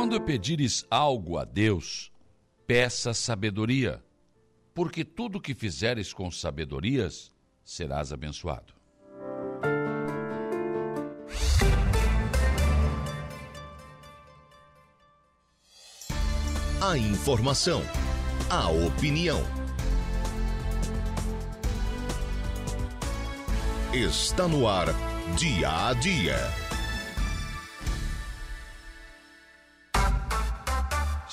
Quando pedires algo a Deus, peça sabedoria, porque tudo que fizeres com sabedorias, serás abençoado. A informação, a opinião. Está no ar, dia a dia.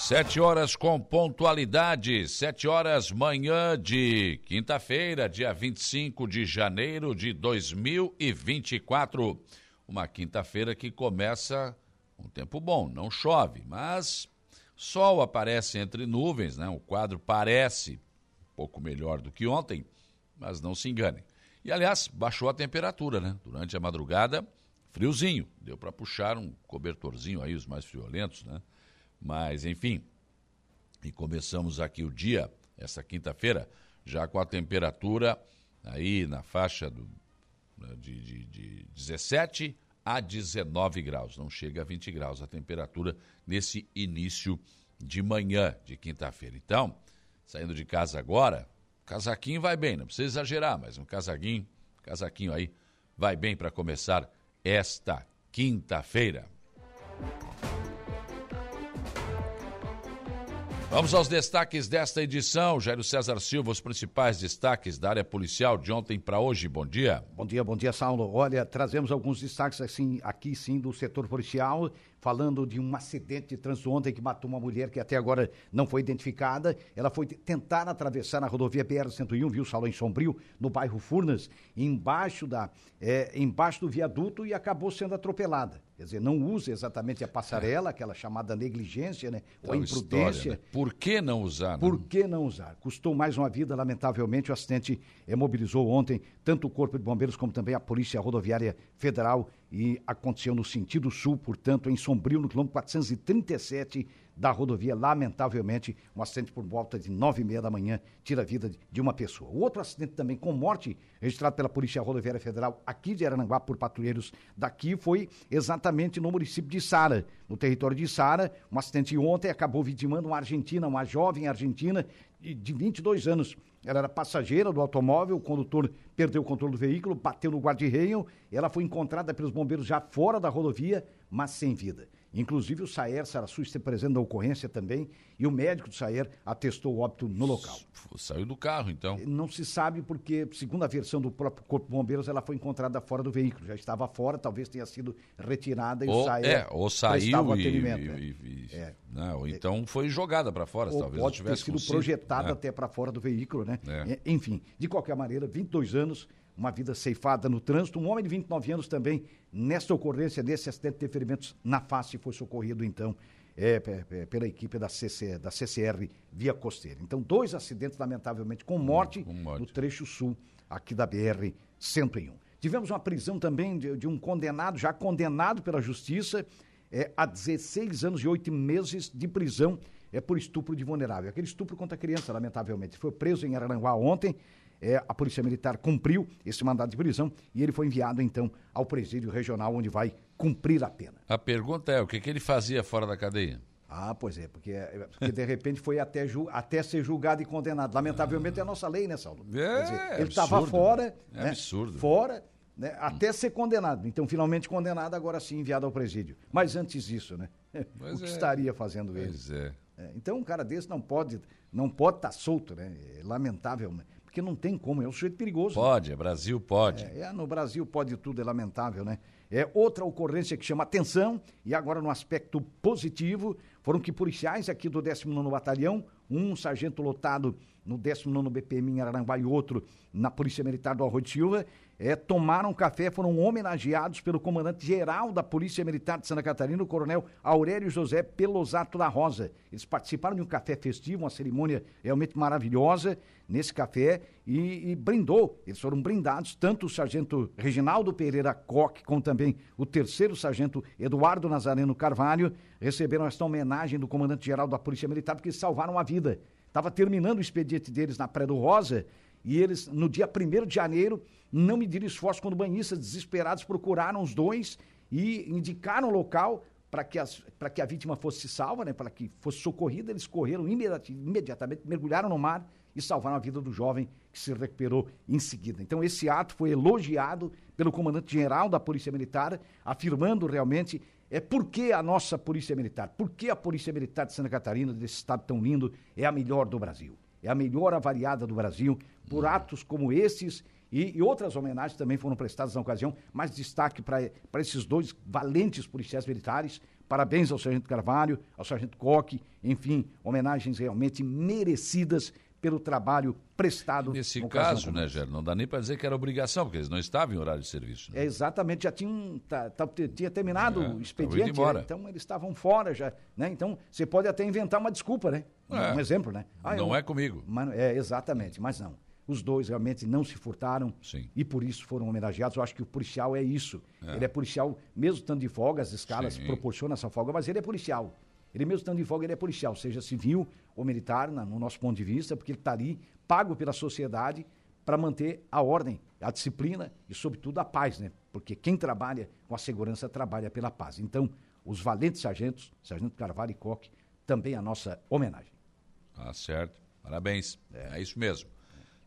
Sete horas com pontualidade, sete horas manhã de quinta-feira, dia 25 de janeiro de 2024. Uma quinta-feira que começa um tempo bom, não chove, mas sol aparece entre nuvens, né? O quadro parece um pouco melhor do que ontem, mas não se enganem. E aliás, baixou a temperatura, né? Durante a madrugada, friozinho, deu para puxar um cobertorzinho aí os mais friolentos, né? Mas, enfim, e começamos aqui o dia, essa quinta-feira, já com a temperatura aí na faixa do, né, de, de, de 17 a 19 graus. Não chega a 20 graus a temperatura nesse início de manhã de quinta-feira. Então, saindo de casa agora, casaquinho vai bem, não precisa exagerar, mas um casaquinho, casaquinho aí vai bem para começar esta quinta-feira. Vamos aos destaques desta edição. Jairo César Silva, os principais destaques da área policial de ontem para hoje. Bom dia. Bom dia, bom dia, Saulo. Olha, trazemos alguns destaques assim, aqui sim do setor policial, falando de um acidente de trânsito ontem que matou uma mulher que até agora não foi identificada. Ela foi tentar atravessar a rodovia BR-101, viu, Saulo, em Sombrio, no bairro Furnas, embaixo, da, é, embaixo do viaduto e acabou sendo atropelada. Quer dizer, não usa exatamente a passarela, aquela chamada negligência, né? Ou a imprudência. História, né? Por que não usar? Né? Por que não usar? Custou mais uma vida, lamentavelmente. O acidente eh, mobilizou ontem tanto o Corpo de Bombeiros como também a Polícia Rodoviária Federal e aconteceu no sentido sul, portanto, em Sombrio, no quilômetro 437 da rodovia. Lamentavelmente, um acidente por volta de nove e meia da manhã tira a vida de uma pessoa. Outro acidente também com morte, registrado pela Polícia Rodoviária Federal aqui de Arananguá por patrulheiros daqui, foi exatamente no município de Sara, no território de Sara. Um acidente ontem acabou vitimando uma argentina, uma jovem argentina de 22 anos. Ela era passageira do automóvel, o condutor perdeu o controle do veículo, bateu no guarda-reio. Ela foi encontrada pelos bombeiros já fora da rodovia, mas sem vida. Inclusive, o Saer Sarassu esteve presente na ocorrência também e o médico do Saer atestou o óbito no local. Saiu do carro, então? Não se sabe porque, segundo a versão do próprio Corpo de Bombeiros, ela foi encontrada fora do veículo. Já estava fora, talvez tenha sido retirada e ou, o Saer é, ou saiu e, e, né? e, é. não, ou então foi jogada para fora, ou talvez pode ter sido projetada né? até para fora do veículo, né? É. Enfim, de qualquer maneira, 22 anos, uma vida ceifada no trânsito. Um homem de 29 anos também, nesta ocorrência, nesse acidente de ferimentos na face, foi socorrido, então, é, pela equipe da, CC, da CCR Via Costeira. Então, dois acidentes, lamentavelmente, com morte, com morte. no trecho sul aqui da BR-101. Tivemos uma prisão também de, de, um condenado, já condenado pela justiça, é, a 16 anos e 8 meses de prisão é, por estupro de vulnerável. Aquele estupro contra criança, lamentavelmente. Foi preso em Araranguá ontem, é, a Polícia Militar cumpriu esse mandado de prisão e ele foi enviado, então, ao presídio regional, onde vai cumprir a pena. A pergunta é: o que, que ele fazia fora da cadeia? Ah, pois é, porque, é, porque de repente foi até, ju, até ser julgado e condenado. Lamentavelmente é a nossa lei, né, Saulo? É, dizer, ele estava fora, é né, absurdo. fora, né, até ser condenado. Então, finalmente condenado, agora sim enviado ao presídio. Mas antes disso, né? Pois o que é. estaria fazendo ele? Pois é. É, então, um cara desse não pode não pode estar tá solto, né? É lamentável, porque não tem como, é um sujeito perigoso. Pode, né? Brasil pode. É, é, no Brasil pode tudo, é lamentável, né? É outra ocorrência que chama atenção, e agora no aspecto positivo, foram que policiais aqui do 19º Batalhão, um sargento lotado no 19º BPM em Araranguá e outro na Polícia Militar do Arroio de Silva, é, tomaram café, foram homenageados pelo comandante-geral da Polícia Militar de Santa Catarina, o coronel Aurélio José Pelosato da Rosa. Eles participaram de um café festivo, uma cerimônia realmente maravilhosa nesse café e, e brindou. Eles foram brindados, tanto o sargento Reginaldo Pereira Coque, como também o terceiro sargento Eduardo Nazareno Carvalho, receberam esta homenagem do comandante-geral da Polícia Militar, porque salvaram a vida. Estava terminando o expediente deles na Praia do Rosa e eles, no dia 1 de janeiro, não mediram esforço quando banhistas desesperados procuraram os dois e indicaram o local para que, que a vítima fosse salva, né, para que fosse socorrida, eles correram imediati- imediatamente, mergulharam no mar e salvaram a vida do jovem que se recuperou em seguida. Então, esse ato foi elogiado pelo comandante-geral da Polícia Militar, afirmando realmente é por que a nossa Polícia Militar, por que a Polícia Militar de Santa Catarina, desse estado tão lindo, é a melhor do Brasil. É a melhor avaliada do Brasil por atos como esses e, e outras homenagens também foram prestadas na ocasião, mas destaque para esses dois valentes policiais militares. Parabéns ao Sargento Carvalho, ao Sargento Coque, enfim, homenagens realmente merecidas pelo trabalho prestado. Nesse caso, né. Gero, não dá nem para dizer que era obrigação, porque eles não estavam em horário de serviço. né? É, exatamente, já tinham, tá- tá- tinha terminado É, o expediente, né? então eles estavam fora já, né? Então você pode até inventar uma desculpa, né? Um, É. um exemplo, né? Ah, não eu- é comigo. Mas, é, exatamente, mas não. Os dois realmente não se furtaram Sim. e por isso foram homenageados. Eu acho que o policial é isso. Ele é policial, mesmo estando de folga, as escalas Sim. proporcionam essa folga, mas ele é policial. Ele mesmo estando de folga, ele é policial, seja civil ou militar, na- no nosso ponto de vista, porque ele está ali, pago pela sociedade, para manter a ordem, a disciplina e, sobretudo, a paz, né? Porque quem trabalha com a segurança trabalha pela paz. Então, os valentes sargentos, Sargento Carvalho e Coque, também a nossa homenagem. Tá certo. Parabéns. É, isso mesmo.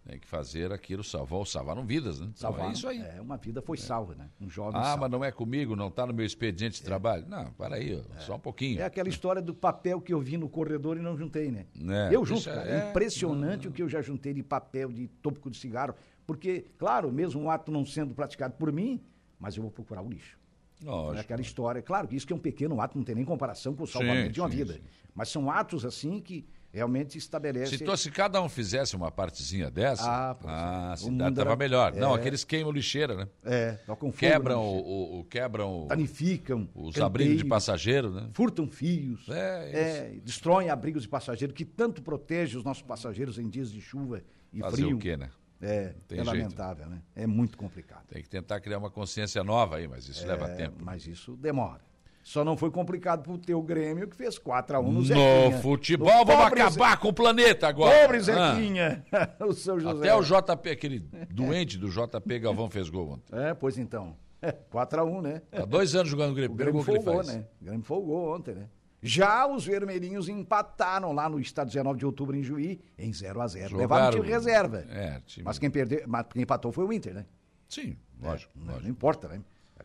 Tem que fazer aquilo, salvou, salvaram vidas, né? Então, Salvar. é isso aí. É, uma vida foi salva, né? Um jovem Ah, salvo. mas não é comigo, não está no meu expediente de trabalho. Não, para aí, ó, só um pouquinho. É aquela história do papel que eu vi no corredor e não juntei, né? É, eu junto, cara. é. É impressionante o que eu já juntei de papel, de tópico de cigarro. Porque, claro, mesmo um ato não sendo praticado por mim, mas eu vou procurar o lixo. É Lógico. aquela história. Claro que isso que é um pequeno ato, não tem nem comparação com o salvamento Sim, de uma sim, vida. sim. Mas são atos assim que realmente estabelecem. Se, to- se cada um fizesse uma partezinha dessa, Ah, a cidade estava era- melhor. Não, é. aqueles queimam lixeira, né? É, tocam. Quebram, o, o- quebram Danificam. os canteiros, abrigos de passageiro, né? Furtam fios. É, é, destroem abrigos de passageiro, que tanto protege os nossos passageiros em dias de chuva e Fazer frio. o quê, né? É, é lamentável, né? É muito complicado. Tem que tentar criar uma consciência nova aí, mas isso leva É, tempo. Mas isso demora. Só não foi complicado pro teu Grêmio, que fez 4x1 no No Zequinha. futebol, No vamos pobre acabar com o planeta agora. Pobre Ah, Zequinha. o seu José. até o JP, aquele doente do JP Galvão fez gol ontem. É, pois então. 4x1, né? Há dois anos jogando no Grêmio. O Grêmio gol que ele folgou, né? O Grêmio folgou ontem, né? Já os vermelhinhos empataram lá no estado 19 de outubro em Juí, em 0 a 0 Levaram o time reserva. É, time... Mas quem perdeu, mas quem empatou foi o Inter, né? Sim, lógico. Não, lógico. não importa, né?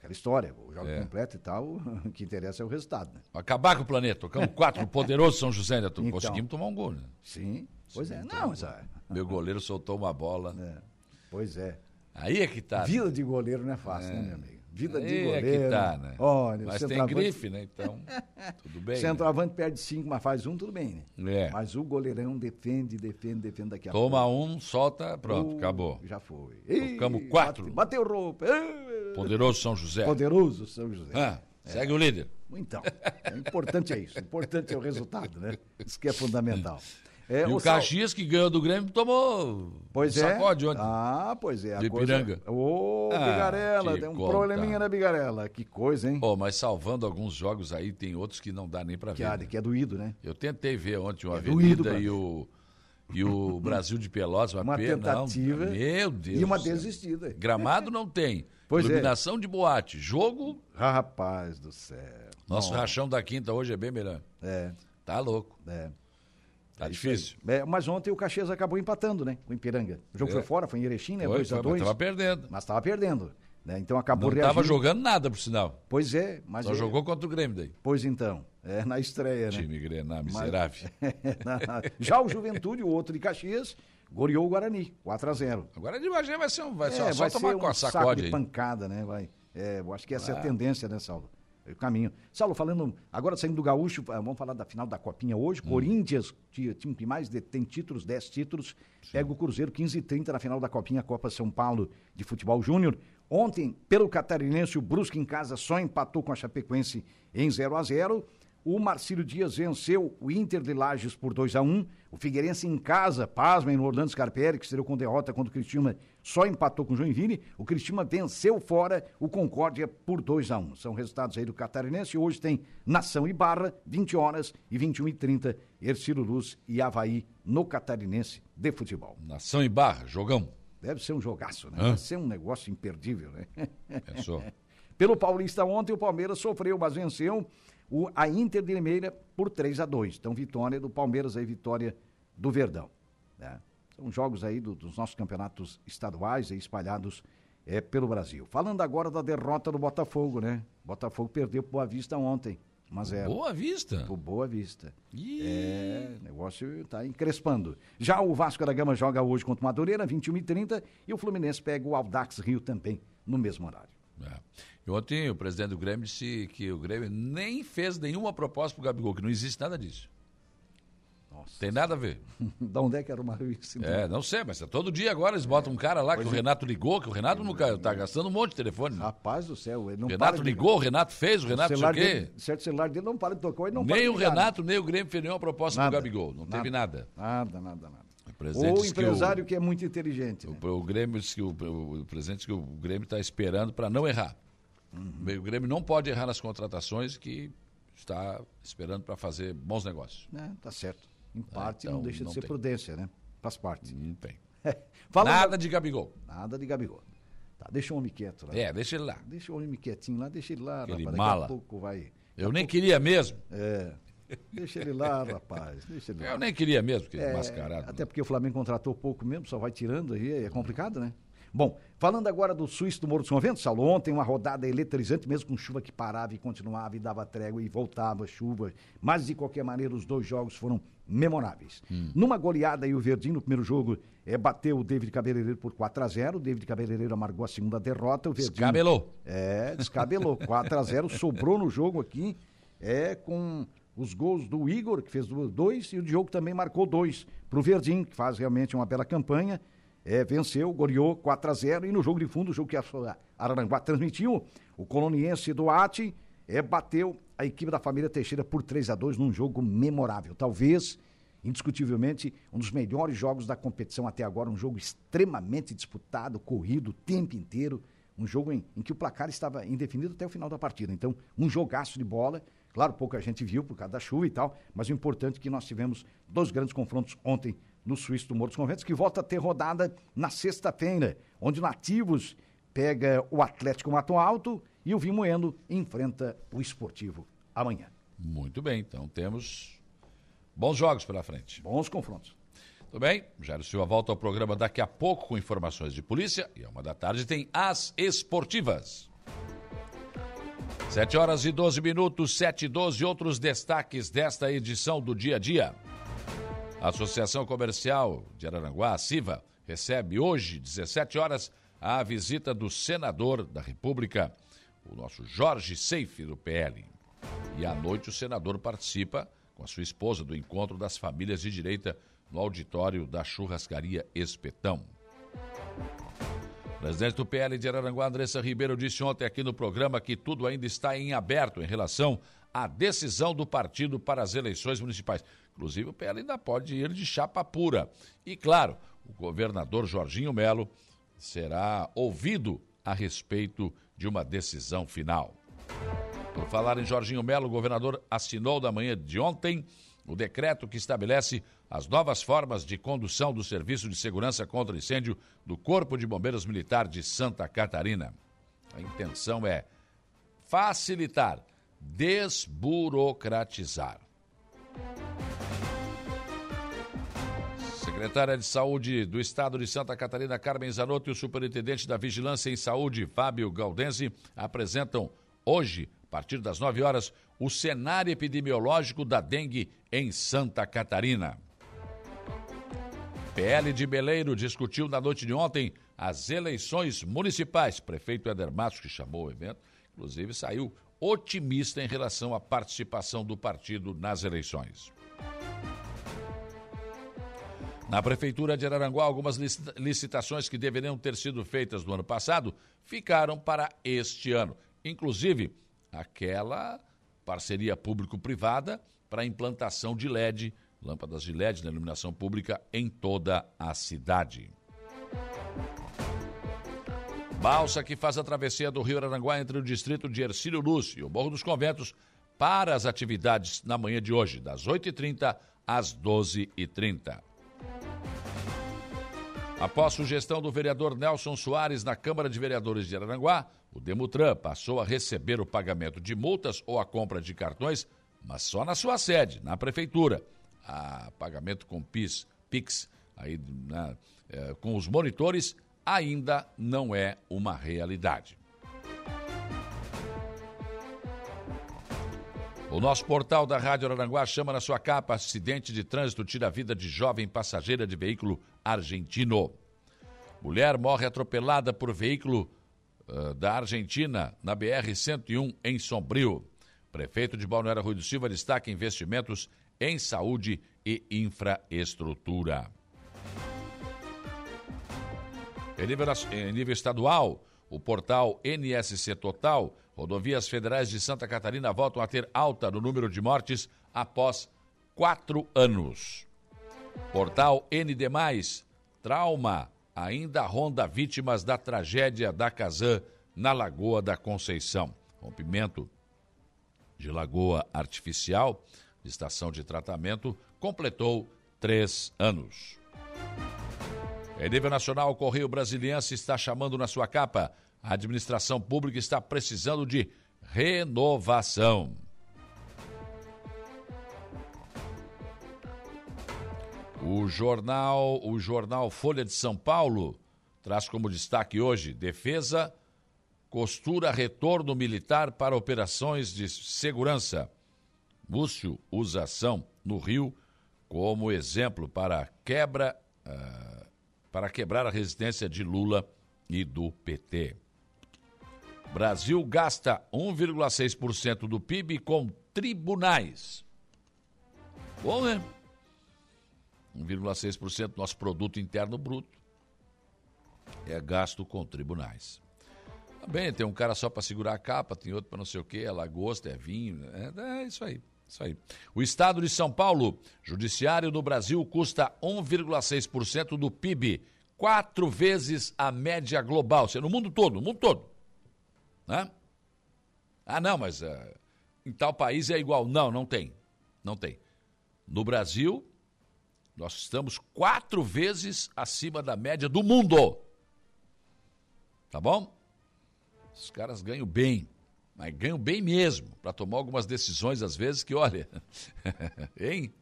Aquela história, o jogo É. completo e tal, o que interessa é o resultado, né? Acabar com o planeta. Tocamos quatro poderoso São José, né? Então. Conseguimos tomar um gol, né? Sim, pois é. Não, mas, ah, Meu goleiro soltou uma bola. é, pois é. Aí é que tá. né? Vida de goleiro não é fácil, né, meu amigo? Vida de Aí é goleiro. que tá, né? Olha, Mas tem grife, né? Então, tudo bem. né? Centroavante perde cinco, mas faz um, tudo bem, né? É. Mas o goleirão defende, defende, defende daqui a Toma pouco. um, solta, pronto, Oh, acabou. Já foi. Tocamos quatro. bate- Bateu roupa. Ih, Poderoso São José. Poderoso São José. Ah, Segue o líder. Então, o importante é isso. O importante é o resultado, né? Isso que é fundamental. É, E o Sal- Caxias, que ganhou do Grêmio, tomou Pois um é. sacode ontem. Ah, pois é. a De coisa- Ipiranga. Ô, Ah, Bigarela, te tem um contar. probleminha na Bigarela. Que coisa, hein? Pô, mas salvando alguns jogos aí, tem outros que não dá nem pra que, ver. é, né? que é doído, né? Eu tentei ver ontem uma É doído Avenida pra e o, e o Brasil de Pelotas. Uma, Uma pena, tentativa Não, meu Deus. E uma desistida. Gramado não tem. Pois é. Iluminação de boate. Jogo, Rapaz do céu. nosso Bom, rachão da quinta hoje é bem melhor. É, Tá louco. é. Tá É difícil. É, mas ontem o Caxias acabou empatando, né? Com o Ipiranga. O jogo É. foi fora, foi em Erechim, né? Foi, 2 a foi, mas 2 tava perdendo. Mas estava perdendo. Né? Então acabou Não tava reagindo. jogando nada, por sinal. Pois é, mas. Só é- jogou contra o Grêmio daí. Pois então, é na estreia, né? Time Grená, miserável. Já o Juventude, o outro de Caxias, goleou o Guarani, 4 a 0 Agora de Bagé vai ser um. Vai É, só, só vai tomar ser com a um saco sacode de aí. pancada, né? Vai. É, eu acho que essa é a Ah. tendência, né, Saulo? É o caminho. Saulo, falando, agora saindo do Gaúcho, ah, vamos falar da final da Copinha hoje. Hum. Corinthians, ti- time que mais de- tem títulos, 10 títulos, pega o Cruzeiro 15 e 30 na final da Copinha Copa São Paulo de Futebol Júnior. Ontem, pelo Catarinense, o Brusque em casa só empatou com a Chapecoense em 0 a 0 o Marcílio Dias venceu o Inter de Lages por 2 a 1 O Figueirense em casa, pasmem no Orlando Scarpelli, que estreou com derrota contra o Cristiúma, só empatou com o Joinville. O Cristiúma venceu fora o Concórdia por 2 a 1 São resultados aí do Catarinense. Hoje tem Nação e Barra, 20 horas e 21 e 30 Ercílio Luz e Havaí no Catarinense de futebol. Nação e Barra, jogão. Deve ser um jogaço, né? Hã? Deve ser um negócio imperdível, né? Pensou. Pelo Paulista ontem, o Palmeiras sofreu, mas venceu o, a Inter de Limeira por 3 a 2 Então, vitória do Palmeiras aí, vitória do Verdão. Né? São jogos aí do, dos nossos campeonatos estaduais aí espalhados é, pelo Brasil. Falando agora da derrota do Botafogo, né? Botafogo perdeu pro Boa Vista ontem. 1 a 0. Boa Vista. Pro Boa Vista. Ih. É, o negócio está encrespando. Já o Vasco da Gama joga hoje contra o Madureira, 21 e 30 e o Fluminense pega o Aldax Rio também no mesmo horário. É. E ontem o presidente do Grêmio disse que o Grêmio nem fez nenhuma proposta pro Gabigol, que não existe nada disso. Nossa. Tem nada a ver. da onde é que era o isso? então? É, não sei, mas é todo dia agora eles botam um cara lá que o Renato ligou, que o Renato nunca tá gastando um monte de telefone. Rapaz do céu, ele não o para Renato ligou, o Renato fez, o O Renato não sei o quê. dele, certo celular dele não para de tocar, ele não para Nem o ligar, né? Renato, nem o Grêmio fez nenhuma proposta Nada. pro Gabigol. Não teve nada. Nada, nada, nada. O Ou o disse que empresário que, é muito inteligente. né? O, o Grêmio disse que o, o, o presidente disse que o Grêmio está esperando para não errar. Uhum. O Grêmio não pode errar nas contratações que está esperando para fazer bons negócios. É, tá certo. Em parte então não deixa de não ser tem. prudência, né? Faz parte. Não tem. Fala Nada de Gabigol. Nada de Gabigol. Tá, deixa o homem quieto lá. É, deixa ele lá. Deixa o homem quietinho lá, deixa ele lá, Aquele rapaz. mala. Daqui a pouco vai. Eu nem queria mesmo. É. Deixa ele lá, rapaz. Deixa ele lá. Eu nem queria mesmo, porque É, mascarado. Até porque o Flamengo contratou pouco mesmo, só vai tirando aí, é complicado, né? Bom, falando agora do Suíço do Morro dos Conventos, Saulo, ontem uma rodada eletrizante, mesmo com chuva que parava e continuava e dava trégua e voltava chuva, mas de qualquer maneira os dois jogos foram memoráveis. Hum. Numa goleada aí o Verdinho no primeiro jogo é, bateu o David Cabeleireiro por 4 a 0 o David Cabeleireiro amargou a segunda derrota, o Verdinho... Descabelou. É, descabelou. 4 a 0 sobrou no jogo aqui, é com os gols do Igor, que fez dois, e o Diogo também marcou dois para o Verdinho, que faz realmente uma bela campanha. É, venceu, goleou 4 a 0 e no jogo de fundo, o jogo que a Araranguá transmitiu, o coloniense Duarte é, bateu a equipe da família Teixeira por 3 a 2 num jogo memorável. Talvez, indiscutivelmente, um dos melhores jogos da competição até agora, um jogo extremamente disputado, corrido o tempo inteiro, um jogo em, em que o placar estava indefinido até o final da partida. Então, um jogaço de bola. Claro, pouca gente viu por causa da chuva e tal, mas o importante é que nós tivemos dois grandes confrontos ontem no Suíço do Morro dos Conventos, que volta a ter rodada na sexta-feira, onde o Nativos pega o Atlético Mato Alto e o Vimoendo enfrenta o Esportivo amanhã. Muito bem, então temos bons jogos pela frente. Bons confrontos. Tudo bem? Jairo Silva volta ao programa daqui a pouco com informações de polícia e a uma da tarde tem as esportivas. 7 horas e 12 minutos, 7 e 12, outros destaques desta edição do dia a dia. A Associação Comercial de Araranguá, a CIVA, recebe hoje, 17 horas, a visita do senador da República, o nosso Jorge Seife, do PL. E à noite o senador participa com a sua esposa do encontro das famílias de direita no auditório da churrascaria Espetão. Presidente do PL de Araranguá, Andressa Ribeiro, disse ontem aqui no programa que tudo ainda está em aberto em relação à decisão do partido para as eleições municipais. Inclusive, o PL ainda pode ir de chapa pura. E, claro, o governador Jorginho Melo será ouvido a respeito de uma decisão final. Por falar em Jorginho Melo, o governador assinou na manhã de ontem o decreto que estabelece as novas formas de condução do Serviço de Segurança contra Incêndio do Corpo de Bombeiros Militar de Santa Catarina. A intenção é facilitar, desburocratizar. Secretária de Saúde do Estado de Santa Catarina, Carmen Zanotto, e o Superintendente da Vigilância em Saúde, Fábio Galdense, apresentam hoje, a partir das 9 horas, o cenário epidemiológico da dengue em Santa Catarina. PL de Beleiro discutiu na noite de ontem as eleições municipais. Prefeito Éder Matos, que chamou o evento, inclusive saiu otimista em relação à participação do partido nas eleições. Na Prefeitura de Araranguá, algumas licitações que deveriam ter sido feitas no ano passado ficaram para este ano. Inclusive, aquela parceria público-privada para implantação de LED, lâmpadas de LED na iluminação pública em toda a cidade. Balsa que faz a travessia do Rio Araranguá entre o distrito de Ercílio Luz e o Morro dos Conventos para as atividades na manhã de hoje, das 8h30 às 12h30. Após sugestão do vereador Nelson Soares na Câmara de Vereadores de Araranguá, o Demutran passou a receber o pagamento de multas ou a compra de cartões, mas só na sua sede, na prefeitura. A pagamento com PIS, PIX, aí, né, é, com os monitores, ainda não é uma realidade. O nosso portal da Rádio Aranguá chama na sua capa acidente de trânsito tira a vida de jovem passageira de veículo argentino. Mulher morre atropelada por veículo uh, da Argentina na BR-101 em Sombrio. Prefeito de Balneário Rui do Silva destaca investimentos em saúde e infraestrutura. Em nível, em nível estadual, o portal NSC Total Rodovias federais de Santa Catarina voltam a ter alta no número de mortes após quatro anos. Portal ND, trauma ainda ronda vítimas da tragédia da Casan na Lagoa da Conceição. Rompimento de lagoa artificial, de estação de tratamento, completou três anos. Em nível nacional, o Correio Brasiliense está chamando na sua capa a administração pública está precisando de renovação. O jornal, o jornal Folha de São Paulo traz como destaque hoje: defesa costura retorno militar para operações de segurança. Múcio usa ação no Rio como exemplo para quebra uh, para quebrar a resistência de Lula e do PT. Brasil gasta 1,6% do PIB com tribunais. Bom, né? 1,6% do nosso produto interno bruto é gasto com tribunais. Tá bem, tem um cara só para segurar a capa, tem outro para não sei o quê, é lagosta, é vinho, é, é isso aí. Isso aí. O estado de São Paulo, judiciário do Brasil custa 1,6% do PIB, quatro vezes a média global, seja, no mundo todo, no mundo todo. Né? Ah, não, mas uh, em tal país é igual. Não, não tem. Não tem. No Brasil, nós estamos quatro vezes acima da média do mundo. Tá bom? Os caras ganham bem, mas ganham bem mesmo, para tomar algumas decisões, às vezes, que olha. hein?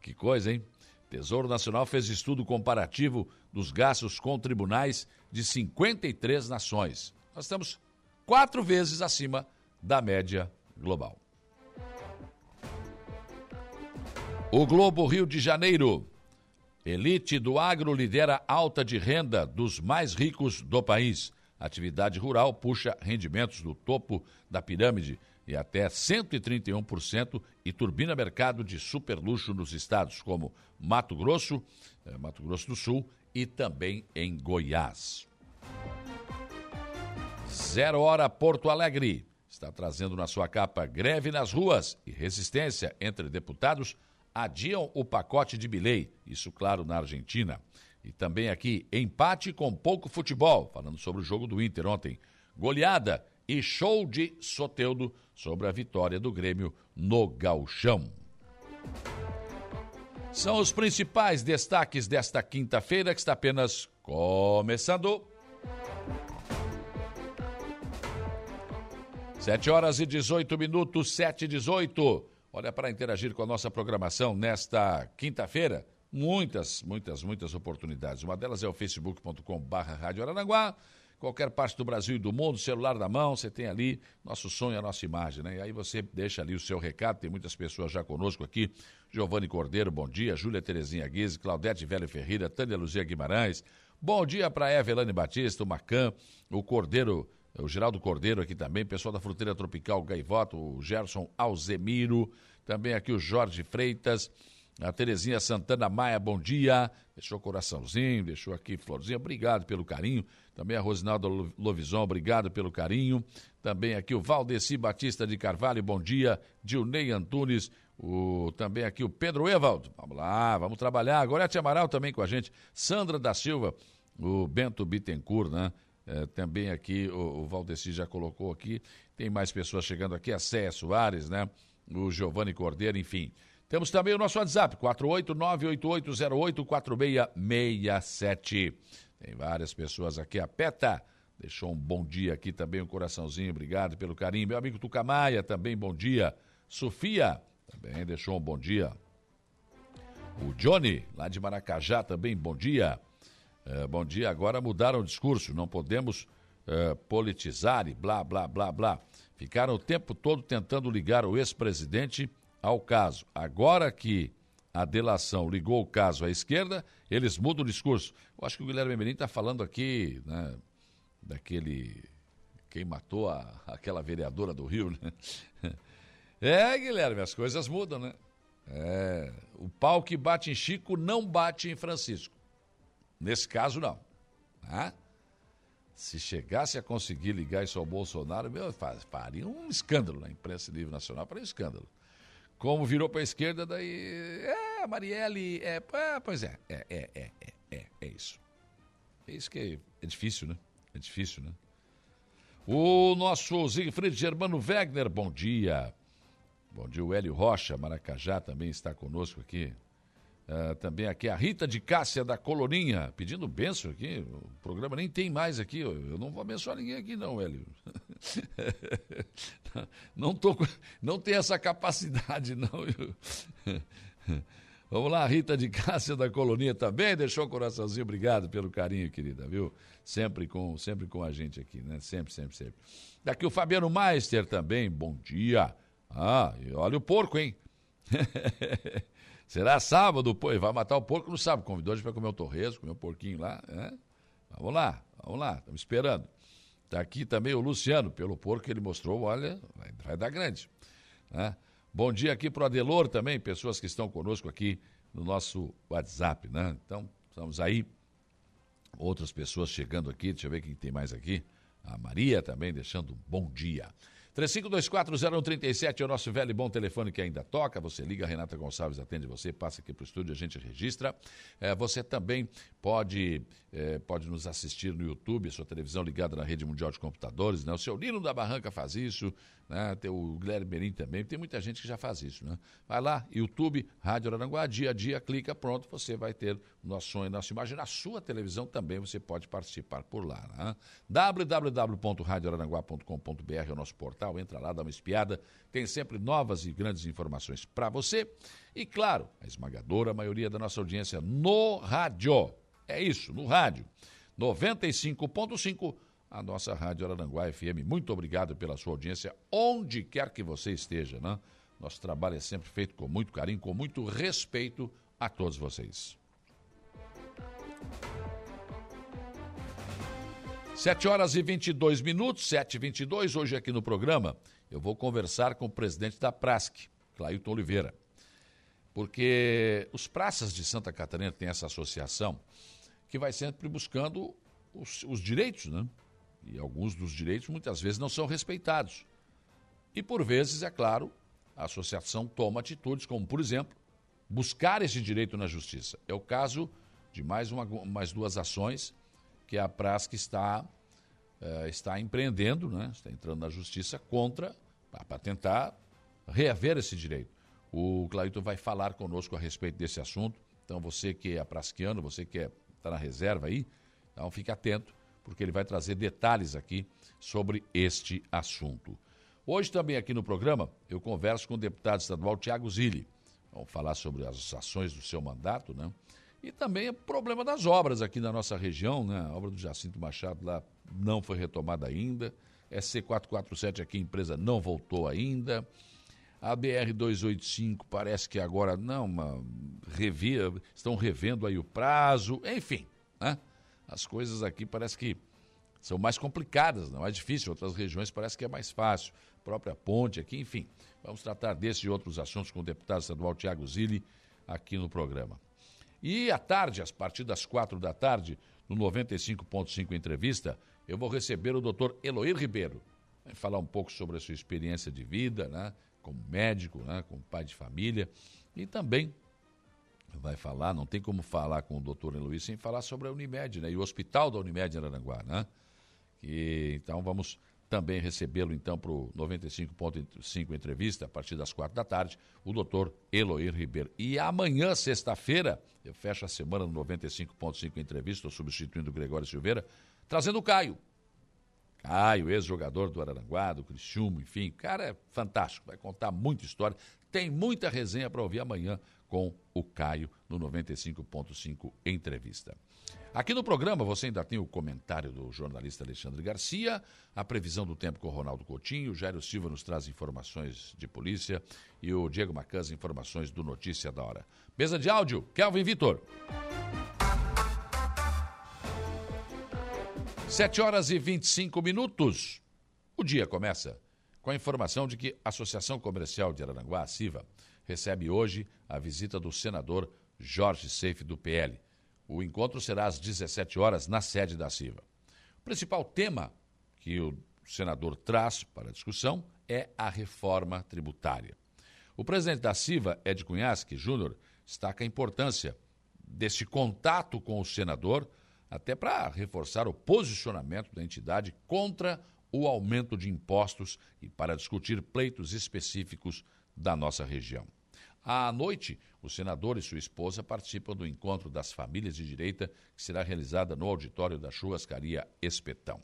Que coisa, hein? Tesouro Nacional fez estudo comparativo dos gastos com tribunais de 53 nações. Nós estamos quatro vezes acima da média global. O Globo Rio de Janeiro. Elite do agro lidera alta de renda dos mais ricos do país. Atividade rural puxa rendimentos do topo da pirâmide e até 131% e turbina mercado de superluxo nos estados como Mato Grosso, eh, Mato Grosso do Sul e também em Goiás. Zero Hora Porto Alegre está trazendo na sua capa greve nas ruas e resistência entre deputados adiam o pacote de Bilei, isso claro na Argentina. E também aqui, empate com pouco futebol, falando sobre o jogo do Inter ontem. Goleada e show de Soteudo sobre a vitória do Grêmio no Galchão. São os principais destaques desta quinta-feira que está apenas começando. 7 horas e 18 minutos, 7 e 18. Olha, para interagir com a nossa programação nesta quinta-feira, muitas, muitas, muitas oportunidades. Uma delas é o facebook.com barra Rádio Aranaguá. Qualquer parte do Brasil e do mundo, celular na mão, você tem ali nosso sonho, a nossa imagem, né? E aí você deixa ali o seu recado, tem muitas pessoas já conosco aqui. Giovanni Cordeiro, bom dia. Júlia Terezinha Guise, Claudete Velho Ferreira, Tânia Luzia Guimarães. Bom dia para Evelane Batista, o Macan, o Cordeiro o Geraldo Cordeiro aqui também, pessoal da Fruteira Tropical Gaivota, o Gerson Alzemiro, também aqui o Jorge Freitas, a Terezinha Santana Maia, bom dia. Deixou coraçãozinho, deixou aqui florzinha, obrigado pelo carinho. Também a Rosinaldo Lovison, obrigado pelo carinho. Também aqui o Valdeci Batista de Carvalho, bom dia. Dilnei Antunes, o, também aqui o Pedro Evaldo. Vamos lá, vamos trabalhar. É Amaral também com a gente. Sandra da Silva, o Bento Bittencourt, né? É, também aqui, o, o Valdeci já colocou aqui, tem mais pessoas chegando aqui, a Céia Soares, né? O Giovanni Cordeiro, enfim. Temos também o nosso WhatsApp, 489-8808-4667. Tem várias pessoas aqui. A Peta deixou um bom dia aqui também, um coraçãozinho. Obrigado pelo carinho. Meu amigo Tucamaia também, bom dia. Sofia também deixou um bom dia. O Johnny, lá de Maracajá, também, bom dia. É, bom dia, agora mudaram o discurso, não podemos é, politizar e blá, blá, blá, blá. Ficaram o tempo todo tentando ligar o ex-presidente ao caso. Agora que a delação ligou o caso à esquerda, eles mudam o discurso. Eu acho que o Guilherme Menin está falando aqui né, daquele. Quem matou a, aquela vereadora do Rio, né? É, Guilherme, as coisas mudam, né? É, o pau que bate em Chico não bate em Francisco. Nesse caso, não. Ah? Se chegasse a conseguir ligar isso ao Bolsonaro, meu, faria um escândalo na imprensa livre nacional, faria um escândalo. Como virou para a esquerda, daí. É, Marielle. É, pois é, é, é, é, é, é, é isso. É isso que é, é difícil, né? É difícil, né? O nosso Siegfried Germano Wegner, bom dia. Bom dia, o Hélio Rocha, Maracajá, também está conosco aqui. Uh, também aqui a Rita de Cássia da Colorinha, pedindo benção aqui. O programa nem tem mais aqui. Eu não vou abençoar ninguém aqui, não, Hélio. não, tô, não tem essa capacidade, não. Vamos lá, Rita de Cássia da Colorinha também deixou o coraçãozinho. Obrigado pelo carinho, querida, viu? Sempre com, sempre com a gente aqui, né? Sempre, sempre, sempre. Daqui o Fabiano Meister também, bom dia. Ah, e olha o porco, hein? Será sábado, pô, vai matar o porco no sábado. Convidou a gente para comer o torresmo, comer o porquinho lá. É? Vamos lá, vamos lá, estamos esperando. Está aqui também o Luciano, pelo porco que ele mostrou, olha, vai, vai dar grande. Né? Bom dia aqui para o Adelor também, pessoas que estão conosco aqui no nosso WhatsApp, né? Então, estamos aí. Outras pessoas chegando aqui, deixa eu ver quem tem mais aqui. A Maria também deixando um bom dia. 35240137 é o nosso velho e bom telefone que ainda toca. Você liga, Renata Gonçalves atende você, passa aqui para o estúdio, a gente registra. É, você também pode, é, pode nos assistir no YouTube, sua televisão ligada na rede mundial de computadores. Né? O seu Nino da Barranca faz isso, né? tem o Guilherme Berim também, tem muita gente que já faz isso. Né? Vai lá, YouTube, Rádio Aranguá, dia a dia, clica, pronto, você vai ter o nosso e nossa imagem. Na sua televisão também você pode participar por lá. Né? é o nosso portal, entra lá, dá uma espiada, tem sempre novas e grandes informações para você. E claro, a esmagadora maioria da nossa audiência no rádio. É isso, no rádio. 95.5, a nossa Rádio Araranguá FM. Muito obrigado pela sua audiência, onde quer que você esteja, né? Nosso trabalho é sempre feito com muito carinho, com muito respeito a todos vocês. 7 horas e 22 minutos, 7 e 22 hoje aqui no programa, eu vou conversar com o presidente da Prasc, Clailton Oliveira. Porque os praças de Santa Catarina têm essa associação que vai sempre buscando os, os direitos, né? E alguns dos direitos muitas vezes não são respeitados. E por vezes, é claro, a associação toma atitudes, como por exemplo, buscar esse direito na justiça. É o caso de mais, uma, mais duas ações que a Prasc está, uh, está empreendendo, né? está entrando na justiça contra, para tentar reaver esse direito. O Claito vai falar conosco a respeito desse assunto. Então, você que é prasquiano, você que está é, na reserva aí, então fique atento, porque ele vai trazer detalhes aqui sobre este assunto. Hoje também aqui no programa, eu converso com o deputado estadual Tiago Zilli. Vamos falar sobre as ações do seu mandato, né? E também o problema das obras aqui na nossa região, né? A obra do Jacinto Machado lá não foi retomada ainda. SC447 aqui, a empresa não voltou ainda. A BR-285 parece que agora não, uma, revia, estão revendo aí o prazo, enfim, né? As coisas aqui parece que são mais complicadas, não é difícil. Outras regiões parece que é mais fácil. Própria ponte aqui, enfim. Vamos tratar desses e outros assuntos com o deputado estadual Tiago Zilli aqui no programa. E à tarde, a partir das quatro da tarde, no 95.5 Entrevista, eu vou receber o doutor Eloir Ribeiro. Vai falar um pouco sobre a sua experiência de vida, né? Como médico, né? Como pai de família. E também vai falar, não tem como falar com o doutor Eloir sem falar sobre a Unimed, né? E o hospital da Unimed em Aranguá, né? Que, então vamos também recebê-lo então para o 95.5 entrevista, a partir das quatro da tarde, o doutor Eloir Ribeiro. E amanhã, sexta-feira, eu fecho a semana no 95.5 entrevista, substituindo o Gregório Silveira, trazendo o Caio. Caio, ex-jogador do Araranguá, do Criciúma, enfim, o cara é fantástico, vai contar muita história. Tem muita resenha para ouvir amanhã com o Caio no 95.5 Entrevista. Aqui no programa você ainda tem o comentário do jornalista Alexandre Garcia, a previsão do tempo com o Ronaldo Coutinho, o Jairo Silva nos traz informações de polícia e o Diego Macans informações do Notícia da Hora. Mesa de áudio, Kelvin Vitor. Sete horas e 25 minutos. O dia começa com a informação de que a Associação Comercial de Araranguá, a CIVA, recebe hoje a visita do senador Jorge Seife do PL. O encontro será às 17 horas na sede da CIVA. O principal tema que o senador traz para discussão é a reforma tributária. O presidente da CIVA, Ed Cunhasque Júnior, destaca a importância desse contato com o senador, até para reforçar o posicionamento da entidade contra o aumento de impostos e para discutir pleitos específicos da nossa região. À noite, o senador e sua esposa participam do encontro das famílias de direita, que será realizada no auditório da churrascaria Espetão.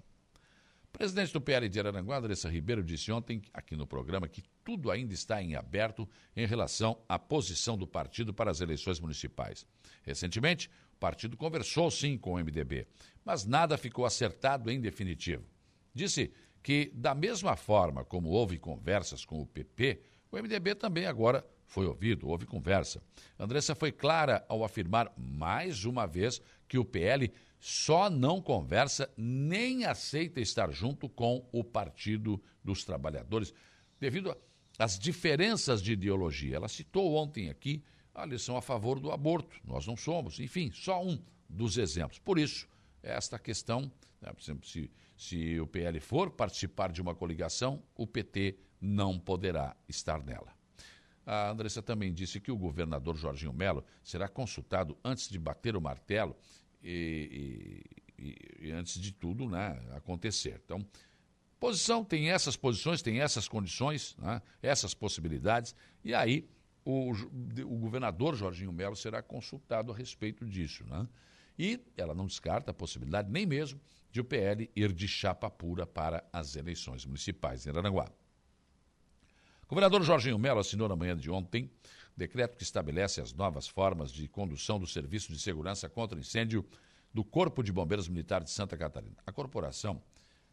O presidente do PL de Araranguá, Andressa Ribeiro, disse ontem, aqui no programa, que tudo ainda está em aberto em relação à posição do partido para as eleições municipais. Recentemente, o partido conversou sim com o MDB, mas nada ficou acertado em definitivo. Disse que, da mesma forma como houve conversas com o PP, o MDB também agora foi ouvido, houve conversa. Andressa foi clara ao afirmar mais uma vez que o PL só não conversa nem aceita estar junto com o Partido dos Trabalhadores, devido às diferenças de ideologia. Ela citou ontem aqui a lição a favor do aborto. Nós não somos, enfim, só um dos exemplos. Por isso, esta questão, né, por exemplo, se, se o PL for participar de uma coligação, o PT não poderá estar nela. A Andressa também disse que o governador Jorginho Melo será consultado antes de bater o martelo e, e, e antes de tudo né, acontecer. Então, posição tem essas posições, tem essas condições, né, essas possibilidades, e aí o, o governador Jorginho Melo será consultado a respeito disso. Né? E ela não descarta a possibilidade nem mesmo de o PL ir de chapa pura para as eleições municipais em Aranaguá. Governador Jorginho Melo assinou na manhã de ontem decreto que estabelece as novas formas de condução do Serviço de Segurança contra Incêndio do Corpo de Bombeiros Militar de Santa Catarina. A corporação,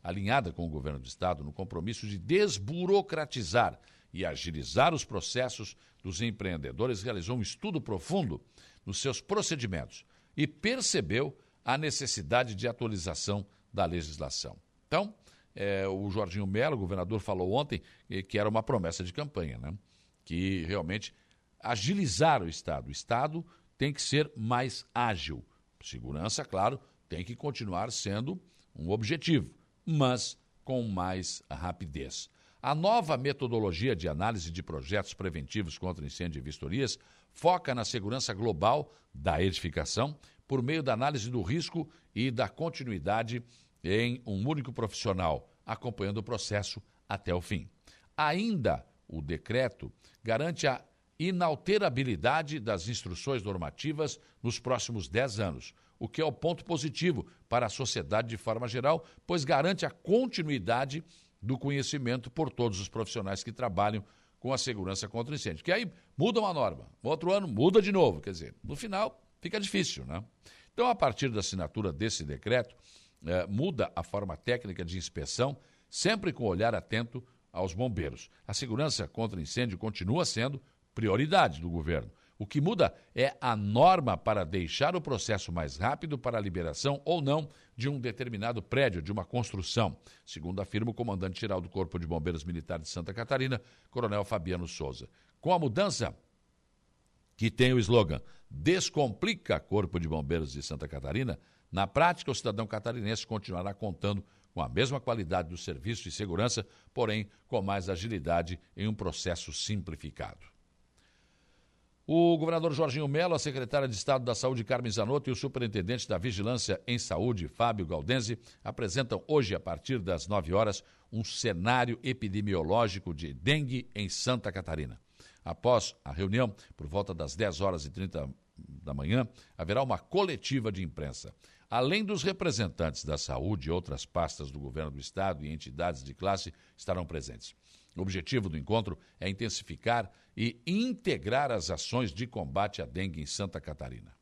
alinhada com o governo do estado no compromisso de desburocratizar e agilizar os processos dos empreendedores, realizou um estudo profundo nos seus procedimentos e percebeu a necessidade de atualização da legislação. Então, é, o Jorginho Melo, governador, falou ontem que era uma promessa de campanha, né? que realmente agilizar o Estado. O Estado tem que ser mais ágil. Segurança, claro, tem que continuar sendo um objetivo, mas com mais rapidez. A nova metodologia de análise de projetos preventivos contra incêndio e vistorias foca na segurança global da edificação por meio da análise do risco e da continuidade em um único profissional, acompanhando o processo até o fim. Ainda, o decreto garante a inalterabilidade das instruções normativas nos próximos 10 anos, o que é o ponto positivo para a sociedade de forma geral, pois garante a continuidade do conhecimento por todos os profissionais que trabalham com a segurança contra incêndio. Que aí muda uma norma, outro ano muda de novo, quer dizer, no final fica difícil, né? Então, a partir da assinatura desse decreto, eh, muda a forma técnica de inspeção, sempre com olhar atento aos bombeiros. A segurança contra incêndio continua sendo prioridade do governo. O que muda é a norma para deixar o processo mais rápido para a liberação ou não de um determinado prédio, de uma construção, segundo afirma o comandante-geral do Corpo de Bombeiros Militar de Santa Catarina, Coronel Fabiano Souza. Com a mudança, que tem o slogan Descomplica Corpo de Bombeiros de Santa Catarina, na prática o cidadão catarinense continuará contando com a mesma qualidade do serviço de segurança, porém com mais agilidade em um processo simplificado. O governador Jorginho Mello, a secretária de Estado da Saúde, Carmen Zanotto, e o superintendente da Vigilância em Saúde, Fábio Galdense, apresentam hoje, a partir das 9 horas, um cenário epidemiológico de dengue em Santa Catarina. Após a reunião, por volta das 10 horas e 30 da manhã, haverá uma coletiva de imprensa. Além dos representantes da saúde outras pastas do governo do estado e entidades de classe estarão presentes. O objetivo do encontro é intensificar e integrar as ações de combate à dengue em Santa Catarina.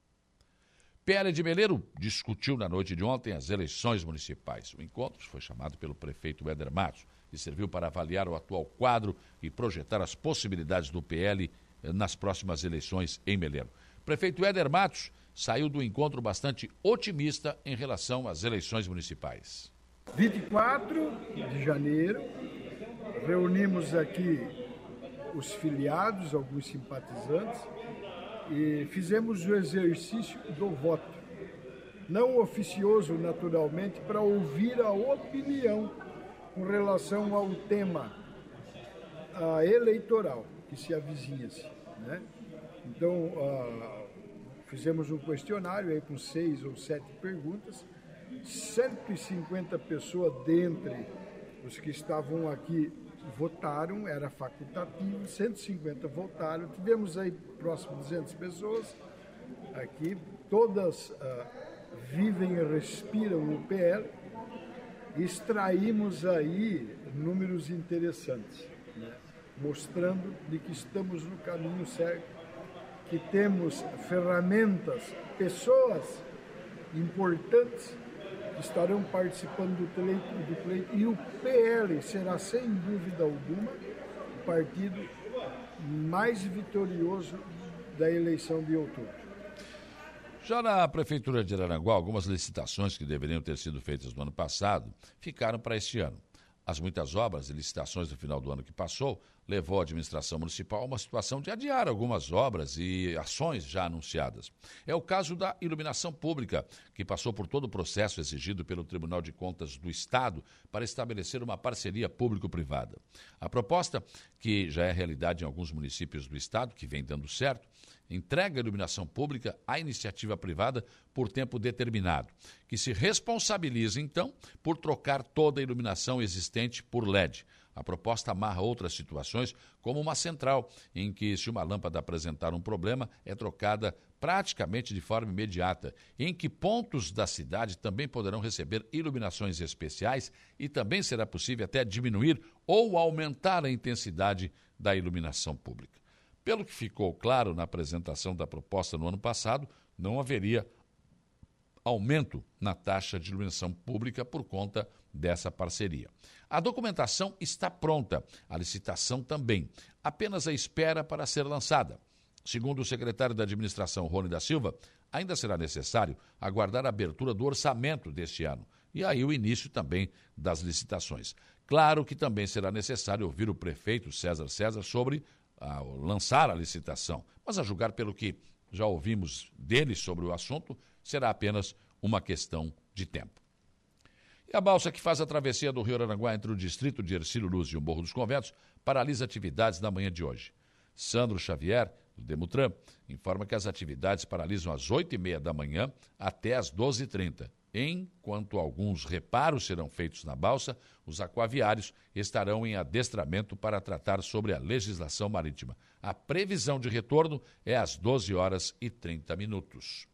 PL de Meleiro discutiu na noite de ontem as eleições municipais. O encontro foi chamado pelo prefeito Éder Matos e serviu para avaliar o atual quadro e projetar as possibilidades do PL eh, nas próximas eleições em Meleiro. Prefeito Éder Matos saiu do encontro bastante otimista em relação às eleições municipais. 24 de janeiro, reunimos aqui os filiados, alguns simpatizantes, e fizemos o exercício do voto. Não oficioso, naturalmente, para ouvir a opinião com relação ao tema a eleitoral que se avizinha-se. Né? Então, fizemos um questionário aí com seis ou sete perguntas, 150 pessoas dentre os que estavam aqui votaram, era facultativo, 150 votaram, tivemos aí próximo de 200 pessoas aqui, todas uh, vivem e respiram o PL, extraímos aí números interessantes, né? mostrando de que estamos no caminho certo, que temos ferramentas, pessoas importantes estarão participando do pleito, do pleito e o PL será, sem dúvida alguma, o partido mais vitorioso da eleição de outubro. Já na Prefeitura de Araranguá, algumas licitações que deveriam ter sido feitas no ano passado ficaram para este ano. As muitas obras e licitações do final do ano que passou levou a administração municipal a uma situação de adiar algumas obras e ações já anunciadas. É o caso da iluminação pública, que passou por todo o processo exigido pelo Tribunal de Contas do Estado para estabelecer uma parceria público-privada. A proposta, que já é realidade em alguns municípios do Estado, que vem dando certo, entrega a iluminação pública à iniciativa privada por tempo determinado, que se responsabiliza, então, por trocar toda a iluminação existente por LED. A proposta amarra outras situações, como uma central, em que, se uma lâmpada apresentar um problema, é trocada praticamente de forma imediata, em que pontos da cidade também poderão receber iluminações especiais e também será possível até diminuir ou aumentar a intensidade da iluminação pública. Pelo que ficou claro na apresentação da proposta no ano passado, não haveria aumento na taxa de iluminação pública por conta dessa parceria. A documentação está pronta, a licitação também, apenas a espera para ser lançada. Segundo o secretário da Administração, Rony da Silva, ainda será necessário aguardar a abertura do orçamento deste ano e aí o início também das licitações. Claro que também será necessário ouvir o prefeito César César sobre a lançar a licitação, mas a julgar pelo que já ouvimos dele sobre o assunto, será apenas uma questão de tempo. E a balsa que faz a travessia do Rio Aranguá entre o distrito de Ercílio Luz e o Morro dos Conventos paralisa atividades na manhã de hoje. Sandro Xavier, do Demutran, informa que as atividades paralisam às 8h30 da manhã até às 12h30 Enquanto alguns reparos serão feitos na balsa, os aquaviários estarão em adestramento para tratar sobre a legislação marítima. A previsão de retorno é às 12 horas e 30 minutos.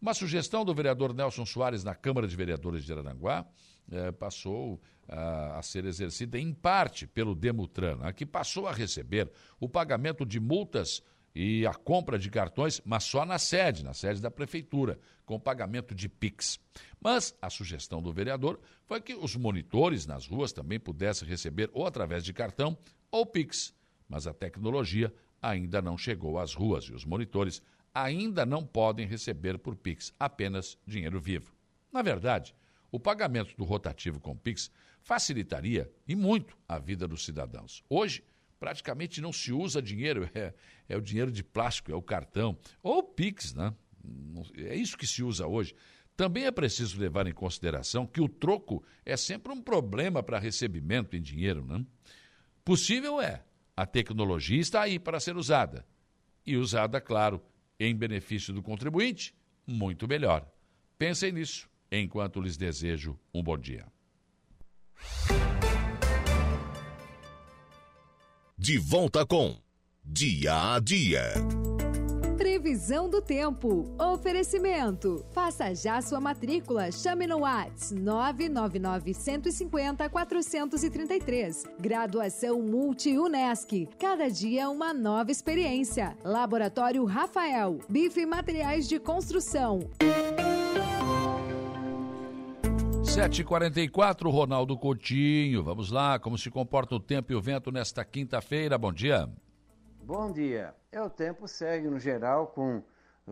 Uma sugestão do vereador Nelson Soares na Câmara de Vereadores de Aranguá eh, passou a, a ser exercida em parte pelo Demutran, que passou a receber o pagamento de multas e a compra de cartões, mas só na sede, na sede da prefeitura, com pagamento de Pix. Mas a sugestão do vereador foi que os monitores nas ruas também pudessem receber ou através de cartão ou Pix. Mas a tecnologia ainda não chegou às ruas e os monitores ainda não podem receber por Pix apenas dinheiro vivo. Na verdade, o pagamento do rotativo com Pix facilitaria e muito a vida dos cidadãos. Hoje, praticamente não se usa dinheiro, é, é o dinheiro de plástico, é o cartão, ou o Pix, né? É isso que se usa hoje. Também é preciso levar em consideração que o troco é sempre um problema para recebimento em dinheiro, né? Possível é. A tecnologia está aí para ser usada. e usada, claro, em benefício do contribuinte, muito melhor. Pensem nisso enquanto lhes desejo um bom dia. De volta com Dia a Dia. Previsão do tempo. Oferecimento. Faça já sua matrícula. Chame no Whats 999 150 433. Graduação Multi-UNESC. Cada dia uma nova experiência. Laboratório Rafael. Bife Materiais de Construção. 7h44, Ronaldo Coutinho. Vamos lá, como se comporta o tempo e o vento nesta quinta-feira? Bom dia. Bom dia. É, o tempo segue no geral com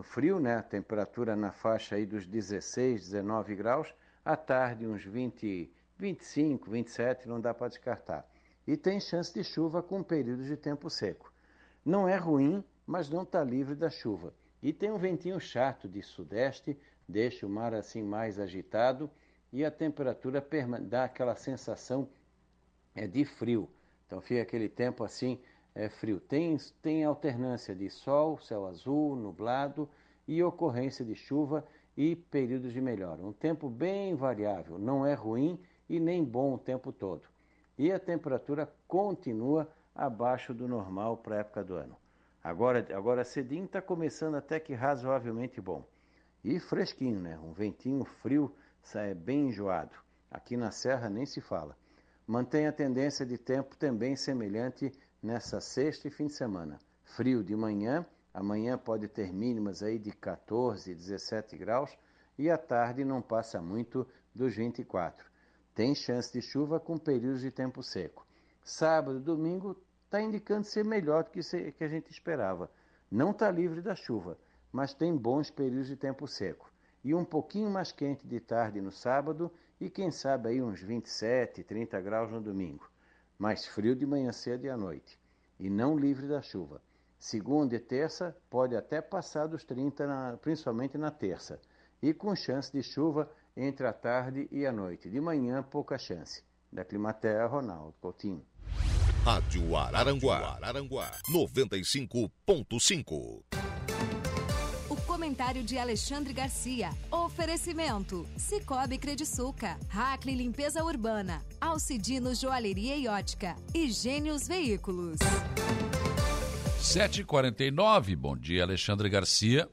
frio, né? Temperatura na faixa aí dos 16, 19 graus. À tarde, uns 20, 25, 27, não dá para descartar. E tem chance de chuva com períodos de tempo seco. Não é ruim, mas não está livre da chuva. E tem um ventinho chato de sudeste, deixa o mar assim mais agitado e a temperatura dá aquela sensação é, de frio. Então fica aquele tempo assim é frio. Tem, tem alternância de sol, céu azul, nublado e ocorrência de chuva e períodos de melhora. Um tempo bem variável, não é ruim e nem bom o tempo todo. E a temperatura continua abaixo do normal para a época do ano. Agora, agora cedinho está começando até que razoavelmente bom. E fresquinho, né? Um ventinho frio, é bem enjoado. Aqui na Serra nem se fala. Mantém a tendência de tempo também semelhante nessa sexta e fim de semana. Frio de manhã, amanhã pode ter mínimas aí de 14, 17 graus e à tarde não passa muito dos 24. Tem chance de chuva com períodos de tempo seco. Sábado e domingo está indicando ser melhor do que, que a gente esperava. Não está livre da chuva, mas tem bons períodos de tempo seco. E um pouquinho mais quente de tarde no sábado e quem sabe aí uns 27, 30 graus no domingo mais frio de manhã cedo e à noite, e não livre da chuva. Segunda e terça pode até passar dos 30, na, principalmente na terça, e com chance de chuva entre a tarde e a noite. De manhã, pouca chance. Da Climaterra, Ronaldo Coutinho. Rádio Araranguá, Araranguá 95.5 comentário de Alexandre Garcia. Oferecimento: Cicobi Crediçuca, Hackley Limpeza Urbana, Alcidino Joalheria e Ótica e Gênios Veículos. 7h49, bom dia, Alexandre Garcia.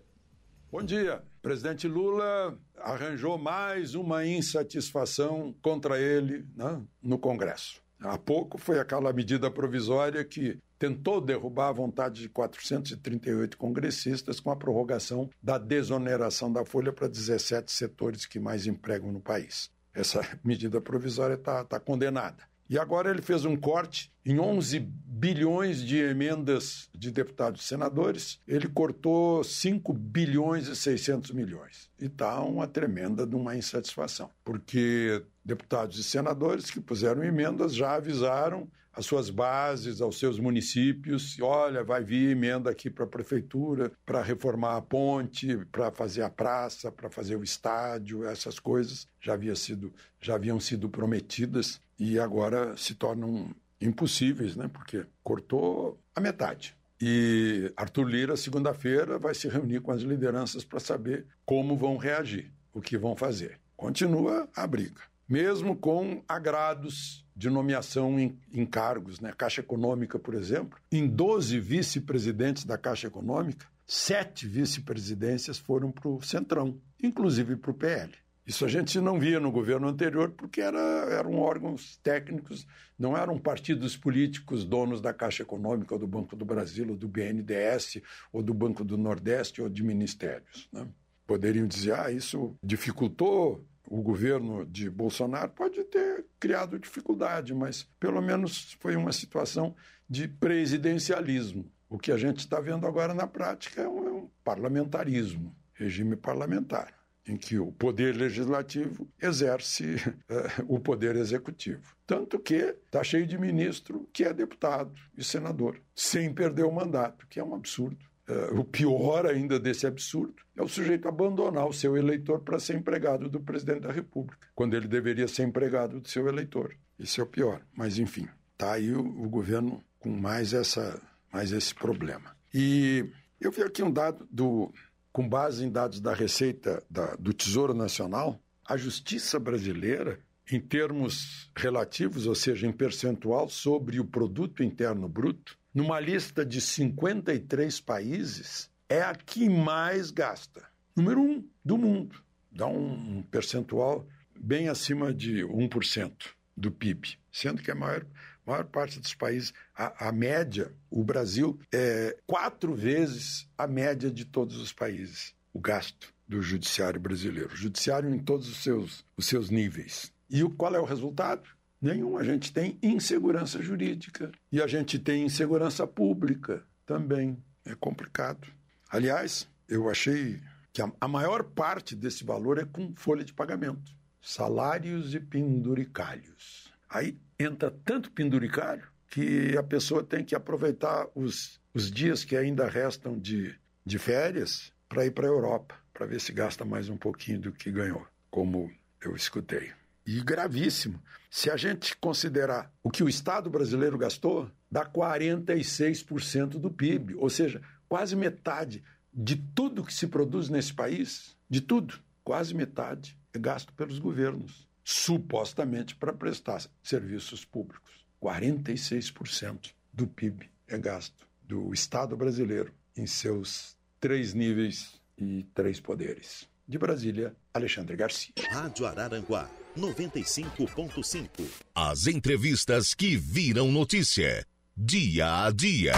Bom dia. Presidente Lula arranjou mais uma insatisfação contra ele né, no Congresso. Há pouco foi aquela medida provisória que tentou derrubar a vontade de 438 congressistas com a prorrogação da desoneração da folha para 17 setores que mais empregam no país. Essa medida provisória está tá condenada. E agora ele fez um corte em 11 bilhões de emendas de deputados e senadores. Ele cortou 5 bilhões e 600 milhões. E está uma tremenda de uma insatisfação, porque deputados e senadores que puseram emendas já avisaram as suas bases, aos seus municípios. Olha, vai vir emenda aqui para a prefeitura para reformar a ponte, para fazer a praça, para fazer o estádio, essas coisas já, havia sido, já haviam sido prometidas e agora se tornam impossíveis, né? Porque cortou a metade. E Arthur Lira, segunda-feira, vai se reunir com as lideranças para saber como vão reagir, o que vão fazer. Continua a briga mesmo com agrados de nomeação em, em, cargos, né? Caixa Econômica, por exemplo, em 12 vice-presidentes da Caixa Econômica, sete vice-presidências foram para o Centrão, inclusive para o PL. Isso a gente não via no governo anterior porque era, eram órgãos técnicos, não eram partidos políticos donos da Caixa Econômica, ou do Banco do Brasil, ou do BNDES, ou do Banco do Nordeste, ou de ministérios. Né? Poderiam dizer, ah, isso dificultou o governo de Bolsonaro pode ter criado dificuldade, mas pelo menos foi uma situação de presidencialismo. O que a gente está vendo agora na prática é um, é um parlamentarismo, regime parlamentar, em que o poder legislativo exerce é, o poder executivo. Tanto que está cheio de ministro que é deputado e senador, sem perder o mandato, que é um absurdo. Uh, o pior ainda desse absurdo é o sujeito abandonar o seu eleitor para ser empregado do presidente da República, quando ele deveria ser empregado do seu eleitor. Isso é o pior. Mas, enfim, está aí o, o, governo com mais, essa, mais esse problema. E Eu vi aqui um dado do, com base em dados da Receita da, do Tesouro Nacional, a justiça brasileira, em termos relativos, ou seja, em percentual sobre o produto interno bruto, numa lista de 53 países, é a que mais gasta. Número um do mundo. Dá um percentual bem acima de 1% do PIB, sendo que a maior, maior parte dos países, a, a, média, o Brasil é quatro vezes a média de todos os países, o gasto do judiciário brasileiro. Judiciário em todos os seus, os seus níveis. E o, qual é o resultado? Nenhum. A gente tem insegurança jurídica e a gente tem insegurança pública também. É complicado. Aliás, eu achei que a, maior parte desse valor é com folha de pagamento salários e penduricalhos. Aí entra tanto penduricalho que a pessoa tem que aproveitar os, os dias que ainda restam de, de férias para ir para a Europa, para ver se gasta mais um pouquinho do que ganhou, como eu escutei. E gravíssimo. Se a gente considerar o que o Estado brasileiro gastou, dá 46% do PIB, ou seja, quase metade de tudo que se produz nesse país, de tudo, quase metade é gasto pelos governos, supostamente para prestar serviços públicos. 46% do PIB é gasto do Estado brasileiro em seus três níveis e três poderes. De Brasília, Alexandre Garcia. Rádio Araranguá, 95.5. As entrevistas que viram notícia. Dia a dia.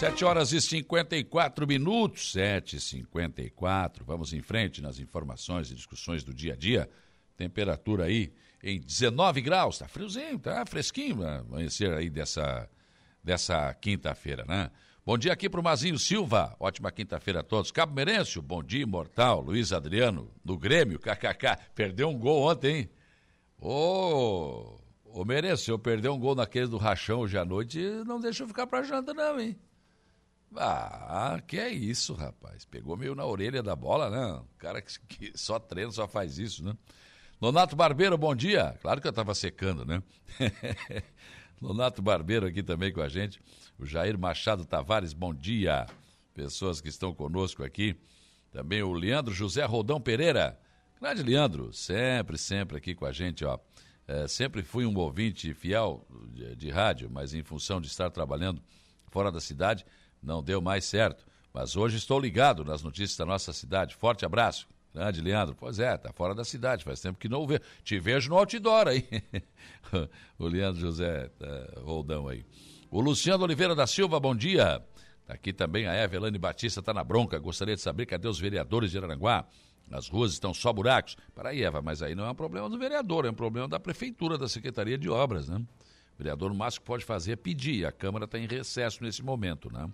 Sete horas e 54 minutos, sete e cinquenta e quatro. Vamos em frente nas informações e discussões do dia a dia. Temperatura aí em 19 graus, tá friozinho, tá fresquinho amanhecer aí dessa, dessa quinta-feira, né? Bom dia aqui pro Mazinho Silva, ótima quinta-feira a todos. Cabo Merêncio, bom dia, imortal. Luiz Adriano, do Grêmio, kkk. Perdeu um gol ontem, hein? Ô, ô Merêncio, eu perder um gol naquele do Rachão hoje à noite, não deixa eu ficar pra janta não, hein? Ah, que é isso, rapaz. Pegou meio na orelha da bola, né? O cara que, só treina, só faz isso, né? Nonato Barbeiro, bom dia. Claro que eu estava secando, né? Nonato Barbeiro aqui também com a gente. O Jair Machado Tavares, bom dia. Pessoas que estão conosco aqui. Também o Leandro José Rodão Pereira. Grande Leandro, sempre, sempre aqui com a gente, ó. É, sempre fui um ouvinte fiel de, de rádio, mas em função de estar trabalhando fora da cidade, não deu mais certo. Mas hoje estou ligado nas notícias da nossa cidade. Forte abraço. Grande Leandro. Pois é, tá fora da cidade, faz tempo que não o vê. Te vejo no outdoor aí. o Leandro José tá, Roldão aí. O Luciano Oliveira da Silva, bom dia. Tá aqui também a Evelane Batista, está na bronca. Gostaria de saber cadê os vereadores de Aranguá? As ruas estão só buracos. Para aí, Eva, mas aí não é um problema do vereador, é um problema da prefeitura, da Secretaria de Obras, né? Vereador, o máximo que pode fazer é pedir. A Câmara está em recesso nesse momento, né?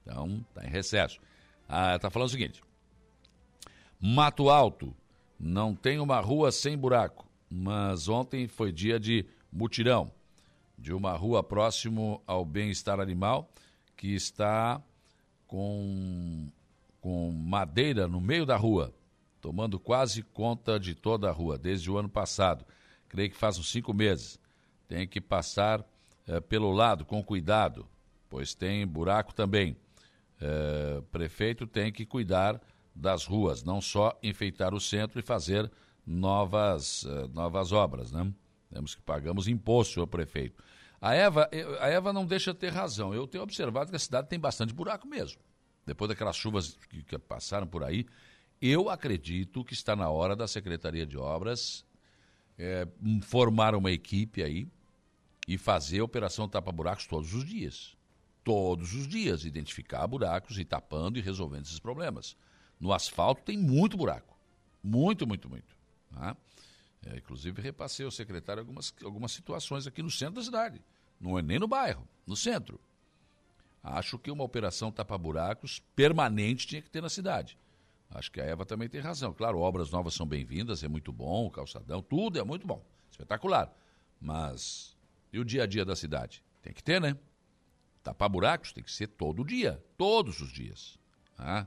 Então, está em recesso. Ah, tá falando o seguinte: Mato Alto, não tem uma rua sem buraco, mas ontem foi dia de mutirão de uma rua próximo ao bem-estar animal que está com, com madeira no meio da rua, tomando quase conta de toda a rua desde o ano passado. Creio que faz uns cinco meses. Tem que passar eh, pelo lado com cuidado, pois tem buraco também é, prefeito tem que cuidar das ruas, não só enfeitar o centro e fazer novas, uh, novas obras, né? Temos que pagamos imposto ao prefeito. A Eva, a Eva não deixa ter razão. Eu tenho observado que a cidade tem bastante buraco mesmo. Depois daquelas chuvas que, que passaram por aí, eu acredito que está na hora da Secretaria de Obras é, formar uma equipe aí e fazer a operação tapa-buracos todos os dias todos os dias, identificar buracos e tapando e resolvendo esses problemas. No asfalto tem muito buraco. Muito, muito, muito. Tá? É, inclusive, repassei ao secretário algumas, algumas situações aqui no centro da cidade. Não é nem no bairro, no centro. Acho que uma operação tapa-buracos permanente tinha que ter na cidade. Acho que a Eva também tem razão. Claro, obras novas são bem-vindas, é muito bom, o calçadão, tudo é muito bom. Espetacular. Mas e o dia a dia da cidade? Tem que ter, né? tapar buracos tem que ser todo dia, todos os dias. Tá?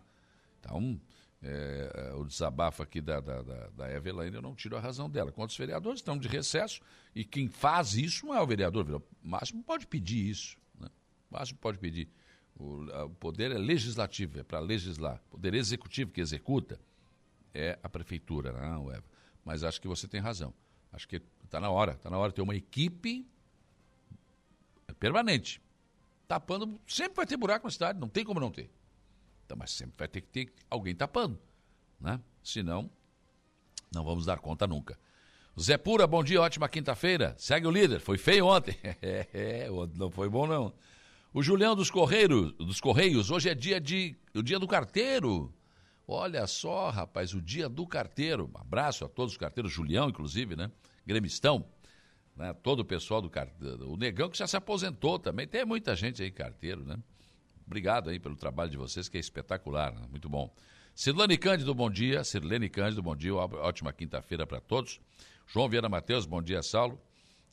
Então, é, o desabafo aqui da, da, da, da Eveline, eu não tiro a razão dela. Quando os vereadores estão de recesso, e quem faz isso não é o vereador, o máximo pode pedir isso. Né? O máximo pode pedir. O, o poder é legislativo, é para legislar. O poder executivo que executa é a prefeitura, não, Eva. Mas acho que você tem razão. Acho que está na hora, está na hora de ter uma equipe permanente. Tapando, sempre vai ter buraco na cidade, não tem como não ter. Então, mas sempre vai ter que ter alguém tapando, né? Senão, não vamos dar conta nunca. Zé Pura, bom dia, ótima quinta-feira. Segue o líder, foi feio ontem. É, não foi bom não. O Julião dos Correios, dos Correios, hoje é dia de o dia do carteiro. Olha só, rapaz, o dia do carteiro. Um abraço a todos os carteiros, Julião, inclusive, né? Gremistão, né? Todo o pessoal do carteiro. O Negão que já se aposentou também. Tem muita gente aí, carteiro, né? Obrigado aí pelo trabalho de vocês, que é espetacular, né? muito bom. Cirlane Cândido, bom dia. Sirlene Cândido, bom dia. Ótima quinta-feira para todos. João Vieira Matheus, bom dia, Saulo.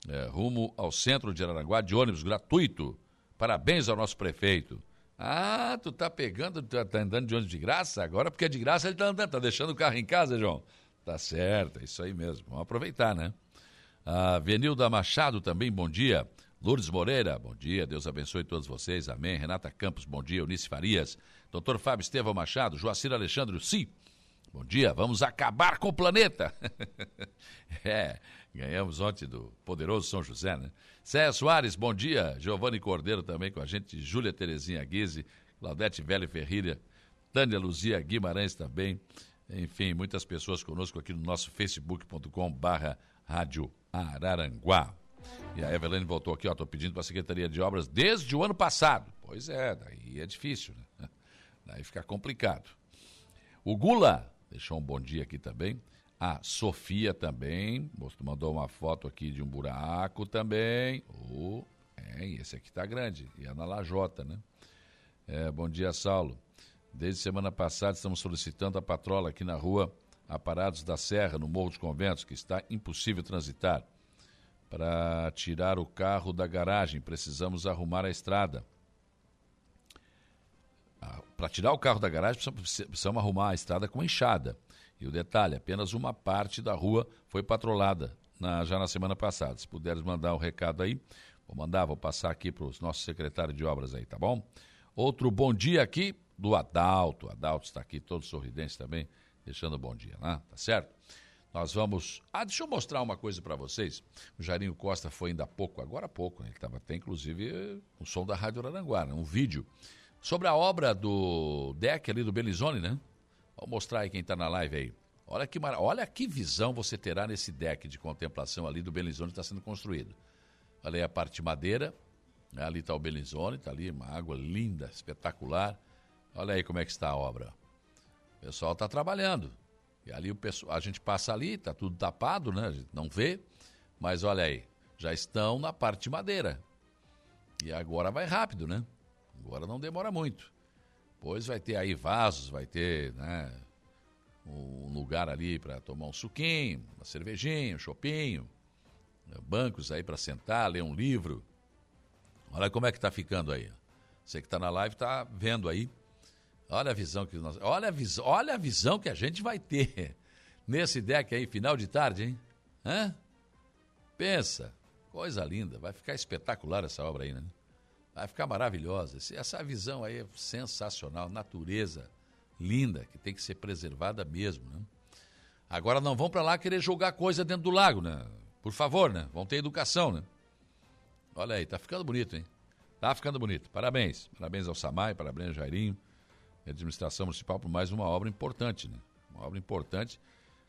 É, rumo ao centro de Araranguá, de ônibus gratuito. Parabéns ao nosso prefeito. Ah, tu tá pegando, tu tá andando de ônibus de graça? Agora, porque é de graça, ele tá andando, tá deixando o carro em casa, João. Tá certo, é isso aí mesmo. Vamos aproveitar, né? A Venilda Machado também, bom dia. Lourdes Moreira, bom dia, Deus abençoe todos vocês, amém. Renata Campos, bom dia. Eunice Farias, doutor Fábio Estevão Machado, Joacir Alexandre, sim. Bom dia, vamos acabar com o planeta. é, ganhamos ontem do poderoso São José, né? Céia Soares, bom dia. Giovanni Cordeiro também com a gente, Júlia Terezinha Guise, Claudete Velho Ferreira, Tânia Luzia Guimarães também. Enfim, muitas pessoas conosco aqui no nosso facebook.com barra Rádio Araranguá. E a Evelyn voltou aqui, ó, tô pedindo para a Secretaria de Obras desde o ano passado. Pois é, daí é difícil, né? Daí fica complicado. O Gula deixou um bom dia aqui também. A Sofia também, mandou uma foto aqui de um buraco também. Oh, é, esse aqui tá grande. E é na Lajota, né? É, bom dia, Saulo. Desde semana passada estamos solicitando a patrola aqui na rua Aparados da Serra, no Morro dos Conventos, que está impossível transitar. Para tirar o carro da garagem, precisamos arrumar a estrada. Ah, Para tirar o carro da garagem, precisamos, precisamos arrumar a estrada com enxada. E o detalhe, apenas uma parte da rua foi patrolada na, já na semana passada. Se puderes mandar o um recado aí, vou mandar, vou passar aqui para os nossos secretários de obras aí, tá bom? Outro bom dia aqui do Adalto. Adalto está aqui, todo sorridente também, deixando bom dia, né? Tá certo? Nós vamos. Ah, deixa eu mostrar uma coisa para vocês. O Jairinho Costa foi ainda há pouco, agora há pouco, né? ele estava até inclusive o som da Rádio Aranguá, né? um vídeo sobre a obra do deck ali do Belizone, né? Vou mostrar aí quem está na live aí. Olha que, mar... Olha que visão você terá nesse deck de contemplação ali do Belizone que está sendo construído. Olha aí a parte de madeira, né? ali está o Belizone, está ali uma água linda, espetacular. Olha aí como é que está a obra. O pessoal está trabalhando. E ali o pessoal, a gente passa ali, está tudo tapado, né? A gente não vê. Mas olha aí, já estão na parte de madeira. E agora vai rápido, né? Agora não demora muito. Pois vai ter aí vasos, vai ter, né? Um lugar ali para tomar um suquinho, uma cervejinha, um chopinho, né, bancos aí para sentar, ler um livro. Olha como é que está ficando aí. Você que está na live está vendo aí Olha a visão que nós. Olha a, vis, olha a visão que a gente vai ter nesse deck aí, final de tarde, hein? Hã? Pensa. Coisa linda. Vai ficar espetacular essa obra aí, né? Vai ficar maravilhosa. Essa visão aí é sensacional. Natureza linda, que tem que ser preservada mesmo, né? Agora não vão para lá querer jogar coisa dentro do lago, né? Por favor, né? Vão ter educação, né? Olha aí, tá ficando bonito, hein? Tá ficando bonito. Parabéns. Parabéns ao Samai, parabéns ao Jairinho administração municipal por mais uma obra importante, né? Uma obra importante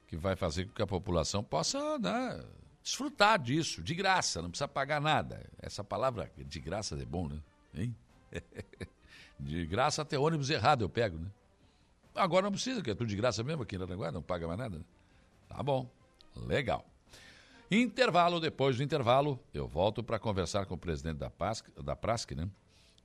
que vai fazer com que a população possa né, desfrutar disso, de graça, não precisa pagar nada. Essa palavra de graça é bom, né? Hein? de graça até ônibus errado eu pego, né? Agora não precisa, que é tudo de graça mesmo aqui em Aranaguá, não paga mais nada. Né? Tá bom, legal. Intervalo, depois do intervalo, eu volto para conversar com o presidente da, PASC, da PRASC, né?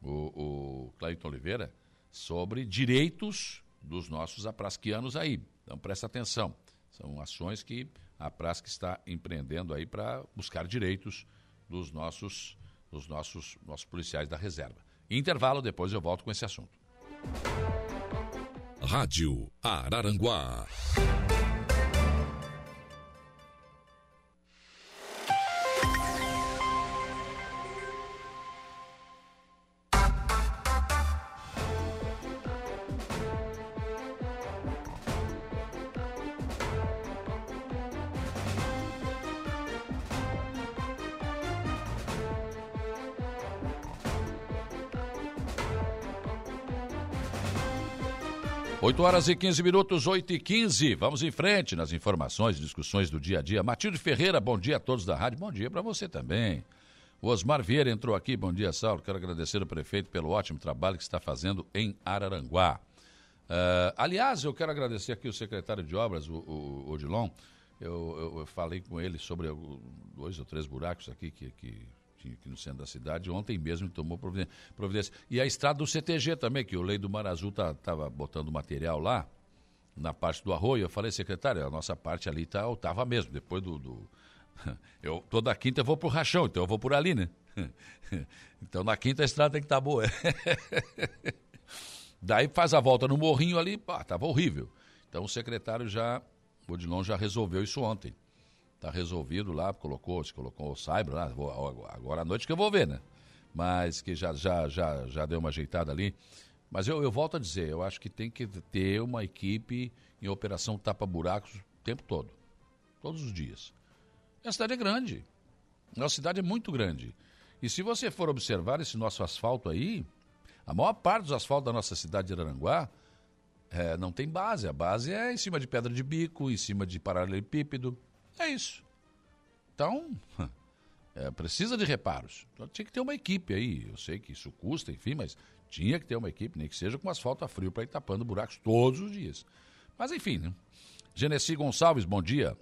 O, o Clayton Oliveira, sobre direitos dos nossos aprasquianos aí. Então presta atenção. São ações que a Prasc está empreendendo aí para buscar direitos dos nossos, dos nossos, nossos policiais da reserva. Intervalo, depois eu volto com esse assunto. Rádio Araranguá. 8 horas e 15 minutos, 8 e 15. Vamos em frente nas informações e discussões do dia a dia. Matilde Ferreira, bom dia a todos da rádio. Bom dia para você também. O Osmar Vieira entrou aqui. Bom dia, Saulo. Quero agradecer ao prefeito pelo ótimo trabalho que está fazendo em Araranguá. Uh, aliás, eu quero agradecer aqui o secretário de obras, o, o Odilon. Eu, eu, eu, falei com ele sobre dois ou três buracos aqui que, que aqui no centro da cidade, ontem mesmo tomou providência. E a estrada do CTG também, que o Lei do Mar Azul estava tá, botando material lá, na parte do arroio. Eu falei, secretário, a nossa parte ali tá, tava mesmo, depois do, do... Eu, toda quinta eu vou pro rachão, então eu vou por ali, né? Então na quinta a estrada tem que estar tá boa. Daí faz a volta no morrinho ali, pá, tava horrível. Então o secretário já, o Odilon já resolveu isso ontem. Tá resolvido lá, colocou, se colocou o Cyber lá, vou, agora à noite que eu vou ver, né? Mas que já, já, já, já deu uma ajeitada ali. Mas eu, eu volto a dizer, eu acho que tem que ter uma equipe em operação tapa-buracos o tempo todo. Todos os dias. A cidade é grande. A cidade é muito grande. E se você for observar esse nosso asfalto aí, a maior parte dos asfaltos da nossa cidade de Aranguá é, não tem base. A base é em cima de pedra de bico, em cima de paralelepípedo. É isso. Então, é, precisa de reparos. Então, tinha que ter uma equipe aí. Eu sei que isso custa, enfim, mas tinha que ter uma equipe, nem que seja com asfalto a frio para ir tapando buracos todos os dias. Mas enfim, né? Genesi Gonçalves, bom dia.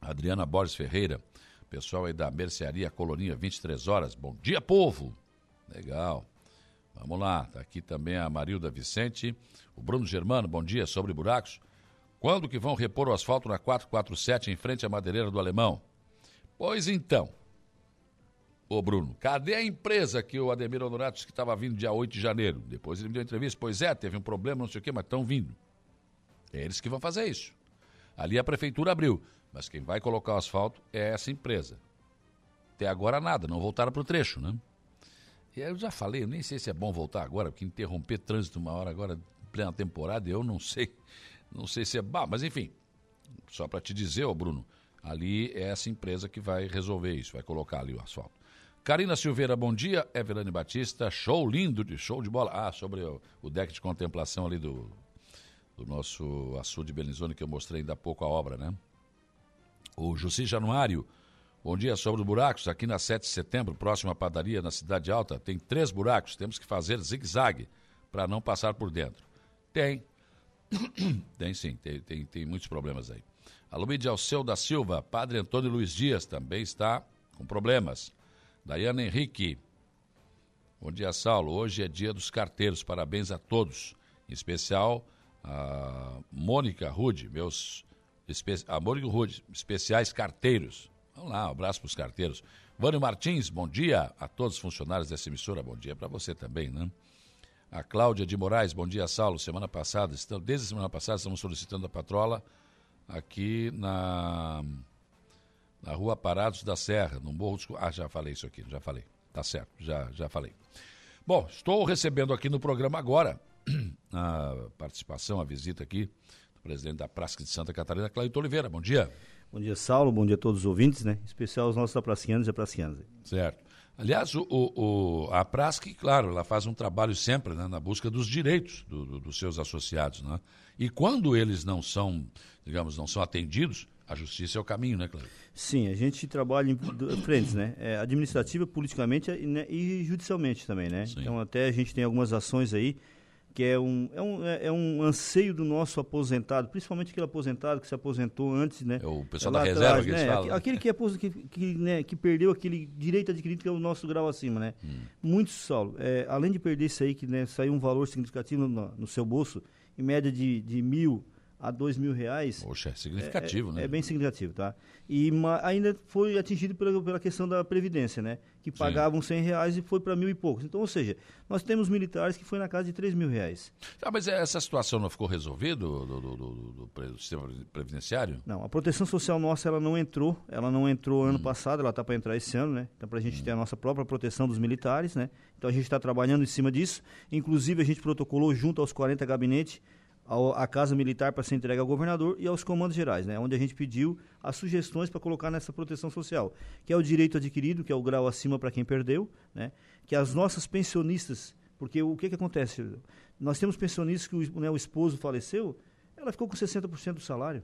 Adriana Borges Ferreira, pessoal aí da Mercearia Colonia 23 horas. Bom dia, povo. Legal. Vamos lá, tá aqui também a Marilda Vicente, o Bruno Germano, bom dia, sobre buracos. Quando que vão repor o asfalto na 447 em frente à madeireira do Alemão? Pois então, ô Bruno, cadê a empresa que o Ademir Honorato disse que estava vindo dia 8 de janeiro? Depois ele me deu entrevista, pois é, teve um problema, não sei o quê, mas estão vindo. É eles que vão fazer isso. Ali a prefeitura abriu, mas quem vai colocar o asfalto é essa empresa. Até agora nada, não voltaram para o trecho, né? E eu já falei, eu nem sei se é bom voltar agora, porque interromper trânsito uma hora agora, plena temporada, eu não sei não sei se é. Bah, mas enfim, só para te dizer, ô Bruno, ali é essa empresa que vai resolver isso, vai colocar ali o asfalto. Karina Silveira, bom dia. Everane Batista, show lindo de show de bola. Ah, sobre o, o deck de contemplação ali do, do nosso açude Belizone que eu mostrei ainda há pouco a obra, né? O Jussi Januário, bom dia sobre os buracos. Aqui na 7 de setembro, próxima padaria na Cidade Alta, tem três buracos. Temos que fazer zigue-zague para não passar por dentro. Tem, tem sim, tem, tem, tem muitos problemas aí. Aloíde Alceu da Silva, Padre Antônio Luiz Dias também está com problemas. Daiana Henrique, bom dia, Saulo. Hoje é dia dos carteiros, parabéns a todos. Em especial a Mônica Rude, meus. A Mônica Rude, especiais carteiros. Vamos lá, um abraço para os carteiros. Vânio Martins, bom dia a todos os funcionários dessa emissora. Bom dia para você também, né? A Cláudia de Moraes, bom dia, Saulo. Semana passada, desde a semana passada, estamos solicitando a patrola aqui na, na rua Parados da Serra, no Morro dos... Ah, já falei isso aqui, já falei. Tá certo, já, já falei. Bom, estou recebendo aqui no programa agora a participação, a visita aqui do presidente da Praça de Santa Catarina, Claudio Oliveira. Bom dia. Bom dia, Saulo. Bom dia a todos os ouvintes, né? Em especial os nossos apracianos e apracianas. Certo. Aliás, o, o, a Prasc, claro, ela faz um trabalho sempre né, na busca dos direitos do, do, dos seus associados. Né? E quando eles não são, digamos, não são atendidos, a justiça é o caminho, né, Cláudio? Sim, a gente trabalha em frentes, né? É, administrativa, politicamente né, e judicialmente também, né? Sim. Então até a gente tem algumas ações aí que é um, é, um, é, é um anseio do nosso aposentado, principalmente aquele aposentado que se aposentou antes, né? É o pessoal da reserva atrás, que né? Falam, Aquele que, é, que, que, né, que perdeu aquele direito adquirido que é o nosso grau acima, né? Hum. Muitos, Saulo, é, além de perder isso aí, que né, saiu um valor significativo no, no, seu bolso, em média de, de mil a dois mil reais. Poxa, é significativo, é, né? É bem significativo, tá? E ma, ainda foi atingido pela, pela questão da Previdência, né? Que pagavam Sim. 100 reais e foi para mil e poucos. Então, ou seja, nós temos militares que foi na casa de 3 mil reais. Ah, mas essa situação não ficou resolvida do, do, do, do, do sistema previdenciário? Não, a proteção social nossa, ela não entrou. Ela não entrou ano hum. passado, ela está para entrar esse ano, né? Então, para a gente hum. ter a nossa própria proteção dos militares, né? Então, a gente está trabalhando em cima disso. Inclusive, a gente protocolou junto aos 40 gabinetes à Casa Militar para ser entregue ao governador e aos comandos gerais, né, onde a gente pediu as sugestões para colocar nessa proteção social, que é o direito adquirido, que é o grau acima para quem perdeu, né, que as nossas pensionistas, porque o que, que acontece? Nós temos pensionistas que o, né, o esposo faleceu, ela ficou com 60% do salário.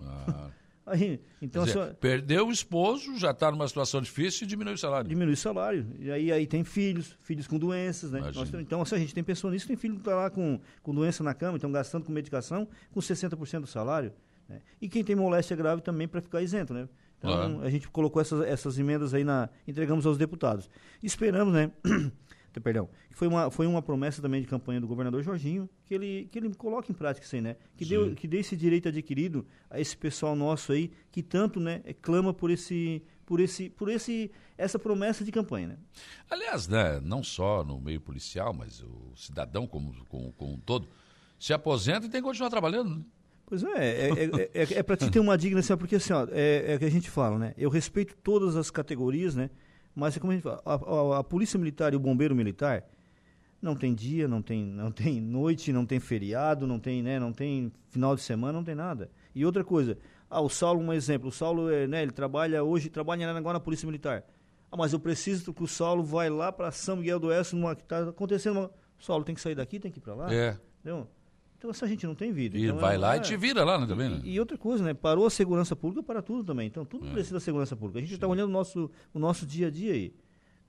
Ah. Aí, então dizer, só... Perdeu o esposo, já está numa situação difícil e diminui o salário. Diminui o salário. E aí, aí tem filhos, filhos com doenças, né? Nós, então, assim, a gente tem pensionista que tem filho que está lá com, com doença na cama, então gastando com medicação, com 60% do salário. Né? E quem tem moléstia grave também para ficar isento, né? Então, a gente colocou essas, essas emendas aí na. entregamos aos deputados. Esperamos, né? perdão, foi uma, foi uma promessa também de campanha do governador Jorginho, que ele, que ele coloque em prática isso aí, né? Que, deu, que dê esse direito adquirido a esse pessoal nosso aí, que tanto, né, clama por esse, por esse, por esse, essa promessa de campanha, né? Aliás, né, não só no meio policial, mas o cidadão como, como, como um todo, se aposenta e tem que continuar trabalhando, né? Pois é, é, é, é, é para te ter uma digna, assim, porque assim, ó, é, é o que a gente fala, né? Eu respeito todas as categorias, né? Mas é como a gente fala, a, a, a, polícia militar e o bombeiro militar não tem dia, não tem, não tem noite, não tem feriado, não tem, né, não tem final de semana, não tem nada. E outra coisa, ah, o Saulo, um exemplo, o Saulo, é, né, ele trabalha hoje, trabalha agora na polícia militar. Ah, mas eu preciso que o Saulo vai lá para São Miguel do Oeste, numa, que está acontecendo uma... O Saulo tem que sair daqui, tem que ir para lá. É. Entendeu? Então essa gente não tem vida. E então, vai é, lá e te vira lá né, também, né? E, e, outra coisa, né? Parou a segurança pública para tudo também. Então tudo é. precisa da segurança pública. A gente está olhando o nosso, o nosso dia a dia aí.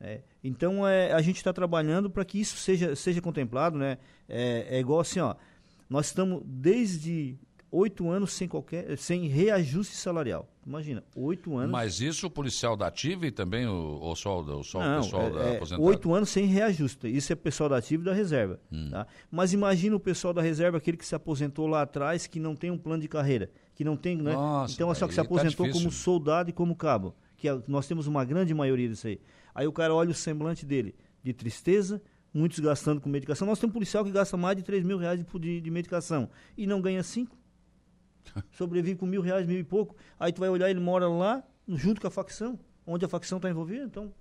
É, então é, a gente está trabalhando para que isso seja, seja contemplado, né? É, é igual assim, ó. Nós estamos desde oito anos sem qualquer sem reajuste salarial. Imagina, oito anos. Mas isso o policial da ativa e também o, o, só, o, só Não, o pessoal é, da é, aposentada? Oito anos sem reajuste. Isso é pessoal da ativa e da reserva. Hum. Tá? Mas imagina o pessoal da reserva, aquele que se aposentou lá atrás, que não tem um plano de carreira, que não tem, né? Nossa, então, só que se tá aposentou tá como soldado e como cabo. Que é, nós temos uma grande maioria disso aí. Aí o cara olha o semblante dele de tristeza, muitos gastando com medicação. Nós temos um policial que gasta mais de 3 mil reais de, de, de medicação e não ganha 5 sobrevive com mil reais, mil e pouco. Aí tu vai olhar, ele mora lá, junto com a facção, onde a facção está envolvida, então...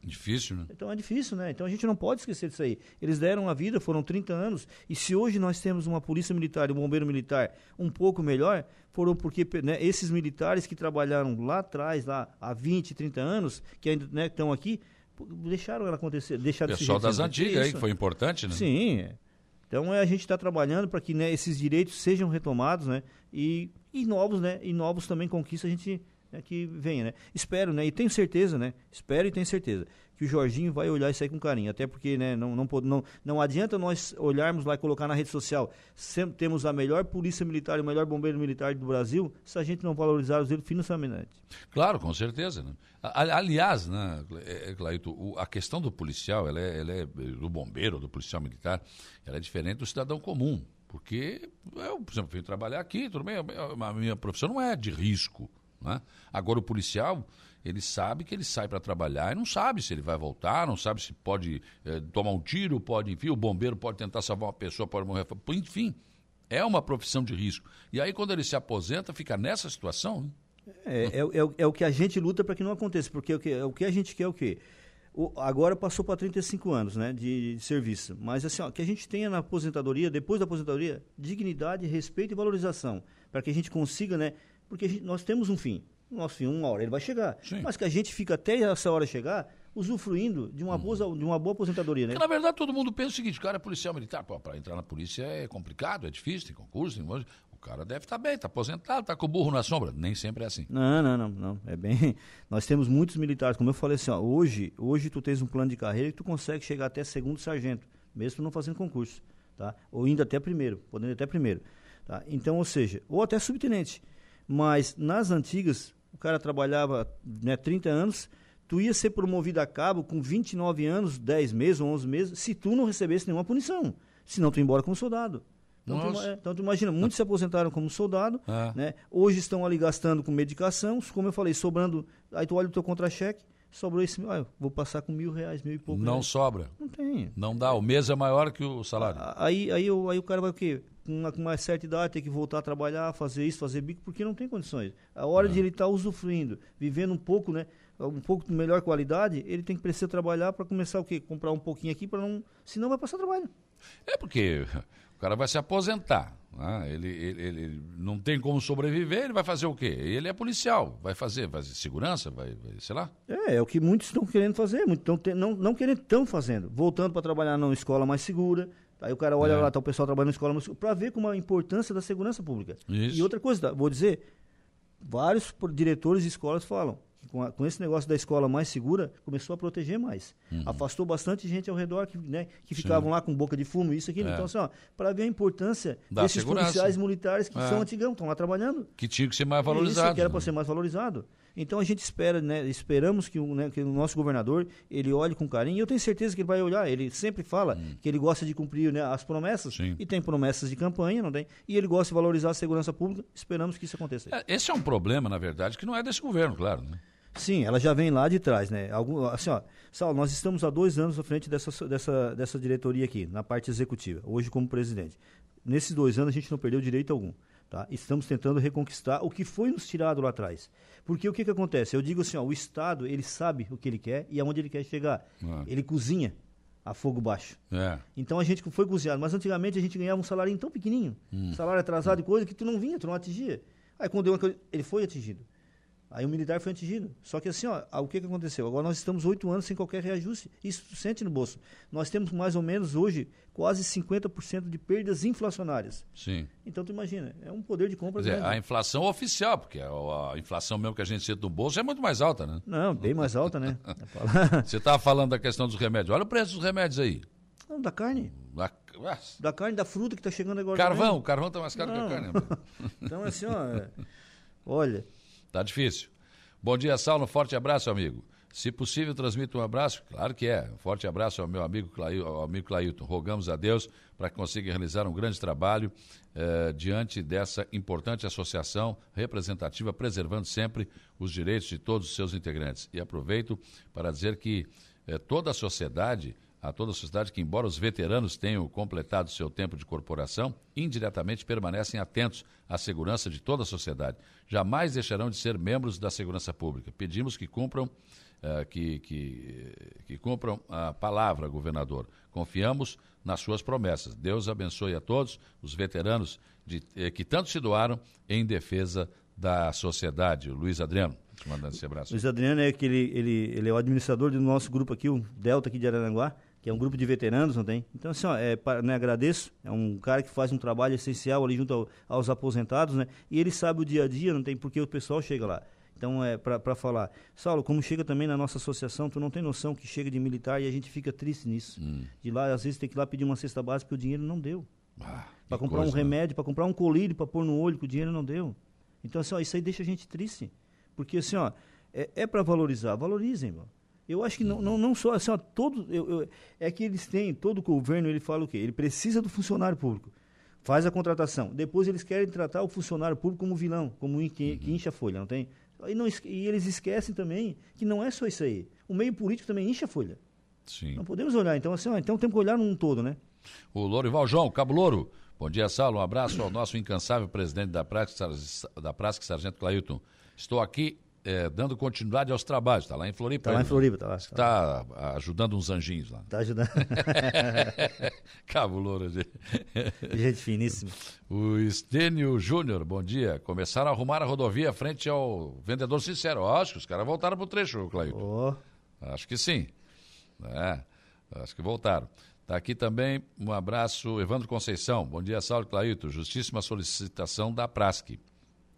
Difícil, né? Então é difícil, né? Então a gente não pode esquecer disso aí. Eles deram a vida, foram 30 anos, e se hoje nós temos uma polícia militar e um bombeiro militar um pouco melhor, foram porque né, esses militares que trabalharam lá atrás, lá há 20, 30 anos, que ainda né, estão aqui, deixaram ela acontecer. Deixaram Pessoal das antigas aí, que foi importante, né? Sim, é. Então é, a gente está trabalhando para que né, esses direitos sejam retomados, né? E, e novos, né? E novos também conquistas a gente né, que venha, né? Espero, né? E tenho certeza, né? Espero e tenho certeza que o Jorginho vai olhar isso aí com carinho. Até porque, né, não, não, não, não adianta nós olharmos lá e colocar na rede social. Sempre temos a melhor polícia militar e o melhor bombeiro militar do Brasil, se a gente não valorizar os financeiramente. Claro, com certeza. Né? Aliás, né, é, é, Claito, a questão do policial, ela é, ela é, do bombeiro, do policial militar, ela é diferente do cidadão comum. Porque eu, por exemplo, venho trabalhar aqui, tudo bem, a minha profissão não é de risco. Né? Agora, o policial, ele sabe que ele sai para trabalhar e não sabe se ele vai voltar, não sabe se pode é, tomar um tiro, pode, enfim, o bombeiro pode tentar salvar uma pessoa, pode morrer. Enfim, é uma profissão de risco. E aí, quando ele se aposenta, fica nessa situação. É, é, é, é, o que a gente luta para que não aconteça, porque o que, o que a gente quer é o quê? O, agora passou para 35 anos né, de, de, serviço. Mas assim, ó, que a gente tenha na aposentadoria, depois da aposentadoria, dignidade, respeito e valorização. Para que a gente consiga, né? Porque gente, nós temos um fim. Nosso fim, uma hora ele vai chegar. Sim. Mas que a gente fica até essa hora chegar usufruindo de uma, hum. boa, de uma boa aposentadoria, né? Porque, na verdade, todo mundo pensa o seguinte, o cara é policial militar, para entrar na polícia é complicado, é difícil, tem concurso, tem... o cara deve estar tá bem, está aposentado, está com o burro na sombra. Nem sempre é assim. Não, não, não, não. É bem. Nós temos muitos militares, como eu falei assim, ó, hoje, hoje tu tens um plano de carreira que tu consegue chegar até segundo sargento, mesmo não fazendo concurso, tá? Ou indo até primeiro, podendo ir até primeiro. Tá? Então, ou seja, ou até subtenente. Mas nas antigas, o cara trabalhava né, 30 anos, tu ia ser promovido a cabo com 29 anos, 10 meses ou 11 meses, se tu não recebesse nenhuma punição. Senão tu ia embora como soldado. Então, tu, então tu imagina, muitos se aposentaram como soldado, é. né? Hoje estão ali gastando com medicação, como eu falei, sobrando. Aí tu olha o teu contra-cheque, sobrou esse mil. Ah, vou passar com mil reais, mil e pouco. Não reais. sobra. Não tem. Não dá. O mês é maior que o salário. Aí, aí, aí, aí o cara vai o quê? Com uma, certa idade, ter que voltar a trabalhar, fazer isso, fazer bico, porque não tem condições. A hora é. de ele estar tá usufruindo, vivendo um pouco, né? Um pouco de melhor qualidade, ele tem que precisar trabalhar para começar o quê? Comprar um pouquinho aqui para não. Senão vai passar trabalho. É porque o cara vai se aposentar. Né? Ele, ele, ele, não tem como sobreviver, ele vai fazer o quê? Ele é policial, vai fazer, vai fazer segurança, vai, vai, sei lá. É, é o que muitos estão querendo fazer, muitos tão, não, não querendo, estão fazendo. Voltando para trabalhar numa escola mais segura. Aí o cara olha é. lá, tá o pessoal trabalhando na escola segura, para ver como a importância da segurança pública. Isso. E outra coisa, tá, vou dizer, vários diretores de escolas falam, com, a, com, esse negócio da escola mais segura, começou a proteger mais. Uhum. Afastou bastante gente ao redor que, né, que ficavam lá com boca de fumo, isso, aqui. É. Então, assim, para ver a importância da desses segurança. policiais militares que é. são antigão, estão lá trabalhando. Que tinha que ser mais valorizado. Isso, que era para ser mais valorizado. Então a gente espera, né, esperamos que o, né, que o, nosso governador ele olhe com carinho. E eu tenho certeza que ele vai olhar. Ele sempre fala hum. que ele gosta de cumprir né, as promessas Sim. e tem promessas de campanha, não tem? E ele gosta de valorizar a segurança pública. Esperamos que isso aconteça. É, esse é um problema, na verdade, que não é desse governo, claro. Né? Sim, ela já vem lá de trás, né? Algum, assim, ó, Saulo, nós estamos há dois anos à frente dessa, dessa, dessa diretoria aqui, na parte executiva, hoje como presidente. Nesses dois anos a gente não perdeu direito algum. Tá? Estamos tentando reconquistar o que foi nos tirado lá atrás. Porque o que, que acontece? Eu digo assim, ó, o Estado ele sabe o que ele quer e aonde ele quer chegar. É. Ele cozinha a fogo baixo. É. Então a gente foi cozinhado. Mas antigamente a gente ganhava um salário tão pequenininho, hum. salário atrasado e coisa que tu não vinha, tu não atingia. Aí quando deu, ele foi atingido. Aí o militar foi atingido. Só que assim, ó, o que, que aconteceu? Agora nós estamos oito anos sem qualquer reajuste. Isso sente no bolso. Nós temos mais ou menos hoje quase 50% de perdas inflacionárias. Sim. então tu imagina, é um poder de compra grande. a inflação oficial, porque a, a, inflação mesmo que a gente sente no bolso é muito mais alta, né? Não, bem mais alta, né? Você estava falando da questão dos remédios. Olha o preço dos remédios aí. Não, da carne. Da, da carne, da fruta que está chegando agora. Carvão, também. carvão está mais caro Não. que a carne. então, assim, ó, é, olha, Tá difícil. Bom dia, Saulo. Um forte abraço, amigo. Se possível, transmita um abraço. Claro que é. Um forte abraço ao meu amigo, Clail, ao amigo Clailton. Rogamos a Deus para que consiga realizar um grande trabalho eh, diante dessa importante associação representativa, preservando sempre os direitos de todos os seus integrantes. E aproveito para dizer que eh, toda a sociedade a toda a sociedade que, embora os veteranos tenham completado seu tempo de corporação, indiretamente permanecem atentos à segurança de toda a sociedade. Jamais deixarão de ser membros da segurança pública. Pedimos que cumpram, uh, que, que, que cumpram a palavra, governador. Confiamos nas suas promessas. Deus abençoe a todos os veteranos de, eh, que tanto se doaram em defesa da sociedade. Luiz Adriano. Te mandando esse abraço. Luiz Adriano é aquele, ele, ele é o administrador do nosso grupo aqui, o Delta aqui de Araranguá que é um grupo de veteranos, não tem? Então, assim, ó, é, né, agradeço. É um cara que faz um trabalho essencial ali junto ao, aos aposentados, né? E ele sabe o dia a dia, não tem porque o pessoal chega lá. Então, é para falar. Saulo, como chega também na nossa associação, tu não tem noção que chega de militar e a gente fica triste nisso. Hum. De lá, às vezes, tem que ir lá pedir uma cesta básica porque o dinheiro não deu. Ah, para comprar coisa, um né? remédio, para comprar um colírio para pôr no olho que o dinheiro não deu. Então, assim, ó, isso aí deixa a gente triste. Porque, assim, ó, é, é para valorizar. Valorizem, mano. Eu acho que não, não, não só assim, ó, todo, eu, eu, é que eles têm, todo o governo ele fala o quê? Ele precisa do funcionário público. Faz a contratação. Depois eles querem tratar o funcionário público como vilão, como um que, que incha a folha, não tem? E, não, e eles esquecem também que não é só isso aí. O meio político também incha a folha. Sim. Não podemos olhar. Então, assim, ó, então temos que olhar num todo, né? O Lorival João, Cabo Louro. Bom dia, Saulo. Um abraço ao nosso incansável presidente da Prática, da Prática Sargento Clailton. Estou aqui é, dando continuidade aos trabalhos. Está lá em Floripa. Está lá em Floripa, está lá. Está tá ajudando uns anjinhos lá. Está ajudando. Cabo Louro. Gente finíssima. O Estênio Júnior, bom dia. Começaram a arrumar a rodovia frente ao vendedor sincero. acho que os caras voltaram para o trecho, Clailton. Oh. Acho que sim. É, acho que voltaram. Está aqui também um abraço, Evandro Conceição. Bom dia, Saulo Clailton. Justíssima solicitação da Prasque.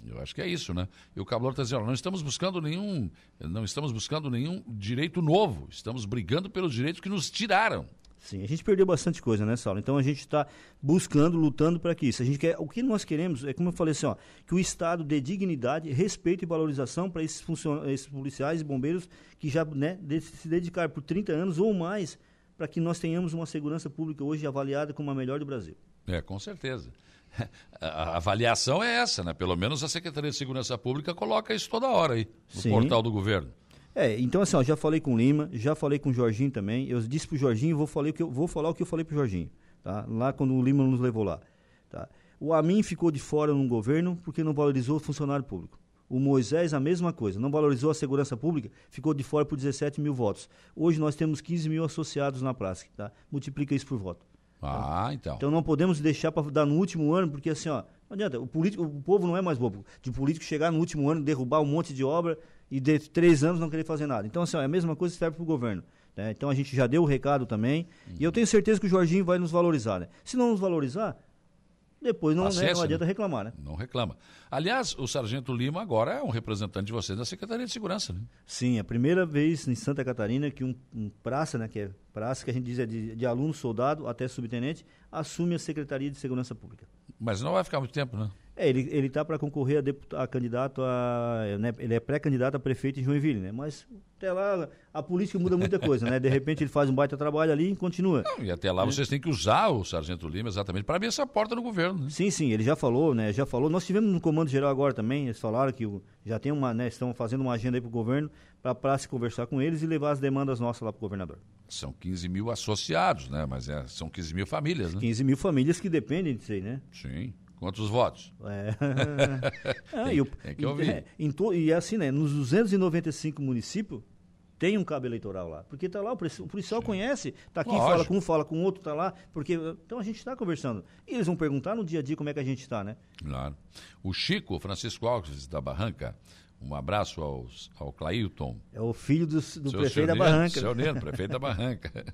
Eu acho que é isso, né? E o Cabral está dizendo, não estamos buscando nenhum, não estamos buscando nenhum direito novo, estamos brigando pelos direitos que nos tiraram. Sim, a gente perdeu bastante coisa, né, Saulo? Então a gente está buscando, lutando para que isso. A gente quer, o que nós queremos é, como eu falei assim, ó, que o Estado dê dignidade, respeito e valorização para esses, esses policiais e bombeiros que já né, se dedicaram por 30 anos ou mais para que nós tenhamos uma segurança pública hoje avaliada como a melhor do Brasil. É, com certeza. A avaliação é essa, né? Pelo menos a Secretaria de Segurança Pública coloca isso toda hora aí no Sim. portal do governo. É, então assim, ó, já falei com o Lima, já falei com o Jorginho também. Eu disse pro Jorginho, vou, falei que eu, vou falar o que eu falei pro Jorginho, tá? Lá quando o Lima nos levou lá, tá? O Amin ficou de fora no governo porque não valorizou o funcionário público. O Moisés, a mesma coisa, não valorizou a segurança pública, ficou de fora por 17 mil votos. Hoje nós temos 15 mil associados na praça, tá? Multiplica isso por voto. Ah, tá? então. Então não podemos deixar para dar no último ano, porque assim, ó, não adianta, o, político, o povo não é mais bobo. De político chegar no último ano, derrubar um monte de obra e de três anos não querer fazer nada. Então, assim, ó, é a mesma coisa que serve para o governo. Né? Então a gente já deu o recado também. Uhum. E eu tenho certeza que o Jorginho vai nos valorizar. Né? Se não nos valorizar, depois não, né, não adianta reclamar, né? Não reclama. Aliás, o Sargento Lima agora é um representante de vocês na Secretaria de Segurança, né? Sim, a primeira vez em Santa Catarina que um, um praça, né, que é praça que a gente diz é de, de aluno, soldado até subtenente, assume a Secretaria de Segurança Pública. Mas não vai ficar muito tempo, né? É, ele ele está para concorrer a, deputado, a candidato a, né, ele é pré-candidato a prefeito em Joinville, né? Mas até lá a política muda muita coisa, né? De repente ele faz um baita trabalho ali e continua. Não, e até lá né? vocês têm que usar o Sargento Lima exatamente para abrir essa porta no governo. Né? Sim, sim, ele já falou, né? Já falou. Nós tivemos no comando geral agora também, eles falaram que já tem uma, né? Estão fazendo uma agenda aí para o governo para se conversar com eles e levar as demandas nossas lá para o governador. São 15 mil associados, né? Mas é, são 15 mil famílias, né? 15 mil famílias que dependem disso aí, né? Sim. Quantos votos? É. ah, tem, tem, que ouvir. É, to, e assim, né? Nos 295 municípios, tem um cabo eleitoral lá. Porque está lá, o policial conhece, está aqui, Lógico. fala com um, fala com outro, está lá. Porque, então a gente está conversando. E eles vão perguntar no dia a dia como é que a gente está, né? Claro. O Chico Francisco Alves da Barranca, um abraço ao, ao Clailton. É o filho do, do prefeito da Barranca. Seu Neno, prefeito da Barranca.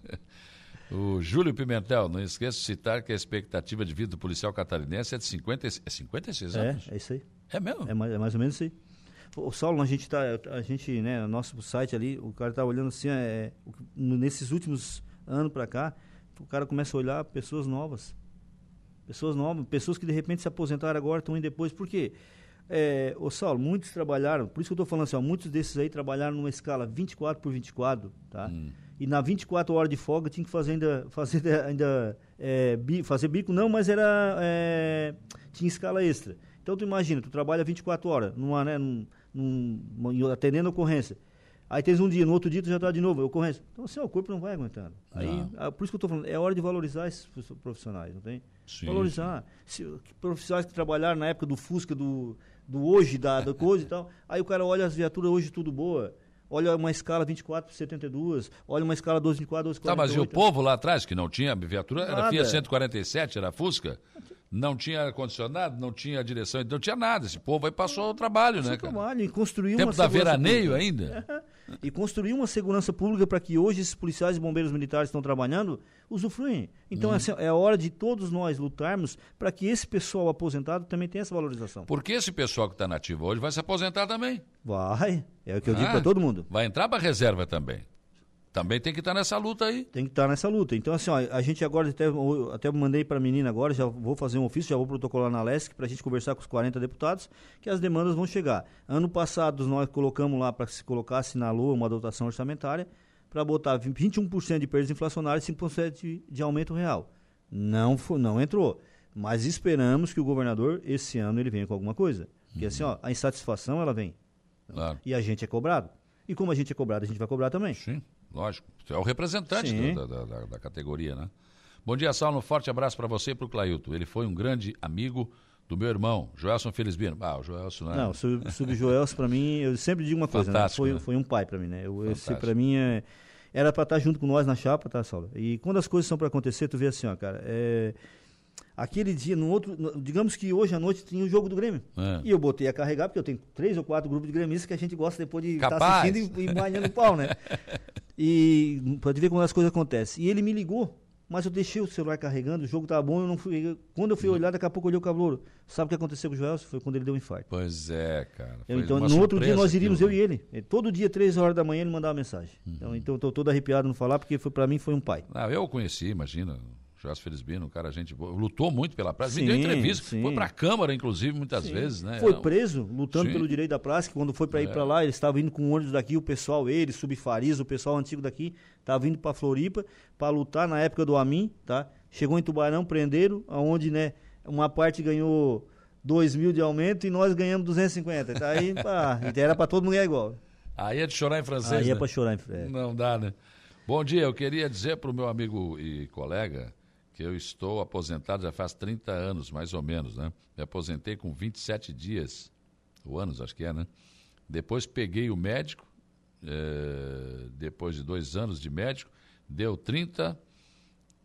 O Júlio Pimentel, não esqueça de citar que a expectativa de vida do policial catarinense é de 50, é 56 anos. É, é isso aí. É mesmo? É mais, é mais ou menos isso aí. O Saulo, a gente tá, a gente, né, no nosso site ali, o cara tá olhando assim, é, nesses últimos anos para cá, o cara começa a olhar pessoas novas. Pessoas novas, pessoas que de repente se aposentaram agora, estão indo depois. Por quê? É, ô Saulo, muitos trabalharam, por isso que eu estou falando assim, ó, muitos desses aí trabalharam numa escala 24 por 24, tá? Hum e na 24 horas de folga tinha que fazer ainda, fazer ainda é, bi, fazer bico, não, mas era é, tinha escala extra. Então tu imagina, tu trabalha 24 horas, numa, né, num, num, atendendo a ocorrência. Aí tens um dia, no outro dia tu já está de novo, ocorrência. Então assim, ó, o corpo não vai aguentando. Aí, ah, por isso que eu estou falando, é hora de valorizar esses profissionais, não tem? Sim, valorizar. Se, profissionais que trabalharam na época do Fusca, do, do hoje, da, da coisa e tal. Aí o cara olha as viaturas hoje tudo boa olha uma escala 24 por 72, olha uma escala 12 por 12 Tá, mas e o povo lá atrás, que não tinha viatura, nada. era Fiat 147, era Fusca? Não tinha ar-condicionado, não tinha direção, não tinha nada. Esse povo aí passou o trabalho, né, cara? trabalho, e construiu Tempo da veraneio pública. ainda? E construiu uma segurança pública para que hoje esses policiais e bombeiros militares estão trabalhando usufruem. Então, hum. assim, é hora de todos nós lutarmos para que esse pessoal aposentado também tenha essa valorização. Porque esse pessoal que está nativo hoje vai se aposentar também. Vai, é o que eu ah, digo para todo mundo. Vai entrar para reserva também. Também tem que estar tá nessa luta aí. Tem que estar tá nessa luta. Então, assim, ó, a gente agora, até, até mandei para a menina agora, já vou fazer um ofício, já vou protocolar na LESC para a gente conversar com os 40 deputados, que as demandas vão chegar. Ano passado, nós colocamos lá para que se colocasse na LOA uma dotação orçamentária para botar 21% de perdas inflacionárias e 5% de, de aumento real. Não, não entrou. Mas esperamos que o governador, esse ano, ele venha com alguma coisa. Porque uhum. assim, ó, a insatisfação, ela vem. Claro. E a gente é cobrado. E como a gente é cobrado, a gente vai cobrar também. Sim. Lógico. Você é o representante do, da, da, da, categoria, né? Bom dia, Saulo. Um forte abraço para você e para o Clailton. Ele foi um grande amigo do meu irmão, Joelson Felizbino. Ah, o Joelson, né? Não, o Subjoelson, para mim, eu sempre digo uma coisa, né? Foi, né? foi um pai para mim, né? Eu, esse, para mim, é, era para estar tá junto com nós na chapa, tá, Saulo? E quando as coisas são para acontecer, tu vê assim, ó, cara, é aquele dia, no outro, no, digamos que hoje à noite tinha o jogo do Grêmio. É. E eu botei a carregar, porque eu tenho três ou quatro grupos de gremistas que a gente gosta depois de estar tá assistindo e, e banhando o pau, né? E pode ver como as coisas acontecem. E ele me ligou, mas eu deixei o celular carregando, o jogo estava bom, eu não fui. Quando eu fui olhar, daqui a pouco eu olhei o cabelo. Sabe o que aconteceu com o Joel? Foi quando ele deu um infarto. Pois é, cara. Eu, então, no outro dia nós iríamos, aquilo, eu e ele. Todo dia, três horas da manhã, ele mandava mensagem. Uhum. Então, então estou todo arrepiado no falar, porque foi para mim foi um pai. Ah, eu o conheci, imagina. Jorge Felizbino, um cara, gente lutou muito pela praça, sim, me deu entrevista, sim. foi para a Câmara, inclusive, muitas sim. vezes, né? Foi preso, lutando pelo direito da praça, que quando foi para é. ir para lá, ele estava indo com ônibus daqui, o pessoal, ele, Subfariz, o pessoal antigo daqui, estava indo para Floripa para lutar na época do Amin, tá? Chegou em Tubarão, prenderam, aonde, né, uma parte ganhou 2 mil de aumento e nós ganhamos 250. Então, aí, pá, era para todo mundo ganhar igual. Aí é de chorar em francês. Aí né? é para chorar em francês. Não dá, né? Bom dia, eu queria dizer para o meu amigo e colega que eu estou aposentado já faz 30 anos, mais ou menos, né? Me aposentei com 27 dias, ou anos, acho que é, né? Depois peguei o médico, é, depois de dois anos de médico, deu 30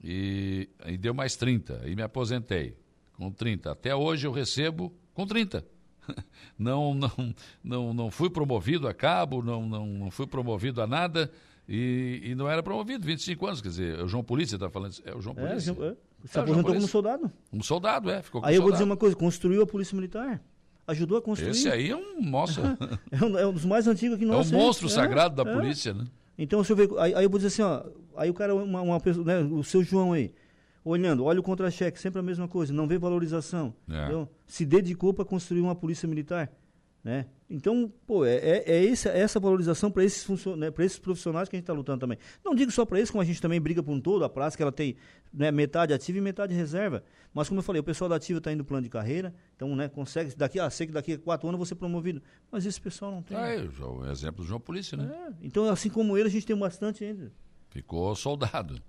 e, e deu mais 30, e me aposentei com 30. Até hoje eu recebo com 30. Não, não, não, não fui promovido a cabo, não, não, não fui promovido a nada e, e não era promovido, 25 anos, quer dizer, é o João Polícia está falando, é o João É, Polícia. é, se É, o João aposentou como soldado. Um soldado, é, ficou com Aí eu vou dizer soldado. uma coisa, construiu a Polícia Militar. Ajudou a construir. Esse aí é um, nossa, É um, é um dos mais antigos que é nós um monstro sagrado da é. polícia, né? Então, se eu ver, aí, aí eu vou dizer assim, ó, aí o cara, uma, uma pessoa, né, o seu João aí, olhando, olha o contra-cheque, sempre a mesma coisa, não vê valorização. É. entendeu? Se dedicou para construir uma polícia militar. Né? Então, pô, é, é, é esse- é essa valorização para esses, né, esses profissionais que a gente está lutando também. Não digo só para eles, como a gente também briga por um todo, a praça que ela tem né, metade ativa e metade reserva. Mas como eu falei, o pessoal da ativa está indo plano de carreira, então né, consegue, daqui, ah, sei que daqui a quatro anos eu vou ser promovido. Mas esse pessoal não tem. Ah, é, o exemplo do João Polícia, né? É, então, assim como ele, a gente tem bastante ainda. Ficou soldado.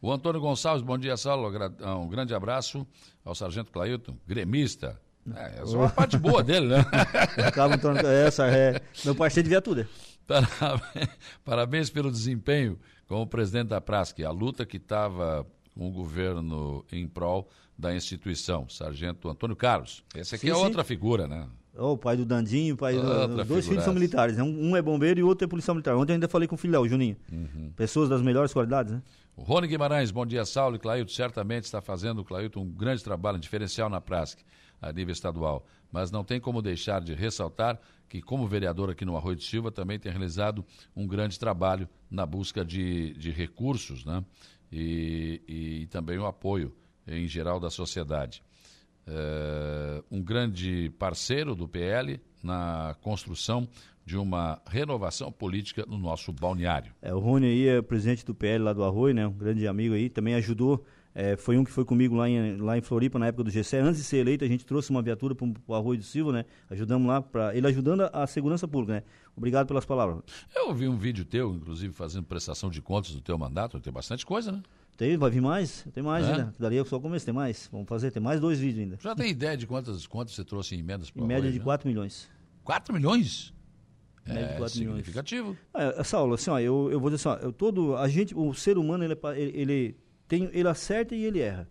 O Antônio Gonçalves, bom dia, Saulo. Ah, Um grande abraço ao Sargento Clailton, gremista. É, essa é uma parte boa dele, né? Acaba Antônio, essa é meu parceiro de viatura. Parabéns, parabéns pelo desempenho como presidente da Prasc, a luta que estava com o governo em prol da instituição, Sargento Antônio Carlos. Esse aqui Sim, é sim. outra figura, né? Ó, o pai do Dandinho, o pai do, Outra dois filhos são militares. né? Um, é bombeiro e o outro é policial militar. Ontem eu ainda falei com o filho, o Juninho. Uhum. Pessoas das melhores qualidades, né? O Rony Guimarães, bom dia, Saulo e Clailton. Certamente está fazendo, Clailton, um grande trabalho, um diferencial na Prasc, a nível estadual. Mas não tem como deixar de ressaltar que, como vereador aqui no Arroio de Silva, também tem realizado um grande trabalho na busca de, de recursos, né? E, e também o apoio, em geral, da sociedade. É, um grande parceiro do PL na construção de uma renovação política no nosso balneário. É, o Rony aí é presidente do PL lá do Arroio, né? Um grande amigo aí, também ajudou. É, foi um que foi comigo lá em, lá em Floripa, na época do GC. Antes de ser eleito, a gente trouxe uma viatura para o Arroio do Silva, né? Ajudamos lá, pra, ele ajudando a, a segurança pública, né? Obrigado pelas palavras. Eu vi um vídeo teu, inclusive, fazendo prestação de contas do teu mandato. Tem bastante coisa, né? Tem, vai vir mais? Tem mais É? ainda. Daria só o começo, tem mais. Vamos fazer, tem mais dois vídeos ainda. Já tem ideia de quantas, quantas você trouxe em emendas para Em média de 4 milhões. 4 milhões? É 4 milhões. significativo. É, Saulo, assim, ó, eu, eu vou dizer assim, ó, eu todo, a gente, o ser humano, ele, é ele tem, ele acerta e ele erra.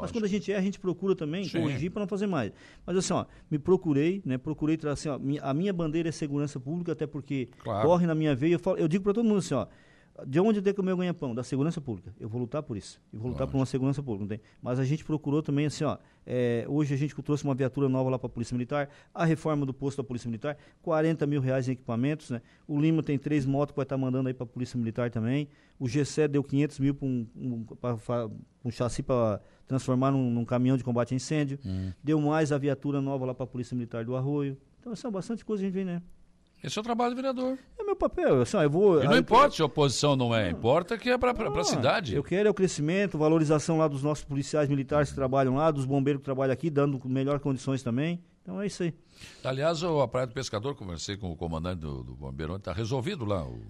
Mas quando a gente erra, a gente procura também Sim. corrigir para não fazer mais. Mas assim, ó, me procurei, né, procurei, assim, ó, a minha bandeira é segurança pública, até porque Claro. corre na minha veia. Eu, falo- eu digo para todo mundo assim, ó, de onde tem que o meu ganha-pão? Da segurança pública. Eu vou lutar por isso. Eu vou lutar por uma segurança pública. Mas a gente procurou também, assim, ó. é, hoje a gente trouxe uma viatura nova lá para a Polícia Militar, a reforma do posto da Polícia Militar, 40 mil reais em equipamentos, né? O Lima tem três motos que vai estar mandando aí para a Polícia Militar também. O GC deu 500 mil para um, um, pra fa- um chassi para transformar num, num caminhão de combate a incêndio. Hum. Deu mais a viatura nova lá para a Polícia Militar do Arroio. Então, são bastante coisa que a gente vem, né? Esse é o trabalho do vereador. É meu papel. Assim, ó, eu vou, E não importa se a oposição não é, importa que é para a ah, cidade. Eu quero é o crescimento, valorização lá dos nossos policiais militares que trabalham lá, dos bombeiros que trabalham aqui, dando melhores condições também. Então é isso aí. Aliás, o- a Praia do Pescador, conversei com o comandante do, do Bombeiro ontem, está resolvido lá. o-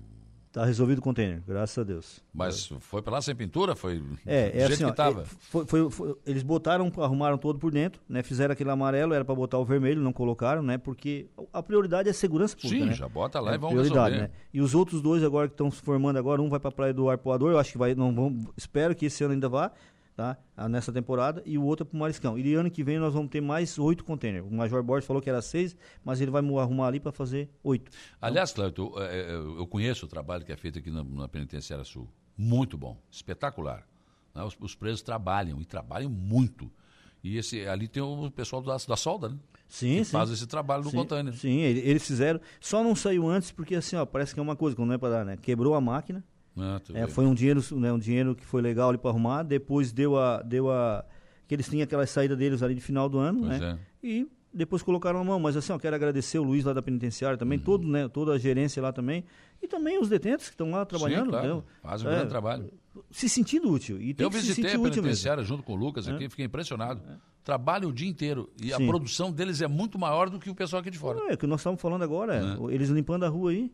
Tá resolvido o container, graças a Deus. mas foi para lá sem pintura? Foi É, do é jeito assim, que estava? é, foi- foi- foi- eles botaram, arrumaram todo por dentro, né? Fizeram aquele amarelo, era para botar o vermelho, não colocaram, né? Porque a prioridade é a segurança pública, Sim, né? já bota lá É e vamos prioridade, resolver. né? E os outros dois agora que estão se formando agora, um vai para a Praia do Arpoador, eu acho que vai, não vão, espero que esse ano ainda vá, tá? Ah, Nessa temporada, e o outro é para o Mariscão. E ano que vem nós vamos ter mais oito containers. O Major Borges falou que era seis, mas ele vai arrumar ali para fazer oito. Aliás, Cléito, eu, é, eu- conheço o trabalho que é feito aqui na, na Penitenciária Sul. Muito bom, espetacular. né? Os, os presos trabalham, e trabalham muito. E esse, ali tem o pessoal da, da solda, né? Sim, que sim. faz esse trabalho no sim, container. Sim, ele- eles fizeram. Só não saiu antes porque assim, ó, parece que é uma coisa, quando não é para dar, né? Quebrou a máquina. Ah, É, foi um dinheiro, né, um dinheiro que foi legal ali para arrumar. Depois deu a, deu a, que eles tinham aquela saída deles ali de final do ano, Pois né? é. E depois colocaram a mão. Mas assim, eu quero agradecer o Luiz lá da penitenciária também, uhum. todo, né, toda a gerência lá também. E também os detentos que estão lá trabalhando. Sim, claro. Fazem um é, grande trabalho. Se sentindo útil. E eu visitei a penitenciária junto com o Lucas aqui, é. fiquei impressionado. É. Trabalham o dia inteiro. E Sim. a produção deles é muito maior do que o pessoal aqui de fora. É, o que nós estamos falando agora. É. Eles limpando a rua aí.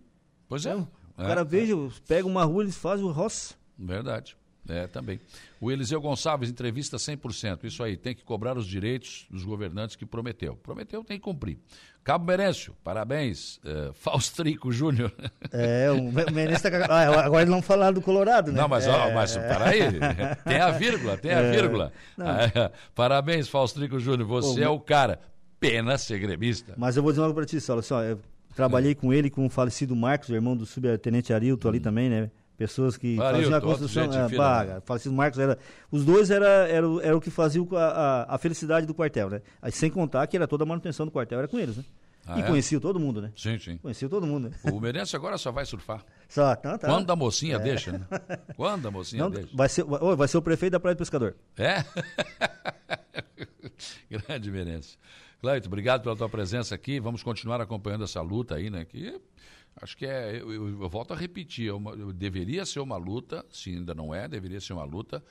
Pois é. O cara é. veja, pega uma rua, eles fazem o roça. Verdade. É, também. O Eliseu Gonçalves, entrevista 100%. Isso aí, tem que cobrar os direitos dos governantes que prometeu. Prometeu, tem que cumprir. Cabo Merencio, parabéns. É, Faustrico Júnior. É, o Merencio tá... Ah, agora não falar do Colorado, né? Não, mas, é... ó, mas peraí, tem a vírgula, tem a é. vírgula. É, parabéns, Faustrico Júnior, você é o cara. Pena ser gremista. Mas eu vou dizer algo para ti, Saulo. Assim, ó, trabalhei com ele, com o falecido Marcos, o irmão do subtenente Arilton ali hum. também, né? pessoas que faziam a construção. É, paga. Né? Falecido Marcos era. Os dois era, era, era o que fazia a, a, a, felicidade do quartel, né? Aí, sem contar que era toda a manutenção do quartel, era com eles, né? Ah, e é? conhecia todo mundo, né? Sim, sim. Conhecia todo mundo, né? O Merenço agora só vai surfar. Só, então tá. Quando a mocinha é. deixa, né? Quando a mocinha Não, deixa. Vai ser, vai ser o prefeito da Praia do Pescador. É? Grande Merenço. Cleito, obrigado pela tua presença aqui. Vamos continuar acompanhando essa luta aí, né? Que Acho que é, eu, eu, eu volto a repetir, é uma, deveria ser uma luta, se ainda não é, deveria ser uma luta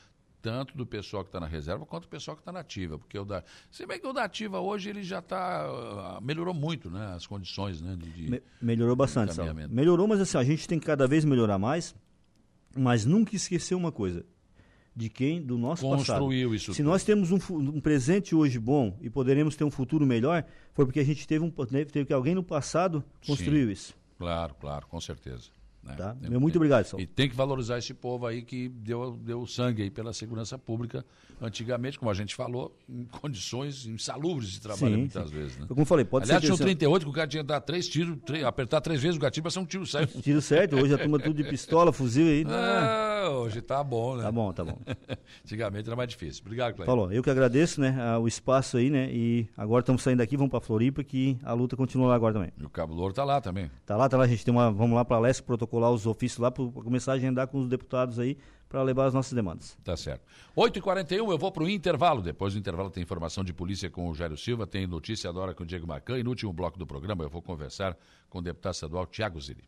tanto do pessoal que está na reserva quanto do pessoal que está na ativa, porque o da, se bem que o da ativa hoje ele já está ah, melhorou muito, né, as condições, né, de, de Me, melhorou bastante, Sal. melhorou, mas assim a gente tem que cada vez melhorar mais, mas nunca esquecer uma coisa, de quem do nosso Construiu passado. isso. Se tudo. nós temos um, um, presente hoje bom e poderemos ter um futuro melhor, foi porque a gente teve um teve que alguém no passado construiu Sim. isso. Claro, claro, com certeza. Né? Tá? Tem, muito obrigado, Saulo. E tem que valorizar esse povo aí que deu, deu sangue aí pela segurança pública, antigamente, como a gente falou, em condições insalubres de trabalho, sim, muitas sim. vezes. Né? Como falei, pode Aliás, ser. Aliás, tinha um 38 que o cara tinha que dar três tiros, três, apertar três vezes o gatilho para ser um tiro certo. Um tiro certo, hoje a turma tudo de pistola, fuzil aí. Né? Ah, hoje tá bom, né? Tá bom, tá bom. Antigamente era mais difícil. Obrigado, Cleber. Falou, eu que agradeço, né, o espaço aí, né, e agora estamos saindo daqui, vamos para Floripa, que a luta continua lá agora também. E o Cabo Louro tá lá também. Tá lá, tá lá, a gente tem uma, vamos lá para Leste protocolar os ofícios lá para começar a agendar com os deputados aí para levar as nossas demandas. Tá certo. 8h41, eu vou para o intervalo. Depois do intervalo tem informação de polícia com o Jairo Silva, tem notícia da hora com o Diego Macan e no último bloco do programa eu vou conversar com o deputado estadual Tiago Zilli.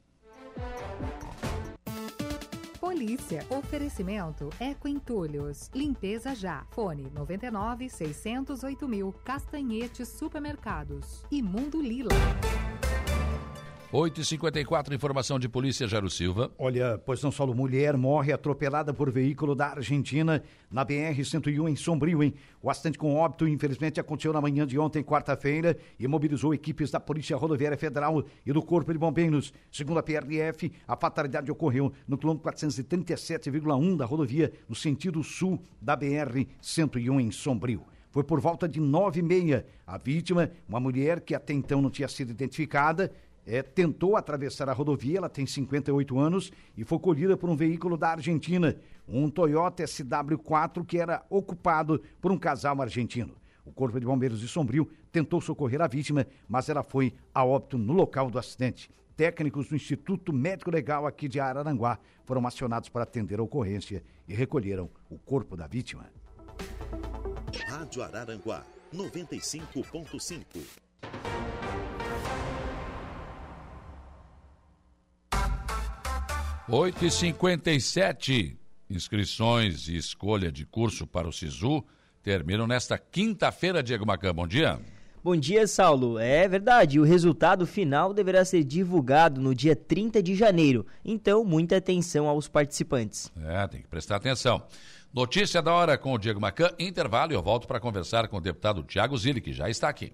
Polícia. Oferecimento Eco Entulhos. Limpeza já. Fone 99 608 mil. Castanhetes Supermercados. E Mundo Lila. 8h54, informação de polícia, Jairo Silva. Olha, pois não só mulher morre atropelada por veículo da Argentina na BR-101 em Sombrio, hein? O acidente com óbito, infelizmente, aconteceu na manhã de ontem, quarta-feira, e mobilizou equipes da Polícia Rodoviária Federal e do Corpo de Bombeiros. Segundo a PRF, a fatalidade ocorreu no quilômetro 437,1 da rodovia, no sentido sul da BR-101 em Sombrio. Foi por volta de nove e meia. A vítima, uma mulher que até então não tinha sido identificada, é, tentou atravessar a rodovia, ela tem 58 anos e foi colhida por um veículo da Argentina, um Toyota SW4 que era ocupado por um casal argentino. O Corpo de Bombeiros de Sombrio tentou socorrer a vítima, mas ela foi a óbito no local do acidente. Técnicos do Instituto Médico Legal aqui de Araranguá foram acionados para atender a ocorrência e recolheram o corpo da vítima. Rádio Araranguá 95.5 8 e 57 Inscrições e escolha de curso para o SISU terminam nesta quinta-feira, Diego Macan. Bom dia. Bom dia, Saulo. É verdade, o resultado final deverá ser divulgado no dia 30 de janeiro. Então, muita atenção aos participantes. É, tem que prestar atenção. Notícia da hora com o Diego Macan. Intervalo e eu volto para conversar com o deputado Tiago Zilli, que já está aqui.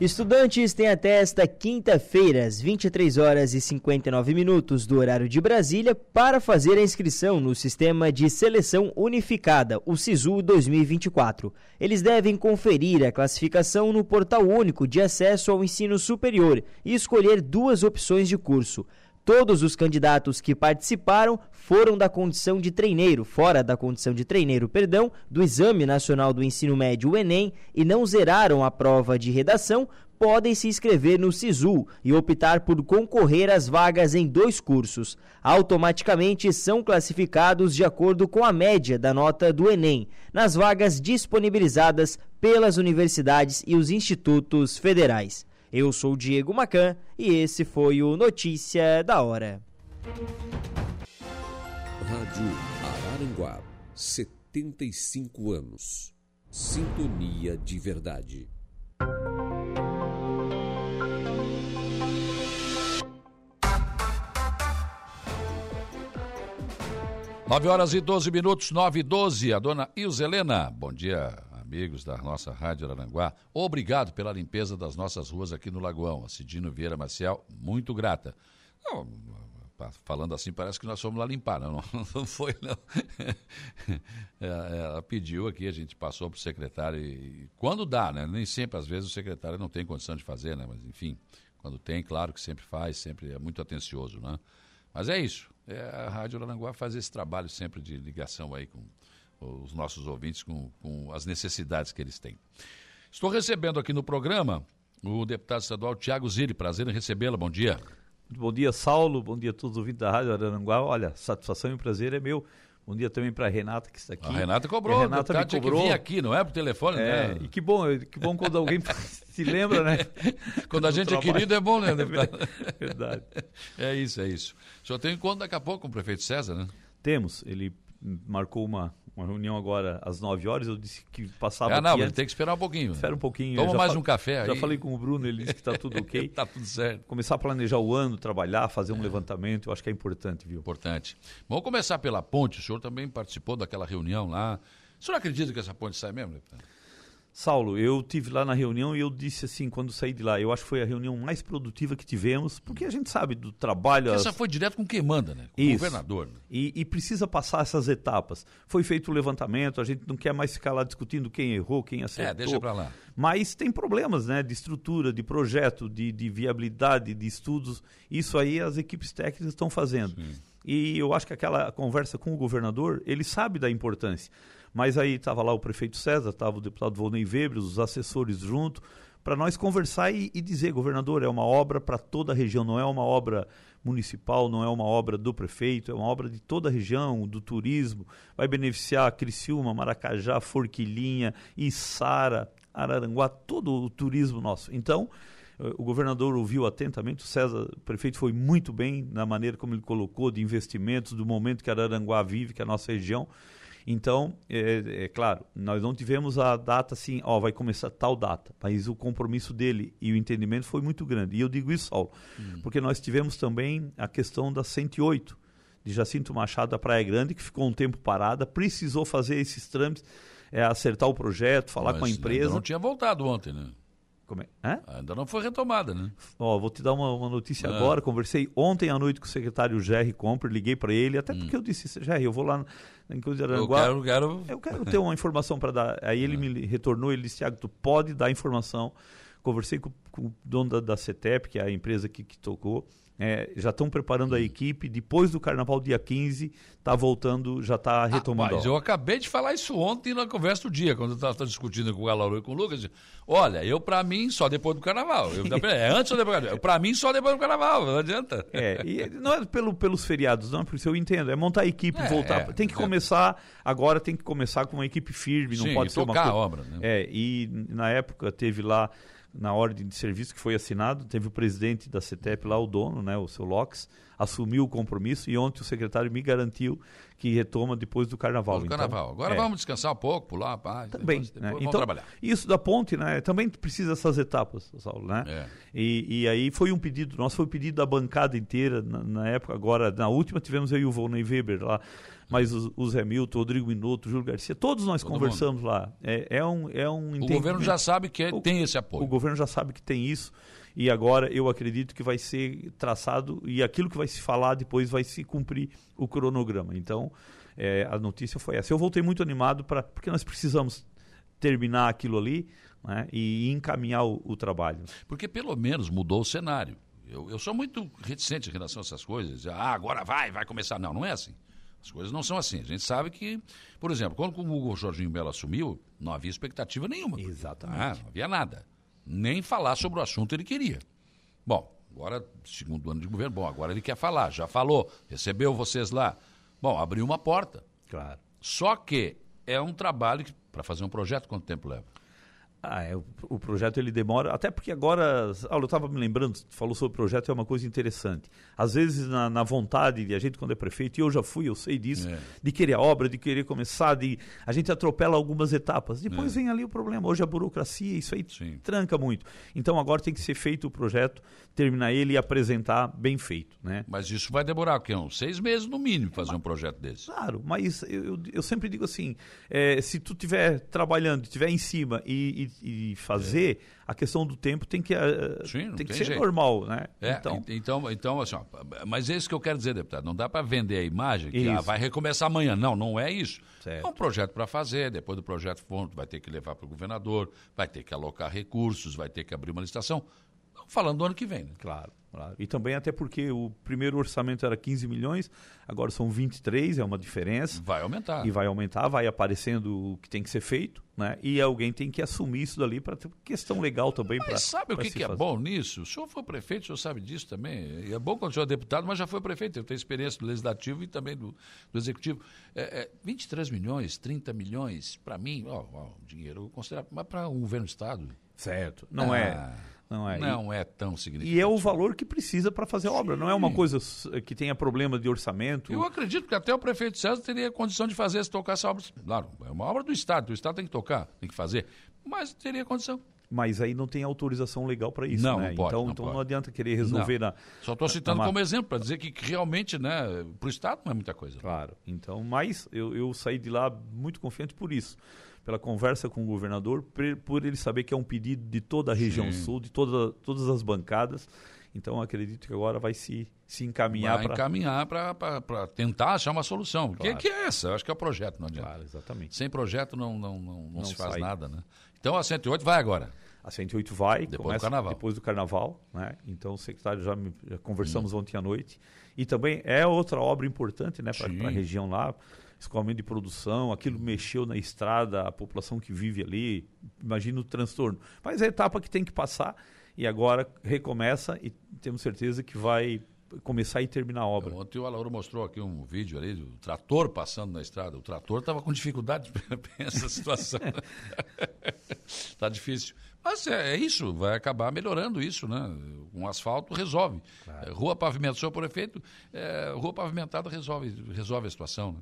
Estudantes têm até esta quinta-feira, às 23 horas e 59 minutos do horário de Brasília, para fazer a inscrição no Sistema de Seleção Unificada, o SISU 2024. Eles devem conferir a classificação no Portal Único de Acesso ao Ensino Superior e escolher duas opções de curso. Todos os candidatos que participaram foram da condição de treineiro, fora da condição de treineiro, perdão, do Exame Nacional do Ensino Médio, o Enem, e não zeraram a prova de redação, podem se inscrever no SISU e optar por concorrer às vagas em dois cursos. Automaticamente são classificados de acordo com a média da nota do Enem, nas vagas disponibilizadas pelas universidades e os institutos federais. Eu sou Diego Macan e esse foi o Notícia da Hora. Rádio Araranguá, 75 anos. Sintonia de verdade. Nove horas e 12 minutos, nove e doze. A dona Ilzelena. Bom dia, amigos da nossa Rádio Araranguá. Obrigado pela limpeza das nossas ruas aqui no Lagoão. A Cidino Vieira Maciel, muito grata. Falando assim, parece que nós fomos lá limpar. Não, não foi, não. É, ela pediu aqui, a gente passou para o secretário. E, quando dá, né? Nem sempre, às vezes, o secretário não tem condição de fazer, né? Mas, enfim, quando tem, claro que sempre faz, sempre é muito atencioso, né? Mas é isso. É, a Rádio Aranguá faz esse trabalho sempre de ligação aí com os nossos ouvintes, com, com as necessidades que eles têm. Estou recebendo aqui no programa o deputado estadual Tiago Zilli. Prazer em recebê-lo. Bom dia. Bom dia, Saulo. Bom dia a todos os ouvintes da Rádio Araranguá. Olha, satisfação e prazer é meu. Bom dia também para a Renata que está aqui. A Renata cobrou. A Renata me cobrou. que aqui, não é por telefone, é, né? E que bom, que bom quando alguém se lembra, né? Quando a gente é querido é bom, né? É verdade. É isso, é isso. O senhor tem encontro daqui a pouco com o prefeito César, né? Temos. Ele marcou uma, uma reunião agora às 9 horas, eu disse que passava. Ah, não, mas tem que esperar um pouquinho. Espera um pouquinho. Toma mais um café aí. Já falei com o Bruno, ele disse que está tudo ok. está tudo certo. Começar a planejar o ano, trabalhar, fazer um é. levantamento, eu acho que é importante, viu? Importante. Vamos começar pela ponte. O senhor também participou daquela reunião lá. O senhor acredita que essa ponte sai mesmo, deputado? Saulo, eu tive lá na reunião e eu disse assim, quando saí de lá, eu acho que foi a reunião mais produtiva que tivemos, porque a gente sabe do trabalho. Essa as... foi direto com quem manda, né? Com Isso. o governador. Né? E, e, precisa passar essas etapas. Foi feito o levantamento, a gente não quer mais ficar lá discutindo quem errou, quem acertou. É, deixa pra lá. Mas tem problemas, né? De estrutura, de projeto, de, de viabilidade, de estudos. Isso aí as equipes técnicas estão fazendo. Sim. E eu acho que aquela conversa com o governador, ele sabe da importância. Mas aí estava lá o prefeito César, estava o deputado Volney Weber, os assessores junto, para nós conversar e, e, dizer, governador, é uma obra para toda a região, não é uma obra municipal, não é uma obra do prefeito, é uma obra de toda a região, do turismo, vai beneficiar Criciúma, Maracajá, Forquilinha, Içara, Araranguá, todo o turismo nosso. Então, eh, o governador ouviu atentamente, o César, o prefeito foi muito bem na maneira como ele colocou de investimentos, do momento que Araranguá vive, que é a nossa região, então, é, é, claro, nós não tivemos a data assim, ó, vai começar tal data, mas o compromisso dele e o entendimento foi muito grande. E eu digo isso, Saulo, hum. porque nós tivemos também a questão da 108 de Jacinto Machado da Praia Grande, que ficou um tempo parada, precisou fazer esses trâmites, é, acertar o projeto, falar mas com a empresa. não tinha voltado ontem, né? É? Ainda não foi retomada, né? Ó, vou te dar uma, uma notícia é. agora. Conversei ontem à noite com o secretário Jerry Compre, liguei para ele, até hum. porque eu disse, Jerry, eu vou lá em Cruz de Aranguá. Eu quero, quero... eu quero ter uma informação para dar. Aí ele é. me retornou, ele disse, Thiago, tu pode dar informação. Conversei com, com o dono da, da CETEP, que é a empresa que, que tocou. É, já estão preparando a equipe. Depois do carnaval, dia 15, está voltando, já está retomando. Ah, mas eu acabei de falar isso ontem na conversa do dia, quando eu estava discutindo com o Galauro e com o Lucas. Olha, eu para mim só depois do carnaval. Eu, é antes ou depois do carnaval? Para mim só depois do carnaval, não adianta. É, e não é pelo, pelos feriados, não, por isso eu entendo. É montar a equipe, é, voltar. É, tem que é. começar, agora tem que começar com uma equipe firme, não Sim, pode ser uma coisa. a obra. Né? É, e na época teve lá na ordem de serviço que foi assinado, teve o presidente da CETEP lá, o dono, né, o seu Locks, assumiu o compromisso e ontem o secretário me garantiu que retoma depois do carnaval. Do então, carnaval. Agora é. vamos descansar um pouco, pular a paz. Também. Depois, depois né? então, trabalhar. Isso da ponte, né? Também precisa dessas etapas, Saulo, né? É. E, e, aí foi um pedido nosso, foi um pedido da bancada inteira na, na época. Agora, na última tivemos aí o Volney Weber lá mas o, o Zé Milton, Rodrigo Minuto, Júlio Garcia, todos nós Todo conversamos mundo. lá. É, é, um, é um O governo já sabe que é, o, tem esse apoio. O governo já sabe que tem isso e agora eu acredito que vai ser traçado e aquilo que vai se falar depois vai se cumprir o cronograma. Então, é, a notícia foi essa. Eu voltei muito animado para porque nós precisamos terminar aquilo ali né, e encaminhar o, o, trabalho. Porque pelo menos mudou o cenário. Eu, eu sou muito reticente em relação a essas coisas. Ah, agora vai, vai começar. Não, não é assim. As coisas não são assim. A gente sabe que, por exemplo, quando o Hugo Jorginho Belo assumiu, não havia expectativa nenhuma. Exatamente. Ah, não havia nada. Nem falar sobre o assunto ele queria. Bom, agora, segundo ano de governo, bom, agora ele quer falar, já falou, recebeu vocês lá. Bom, abriu uma porta. Claro. Só que é um trabalho que, para fazer um projeto, quanto tempo leva? Ah, é, o, o, projeto ele demora, até porque agora, Paulo, eu estava me lembrando, falou sobre o projeto, é uma coisa interessante. Às vezes, na, na, vontade de a gente, quando é prefeito, e eu já fui, eu sei disso, é. de querer a obra, de querer começar, de a gente atropela algumas etapas. Depois é. vem ali o problema. Hoje a burocracia, isso aí Sim. tranca muito. Então agora tem que ser feito o projeto, terminar ele e apresentar bem feito. Né? Mas isso vai demorar, que uns seis meses no mínimo, fazer um projeto desse. Claro, mas eu, eu, eu sempre digo assim: é, se tu estiver trabalhando, estiver em cima e e, fazer, é. a questão do tempo tem que, uh, Sim, tem que ser jeito. normal, né? É, então, então, então assim, ó, mas é isso que eu quero dizer, deputado. Não dá para vender a imagem que ah, vai recomeçar amanhã. Não, não é isso. Certo. É um projeto para fazer, depois do projeto vai ter que levar para o governador, vai ter que alocar recursos, vai ter que abrir uma licitação. Falando do ano que vem, né? Claro. Claro. E também até porque o primeiro orçamento era 15 milhões, agora são 23, é uma diferença. Vai aumentar. E vai aumentar, vai aparecendo o que tem que ser feito, né? E alguém tem que assumir isso dali para ter questão legal também. Mas pra, sabe o que, que é bom nisso? O senhor foi prefeito, o senhor sabe disso também. E é bom quando o senhor é deputado, mas já foi prefeito. Eu tenho experiência do legislativo e também do, do executivo. É, é, 23 milhões, 30 milhões, para mim, ó, ó, dinheiro considerado, mas para um governo do Estado. Certo. Não ah. é não é, não é tão significativo. E é o valor que precisa para fazer a obra. Não é uma coisa que tenha problema de orçamento. Eu acredito que até o prefeito César teria condição de fazer se tocar essa obra. Claro, é uma obra do Estado. O Estado tem que tocar, tem que fazer. Mas teria condição. Mas aí não tem autorização legal para isso, não, né? Não pode, então não, então pode. não adianta querer resolver não. na. Só estou citando na... como exemplo, para dizer que, que realmente, né, para o Estado não é muita coisa. Claro. Então, mas eu, eu saí de lá muito confiante por isso pela conversa com o governador, por ele saber que é um pedido de toda a região Sim. sul, de toda, todas as bancadas. Então acredito que agora vai se, se encaminhar para. encaminhar para tentar achar uma solução. Claro. Que, que é essa? Eu acho que é o projeto, não adianta. Claro, exatamente. Sem projeto não, não, não, não, não se faz sai. nada, né? Então a 108 vai agora. A 108 vai, depois do carnaval. Depois do carnaval, né? Então o secretário já, me, já conversamos hum. ontem à noite. E também é outra obra importante, né, para a região lá escoamento de produção, aquilo mexeu na estrada, a população que vive ali, imagina o transtorno. Mas é a etapa que tem que passar e agora recomeça e temos certeza que vai começar e terminar a obra. Ontem o Alauro mostrou aqui um vídeo ali do trator passando na estrada. O trator estava com dificuldade essa situação. Está difícil. Mas é, é, isso, vai acabar melhorando isso, né? Um asfalto resolve. Claro. Rua pavimentada, por efeito, é, rua pavimentada resolve, resolve a situação. Né?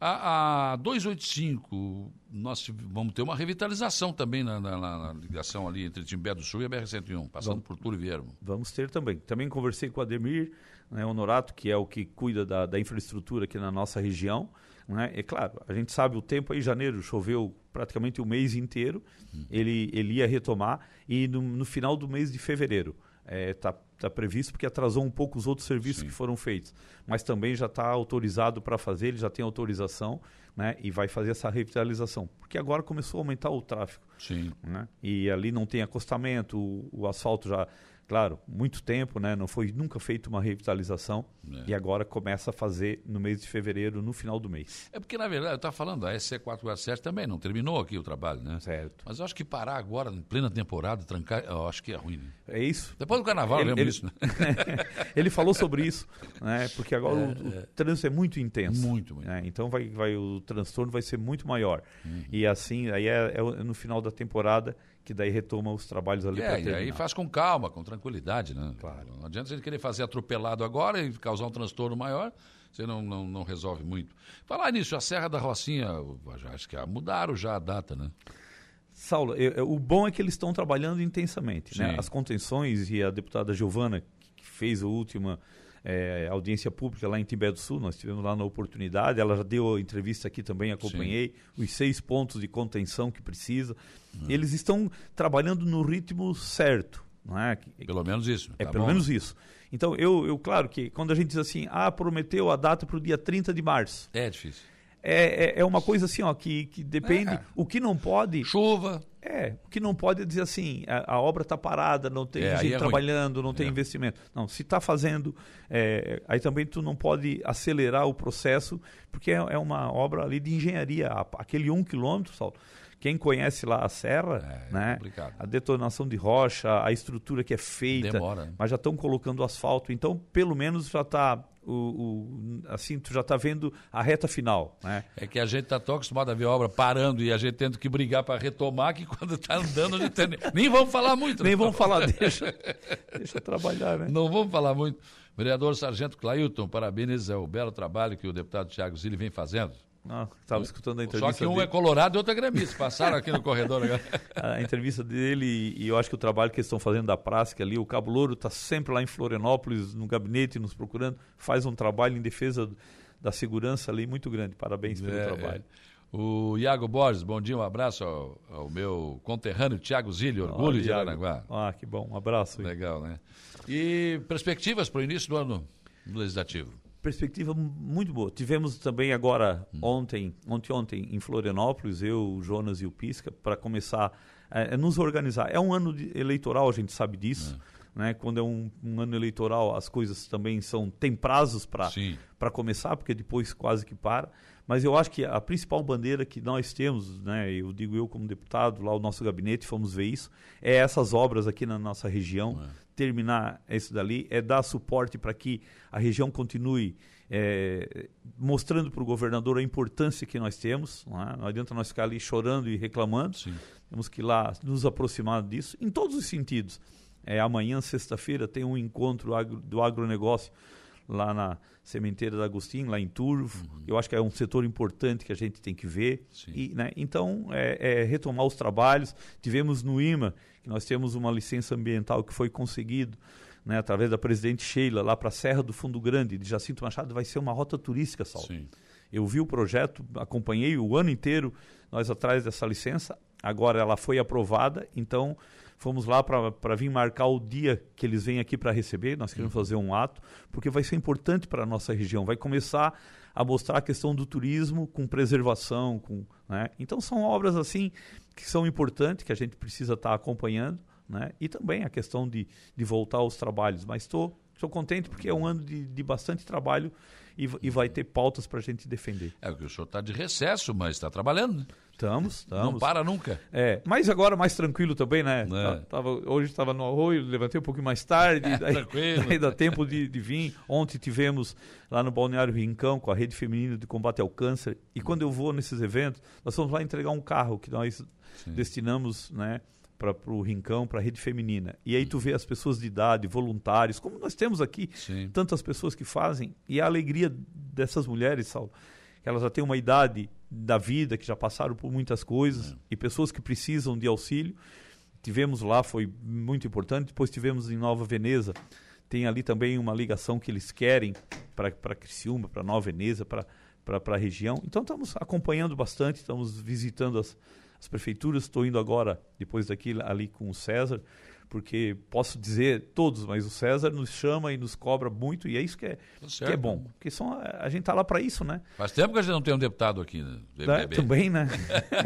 A, a 285, nós vamos ter uma revitalização também na, na, na ligação ali entre Timbé do Sul e a BR-101, passando vamos, por Túlio. Vamos ter também. Também conversei com o Ademir né, Honorato, que é o que cuida da, da infraestrutura aqui na nossa região. Né? É claro, a gente sabe o tempo aí, janeiro choveu praticamente o mês inteiro, uhum. ele, ele ia retomar e no, no final do mês de fevereiro está é, tá, tá previsto, porque atrasou um pouco os outros serviços Sim. que foram feitos. Mas também já está autorizado para fazer, ele já tem autorização né, e vai fazer essa revitalização. Porque agora começou a aumentar o tráfego. Sim. Né, e ali não tem acostamento, o, o asfalto já claro, muito tempo, né? Não foi nunca feito uma revitalização é. e agora começa a fazer no mês de fevereiro, no final do mês. É porque, na verdade, eu estava falando, a SC447 também não terminou aqui o trabalho, né? Certo. Mas eu acho que parar agora, em plena temporada, trancar, eu acho que é ruim. Né? É isso. Depois do carnaval, ele, eu lembro ele, isso, né? ele falou sobre isso, né? Porque agora é, o, o é. trânsito é muito intenso. Muito, muito. Né? Então vai, vai, o transtorno vai ser muito maior. Uhum. E assim, aí é, é no final da temporada que daí retoma os trabalhos ali é, para terminar. E aí faz com calma, com tranquilidade, né? Claro. Não adianta você querer fazer atropelado agora e causar um transtorno maior, você não, não, não resolve muito. Falar nisso, a Serra da Rocinha, acho que mudaram já a data, né? Saulo, eu, eu, o bom é que eles estão trabalhando intensamente. Né? As contenções e a deputada Giovana, que fez a última é, audiência pública lá em Timbé do Sul, nós tivemos lá na oportunidade, ela já deu entrevista aqui também, acompanhei, Sim. os seis pontos de contenção que precisa. Hum. Eles estão trabalhando no ritmo certo. Não é? Pelo menos isso. É, tá pelo bom. menos isso. Então, eu, eu, claro que quando a gente diz assim, ah, prometeu a data para o dia 30 de março. É difícil é, é, é, uma coisa assim, ó, que, que depende. É. O que não pode. Chuva. É, o que não pode é dizer assim, a, a obra está parada, não tem é, gente é trabalhando, ruim. não tem é. investimento. Não, se está fazendo, aí também tu não pode acelerar o processo, porque é, uma obra ali de engenharia. Aquele um quilômetro, Saulo, quem conhece lá a serra, é, né? É a detonação de rocha, a estrutura que é feita, Demora, né? mas já estão colocando asfalto, então pelo menos já está o, o, assim, tu já está vendo a reta final, né? É que a gente está tão acostumado a ver a obra parando e a gente tendo que brigar para retomar que quando está andando a gente tem... nem vamos falar muito. Nem vamos falar, deixa, deixa trabalhar, né? Não vamos falar muito. Vereador Sargento Clailton, parabéns, é o belo trabalho que o deputado Tiago Zilli vem fazendo. Estava escutando a entrevista. Só que um dele. é colorado e outro é gremista. Passaram aqui no corredor agora. A entrevista dele e eu acho que o trabalho que eles estão fazendo da prática ali, o Cabo Louro está sempre lá em Florianópolis, no gabinete, nos procurando, faz um trabalho em defesa da segurança ali muito grande. Parabéns pelo é, trabalho. É. O Iago Borges, bom dia, um abraço ao, ao meu conterrâneo Tiago Zilli, orgulho oh, de Aranaguá. Ah, que bom, um abraço. Legal, né? E perspectivas para o início do ano legislativo? Perspectiva muito boa. Tivemos também agora, hum. ontem, ontem, ontem, em Florianópolis, eu, o Jonas e o Pisca, para começar a, a, nos organizar. É um ano eleitoral, a gente sabe disso. É. Né? Quando é um, um, ano eleitoral, as coisas também são tem prazos para começar, porque depois quase que para. Mas eu acho que a principal bandeira que nós temos, né, eu digo eu como deputado, lá o nosso gabinete, fomos ver isso, é essas obras aqui na nossa região. É terminar isso dali é dar suporte para que a região continue é, mostrando para o governador a importância que nós temos. Não, é? não, adianta nós ficar ali chorando e reclamando. Sim. Temos que ir lá nos aproximar disso, em todos os sentidos. É, amanhã, sexta-feira, tem um encontro agro, do agronegócio lá na sementeira da Agostinho, lá em Turvo. Uhum. Eu acho que é um setor importante que a gente tem que ver. E, né, então, é, é, retomar os trabalhos. Tivemos no IMA que nós temos uma licença ambiental que foi conseguido né, através da presidente Sheila lá para a Serra do Fundo Grande de Jacinto Machado, vai ser uma rota turística, Saulo. Sim. Eu vi o projeto, acompanhei o ano inteiro nós atrás dessa licença. Agora ela foi aprovada, então fomos lá para vir marcar o dia que eles vêm aqui para receber. Nós queremos uhum. fazer um ato, porque vai ser importante para a nossa região. Vai começar a mostrar a questão do turismo com preservação. Com, né? Então são obras assim que são importantes, que a gente precisa estar tá acompanhando, né? e também a questão de, de voltar aos trabalhos. Mas estou contente porque é um ano de, de bastante trabalho e, e vai ter pautas para a gente defender. É que o senhor está de recesso, mas está trabalhando, né? Estamos, estamos. Não para nunca. É, mas agora mais tranquilo também, né? É. Tava, hoje estava no arroio, levantei um pouquinho mais tarde, é, daí, tranquilo. daí dá tempo de, de vir. Ontem tivemos lá no Balneário Rincão com a Rede Feminina de Combate ao Câncer. E quando eu vou nesses eventos, nós vamos lá entregar um carro que nós Sim. destinamos, né? para o Rincão, para a rede feminina. E aí tu vê as pessoas de idade, voluntários, como nós temos aqui, Sim. tantas pessoas que fazem, e a alegria dessas mulheres, Saulo, que elas já têm uma idade da vida, que já passaram por muitas coisas, é. e pessoas que precisam de auxílio. Tivemos lá, foi muito importante. Depois tivemos em Nova Veneza, tem ali também uma ligação que eles querem para Criciúma, para Nova Veneza, para a região. Então estamos acompanhando bastante, estamos visitando as, as prefeituras. Estou indo agora, depois daqui, ali com o César, porque posso dizer todos, mas o César nos chama e nos cobra muito, e é isso que é, tá que é bom. Porque são, a gente está lá para isso, né? Faz tempo que a gente não tem um deputado aqui, né? É, também, né?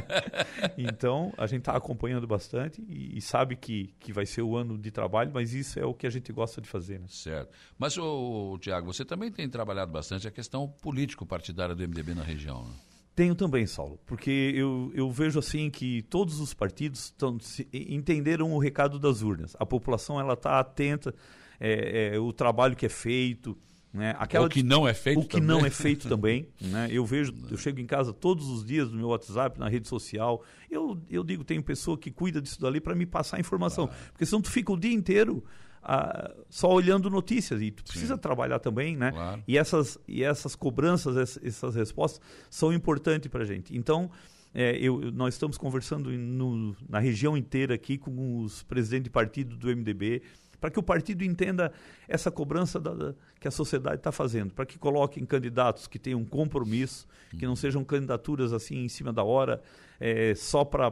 então, a gente está acompanhando bastante e, e, sabe que, que vai ser o ano de trabalho, mas isso é o que a gente gosta de fazer, né? Certo. Mas, o Tiago, você também tem trabalhado bastante a questão político-partidária do MDB na região, né? Tenho também, Saulo, porque eu, eu vejo assim que todos os partidos tão, se, entenderam o recado das urnas. A população ela está atenta, é, é, o trabalho que é feito, Né? Aquela, o que não é feito O que também. não é feito também. Né? Eu vejo, eu chego em casa todos os dias no meu WhatsApp, na rede social. Eu, eu digo, tem pessoa que cuida disso dali para me passar informação. Claro. Porque senão tu fica o dia inteiro ah, só olhando notícias. E tu precisa Sim. trabalhar também, né? Claro. E, essas, e essas cobranças, essas respostas são importantes para a gente. Então, é, eu, nós estamos conversando no, na região inteira aqui com os presidentes de partido do MDB para que o partido entenda essa cobrança da, da, que a sociedade está fazendo, para que coloquem candidatos que tenham compromisso, que não sejam candidaturas assim em cima da hora, é, só para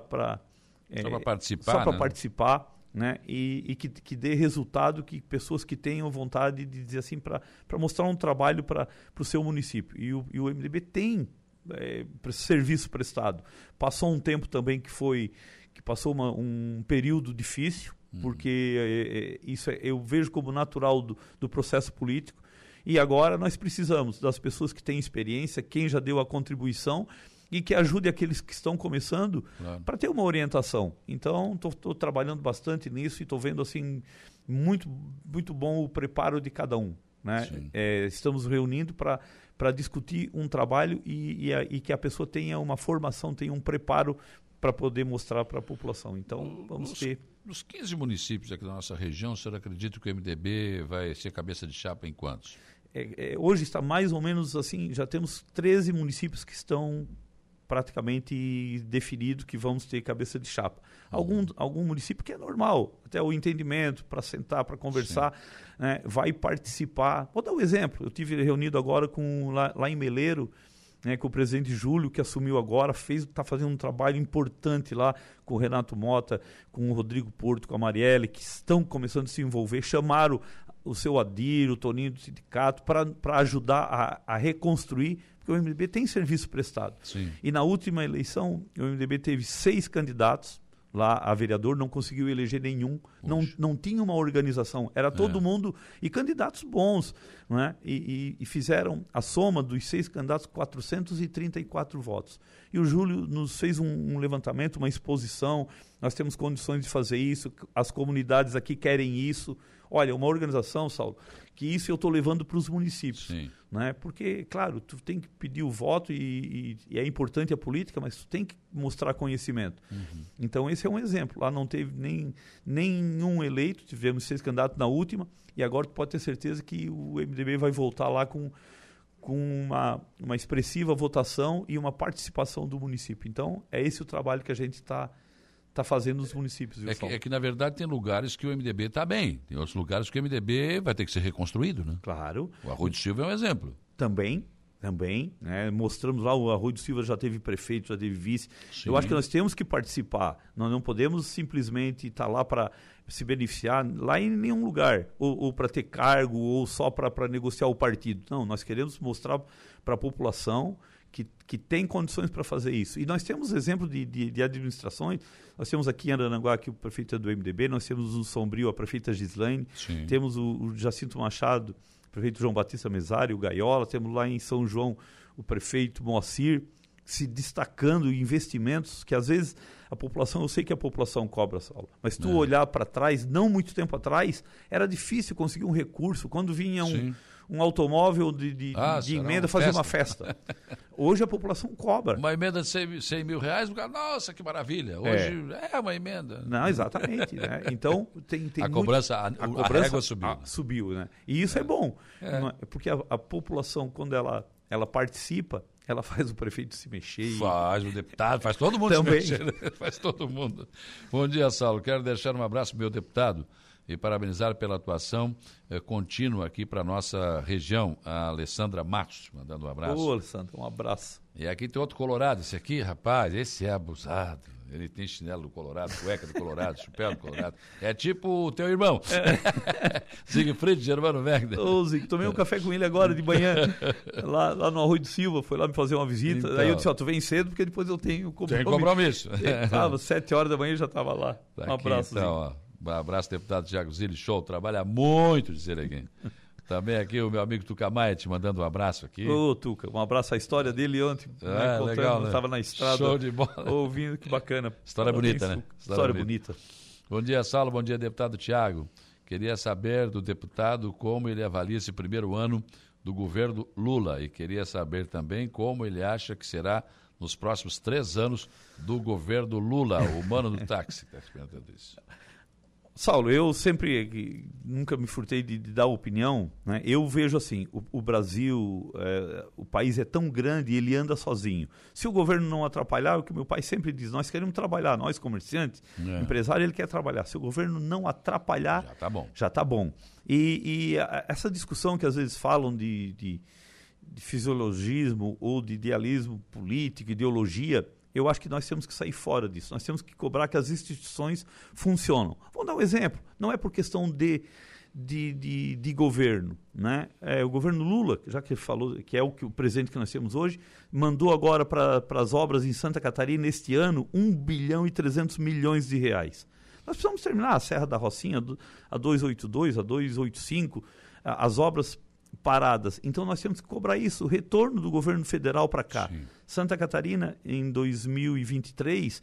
é, só para participar, só para né? participar, né? E, e que, que, dê resultado, que pessoas que tenham vontade de dizer assim para mostrar um trabalho para o seu município. E o, e o MDB tem é, serviço prestado. Passou um tempo também que foi que passou uma, um período difícil, porque é, é, isso é, eu vejo como natural do, do processo político. E agora nós precisamos das pessoas que têm experiência, quem já deu a contribuição e que ajude aqueles que estão começando claro. para ter uma orientação. Então, estou trabalhando bastante nisso e estou vendo assim muito, muito bom o preparo de cada um. Né? É, estamos reunindo para para discutir um trabalho e, e, a, e, que a pessoa tenha uma formação, tenha um preparo para poder mostrar para a população. Então, vamos Os, ter. Nos 15 municípios aqui da nossa região, o senhor acredita que o MDB vai ser cabeça de chapa em quantos? É, é, hoje está mais ou menos assim, já temos 13 municípios que estão praticamente definido que vamos ter cabeça de chapa. Algum, uhum. algum município que é normal, até o entendimento para sentar, para conversar, né, vai participar. Vou dar um exemplo. Eu tive reunido agora com lá, lá em Meleiro, né, com o presidente Júlio, que assumiu agora, está fazendo um trabalho importante lá com o Renato Mota, com o Rodrigo Porto, com a Marielle, que estão começando a se envolver, chamaram o seu Adir, o Toninho do sindicato, para ajudar a, a, reconstruir, porque o MDB tem serviço prestado. Sim. E na última eleição, o MDB teve seis candidatos, lá a vereador, não conseguiu eleger nenhum, não, não tinha uma organização, era todo é. mundo, e candidatos bons, né? E, e, e, fizeram a soma dos seis candidatos 434 votos. E o Júlio nos fez um, um levantamento, uma exposição, nós temos condições de fazer isso, as comunidades aqui querem isso, Olha, uma organização, Saulo, que isso eu estou levando para os municípios. Sim. Né? Porque, claro, tu tem que pedir o voto e, e, e, é importante a política, mas tu tem que mostrar conhecimento. Uhum. Então, esse é um exemplo. Lá não teve nem nenhum eleito, tivemos seis candidatos na última, e agora tu pode ter certeza que o MDB vai voltar lá com com uma, uma expressiva votação e uma participação do município. Então, é esse o trabalho que a gente está está fazendo nos municípios. É que, é que, na verdade, tem lugares que o MDB está bem. Tem outros lugares que o MDB vai ter que ser reconstruído, né? Claro. O Arroio do Silva é um exemplo. Também, também. Né? Mostramos lá, o Arroio do Silva já teve prefeito, já teve vice. Sim. Eu acho que nós temos que participar. Nós não podemos simplesmente estar tá lá para se beneficiar lá em nenhum lugar, ou, ou para ter cargo, ou só para negociar o partido. Não, nós queremos mostrar para a população que, que tem condições para fazer isso. E nós temos exemplo de, de, de, administrações. Nós temos aqui em Arananguá aqui o prefeito é do MDB, nós temos o Sombrio, a prefeita Gislaine, Sim. temos o, o, Jacinto Machado, o prefeito João Batista Mesário, o Gaiola, temos lá em São João o prefeito Moacir, se destacando em investimentos que às vezes a população, eu sei que a população cobra, Saulo, mas tu é. olhar para trás, não muito tempo atrás, era difícil conseguir um recurso. Quando vinha um, um automóvel de, de, ah, de emenda fazer uma festa. Hoje a população cobra. Uma emenda de 100, 100 mil reais, o cara, nossa, que maravilha. Hoje é, é uma emenda. Não, exatamente. né? Então tem, tem a, muito, cobrança, a, a, cobrança, a régua subiu. subiu, né? E isso é, é bom. É. Porque a, a população, quando ela, ela participa, ela faz o prefeito se mexer. Faz, o deputado, faz todo mundo Também. se mexer. Né? faz todo mundo. Bom dia, Saulo. Quero deixar um abraço para meu deputado e parabenizar pela atuação eh, contínua aqui para nossa região, a Alessandra Matos, mandando um abraço. Ô, Alessandra, um abraço. E aqui tem outro colorado, esse aqui, rapaz, esse é abusado. Ele tem chinelo do Colorado, cueca do Colorado, chapéu do Colorado. É tipo o teu irmão. É. Siegfried Germano Wegner. Ô, Zig, tomei um café com ele agora de manhã, lá, lá no Arroio do Silva, foi lá me fazer uma visita. Então, Aí eu disse, ó, tu vem cedo porque depois eu tenho compromisso. Tem compromisso. Estava, sete horas da manhã já estava lá. Tá um abraço, então, ó, um abraço, deputado Tiago Zilli, show, trabalha muito, dizer aqui. Também aqui o meu amigo Tuca Maia te mandando um abraço aqui. Ô, Tuca, um abraço. A história dele ontem, né, legal, né? estava na estrada. Show de bola. Ouvindo, que bacana. História bonita, né? História, História bonita. bonita. Bom dia, Saulo. Bom dia, deputado Tiago. Queria saber do deputado como ele avalia esse primeiro ano do governo Lula e queria saber também como ele acha que será nos próximos três anos do governo Lula, o mano do táxi. Está perguntando isso. Saulo, eu sempre nunca me furtei de, de dar opinião. Né? Eu vejo assim: o, o Brasil, é, o país é tão grande e ele anda sozinho. Se o governo não atrapalhar, é o que meu pai sempre diz: nós queremos trabalhar, nós comerciantes, é. empresário, ele quer trabalhar. Se o governo não atrapalhar, já está bom. Já tá bom. E, e a, essa discussão que às vezes falam de, de, de fisiologismo ou de idealismo político, ideologia, eu acho que nós temos que sair fora disso. Nós temos que cobrar que as instituições funcionam. Vou dar um exemplo. Não é por questão de, de, de, de governo. Né? É, o governo Lula, já que falou, que é o, que, o que nós temos hoje, mandou agora para as obras em Santa Catarina este ano 1 bilhão e 300 milhões de reais. Nós precisamos terminar a Serra da Rocinha, a 282, a 285, as obras paradas. Então nós temos que cobrar isso, o retorno do governo federal para cá. Sim. Santa Catarina, em 2023,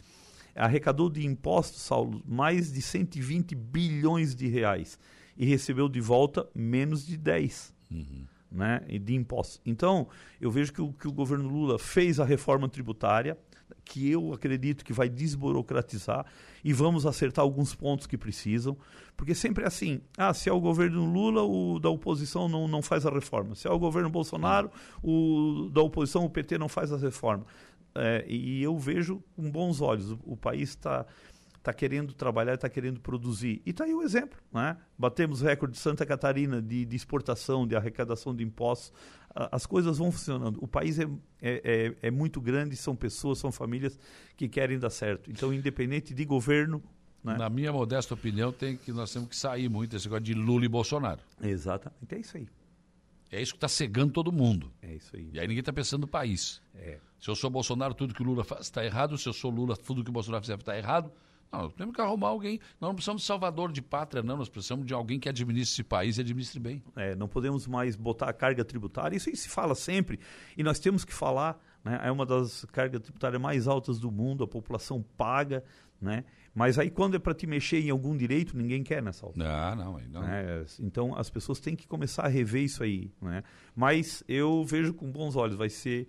arrecadou de impostos, Saulo, mais de 120 bilhões de reais e recebeu de volta menos de 10. Uhum. Né, de impostos. Então, eu vejo que o, que o governo Lula fez a reforma tributária, que eu acredito que vai desburocratizar e vamos acertar alguns pontos que precisam, porque sempre é assim, ah, se é o governo Lula, o da oposição não, não faz a reforma, se é o governo Bolsonaro, o da oposição, o PT não faz a reforma. É, e eu vejo com bons olhos, o, o país está está querendo trabalhar, está querendo produzir. E está aí o exemplo. Né? Batemos recorde de Santa Catarina de, de, exportação, de arrecadação de impostos. As coisas vão funcionando. O país é, é, é, é, muito grande, são pessoas, são famílias que querem dar certo. Então, independente de governo. Né? Na minha modesta opinião, tem que, nós temos que sair muito desse negócio de Lula e Bolsonaro. Exatamente, é isso aí. É isso que está cegando todo mundo. É isso aí. E aí ninguém está pensando no país. É. Se eu sou Bolsonaro, tudo que o Lula faz está errado. Se eu sou Lula, tudo que o Bolsonaro fizer está errado. Não, temos que arrumar alguém. Nós não precisamos de salvador de pátria, não. Nós precisamos de alguém que administre esse país e administre bem. É, não podemos mais botar a carga tributária. Isso aí se fala sempre. E nós temos que falar. Né? É uma das cargas tributárias mais altas do mundo. A população paga. Né? Mas aí, quando é para te mexer em algum direito, ninguém quer nessa altura. Ah, não, não. É, então, as pessoas têm que começar a rever isso aí. Né? Mas eu vejo com bons olhos. Vai ser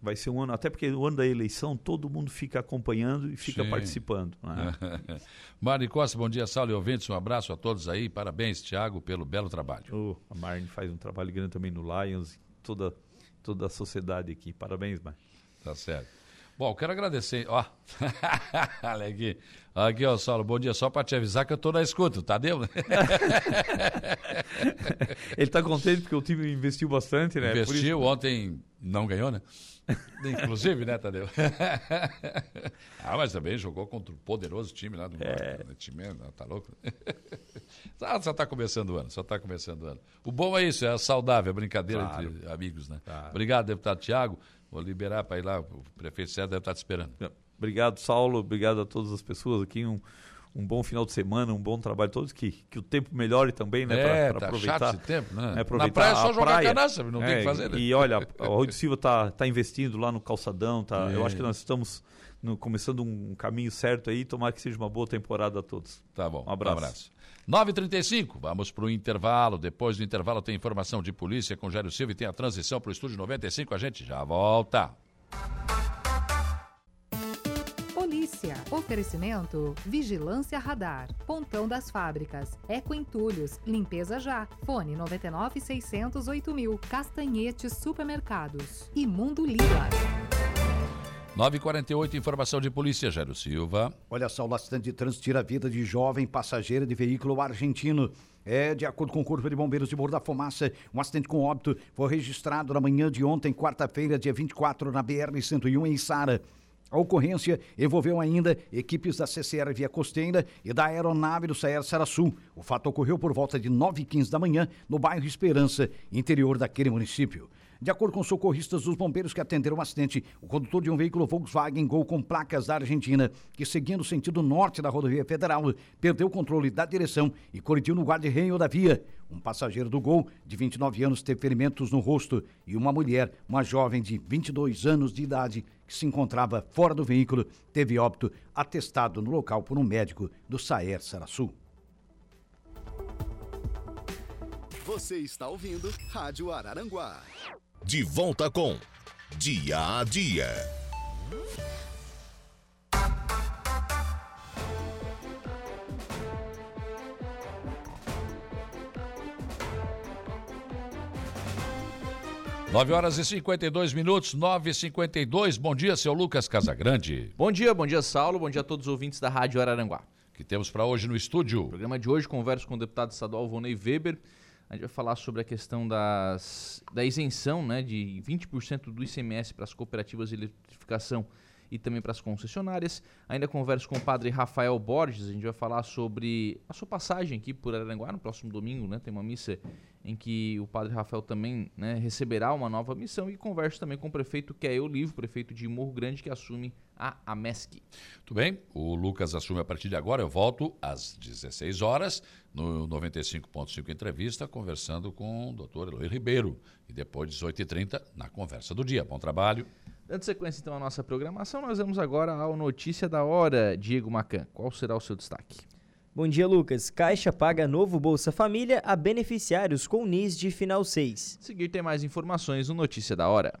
vai ser um ano, até porque o ano da eleição todo mundo fica acompanhando e fica Sim. participando. Né? Mari Costa, bom dia, Saulo e ouvintes, um abraço a todos aí, parabéns, Tiago, pelo belo trabalho. Oh, a Marne faz um trabalho grande também no Lions, toda, toda a sociedade aqui, parabéns, Marne. Tá certo. Bom, quero agradecer, ó, olha aqui, aqui ó, Saulo, bom dia, só para te avisar que eu tô na escuta, tá deu? Ele tá contente porque o time investiu bastante, né? Investiu, ontem não ganhou, né? Inclusive, né, Tadeu? ah, mas também jogou contra o poderoso time lá do é. Né, time, tá louco? ah, só tá começando o ano, só tá começando o ano. O bom é isso, é saudável, a brincadeira claro. entre amigos, né? Claro. Obrigado, deputado Tiago. Vou liberar para ir lá, o prefeito César deve estar te esperando. Obrigado, Saulo. Obrigado a todas as pessoas aqui. Um, um bom final de semana, um bom trabalho todos, que, que o tempo melhore também, né? É, para tá aproveitar. chato esse tempo, né? né aproveitar Na praia é só jogar praia. canastra, não é, tem o que fazer. Né? E olha, o Rui Silva está tá investindo lá no calçadão, tá? É. Eu acho que nós estamos no, começando um caminho certo aí, tomara que seja uma boa temporada a todos. Tá bom. Um abraço. Um abraço. 9h35, vamos para o intervalo. Depois do intervalo tem informação de polícia com Jairo Silva e tem a transição para o estúdio 95. A gente já volta. Polícia. Oferecimento: Vigilância Radar. Pontão das Fábricas. Eco Entulhos. Limpeza Já. Fone 99 608 mil. Castanhetes Supermercados. E Mundo Lila. 948, informação de polícia, Jairo Silva. Olha só, o acidente de trânsito tira a vida de jovem passageira de veículo argentino. É, de acordo com o Corpo de Bombeiros de Morro da Fumaça, um acidente com óbito foi registrado na manhã de ontem, quarta-feira, dia 24, na BR-101, em Sara. A ocorrência envolveu ainda equipes da CCR Via Costeira e da aeronave do Saer Saraçu. O fato ocorreu por volta de 9h15 da manhã no bairro Esperança, interior daquele município. De acordo com socorristas dos bombeiros que atenderam o acidente, o condutor de um veículo Volkswagen Gol com placas da Argentina, que seguindo o sentido norte da rodovia federal, perdeu o controle da direção e colidiu no guarda-reio da via. Um passageiro do Gol, de 29 anos, teve ferimentos no rosto e uma mulher, uma jovem de 22 anos de idade, que se encontrava fora do veículo, teve óbito atestado no local por um médico do Saer Saraçu. Você está ouvindo Rádio Araranguá. De volta com Dia a Dia. Nove horas e 52 minutos, nove e 52 Bom dia, seu Lucas Casagrande. Bom dia, bom dia, Saulo. Bom dia a todos os ouvintes da Rádio Araranguá. que temos para hoje no estúdio? No programa de hoje, converso com o deputado estadual Vonei Weber. A gente vai falar sobre a questão das, da isenção né, de 20% do ICMS para as cooperativas de eletrificação e também para as concessionárias. Ainda converso com o padre Rafael Borges, a gente vai falar sobre a sua passagem aqui por Aranguá no próximo domingo, né? Tem uma missa em que o padre Rafael também né, receberá uma nova missão e converso também com o prefeito Keio Olivo, prefeito de Morro Grande, que assume a AMESC. Tudo bem, o Lucas assume a partir de agora, eu volto às 16 horas no 95.5 Entrevista, conversando com o doutor Eloy Ribeiro e depois 18h30 na Conversa do Dia. Bom trabalho. Dando sequência então à nossa programação, nós vamos agora ao Notícia da Hora. Diego Macan, qual será o seu destaque? Bom dia, Lucas. Caixa paga novo Bolsa Família a beneficiários com NIS de final 6. Seguir tem mais informações no Notícia da Hora.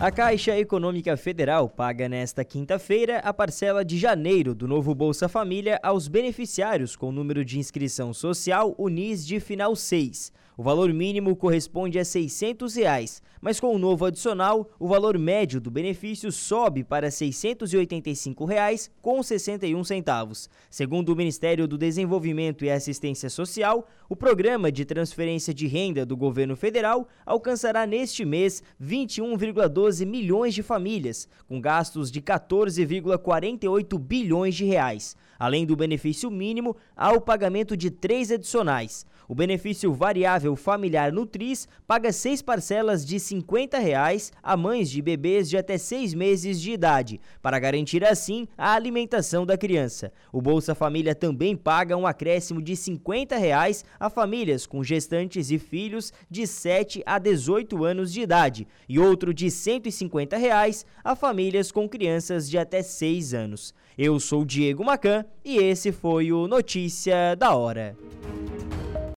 A Caixa Econômica Federal paga nesta quinta-feira a parcela de janeiro do novo Bolsa Família aos beneficiários com número de inscrição social UNIS de final 6. O valor mínimo corresponde a 600 reais, mas com o novo adicional, o valor médio do benefício sobe para R$ 685,61. Reais com 61 centavos. Segundo o Ministério do Desenvolvimento e Assistência Social, o programa de transferência de renda do governo federal alcançará neste mês 21,12 milhões de famílias, com gastos de 14,48 bilhões de reais. Além do benefício mínimo, há o pagamento de três adicionais. O benefício variável familiar Nutris paga seis parcelas de 50 reais a mães de bebês de até seis meses de idade, para garantir assim a alimentação da criança. O Bolsa Família também paga um acréscimo de 50 reais a famílias com gestantes e filhos de 7 a 18 anos de idade e outro de 150 reais a famílias com crianças de até 6 anos. Eu sou Diego Macan e esse foi o Notícia da Hora.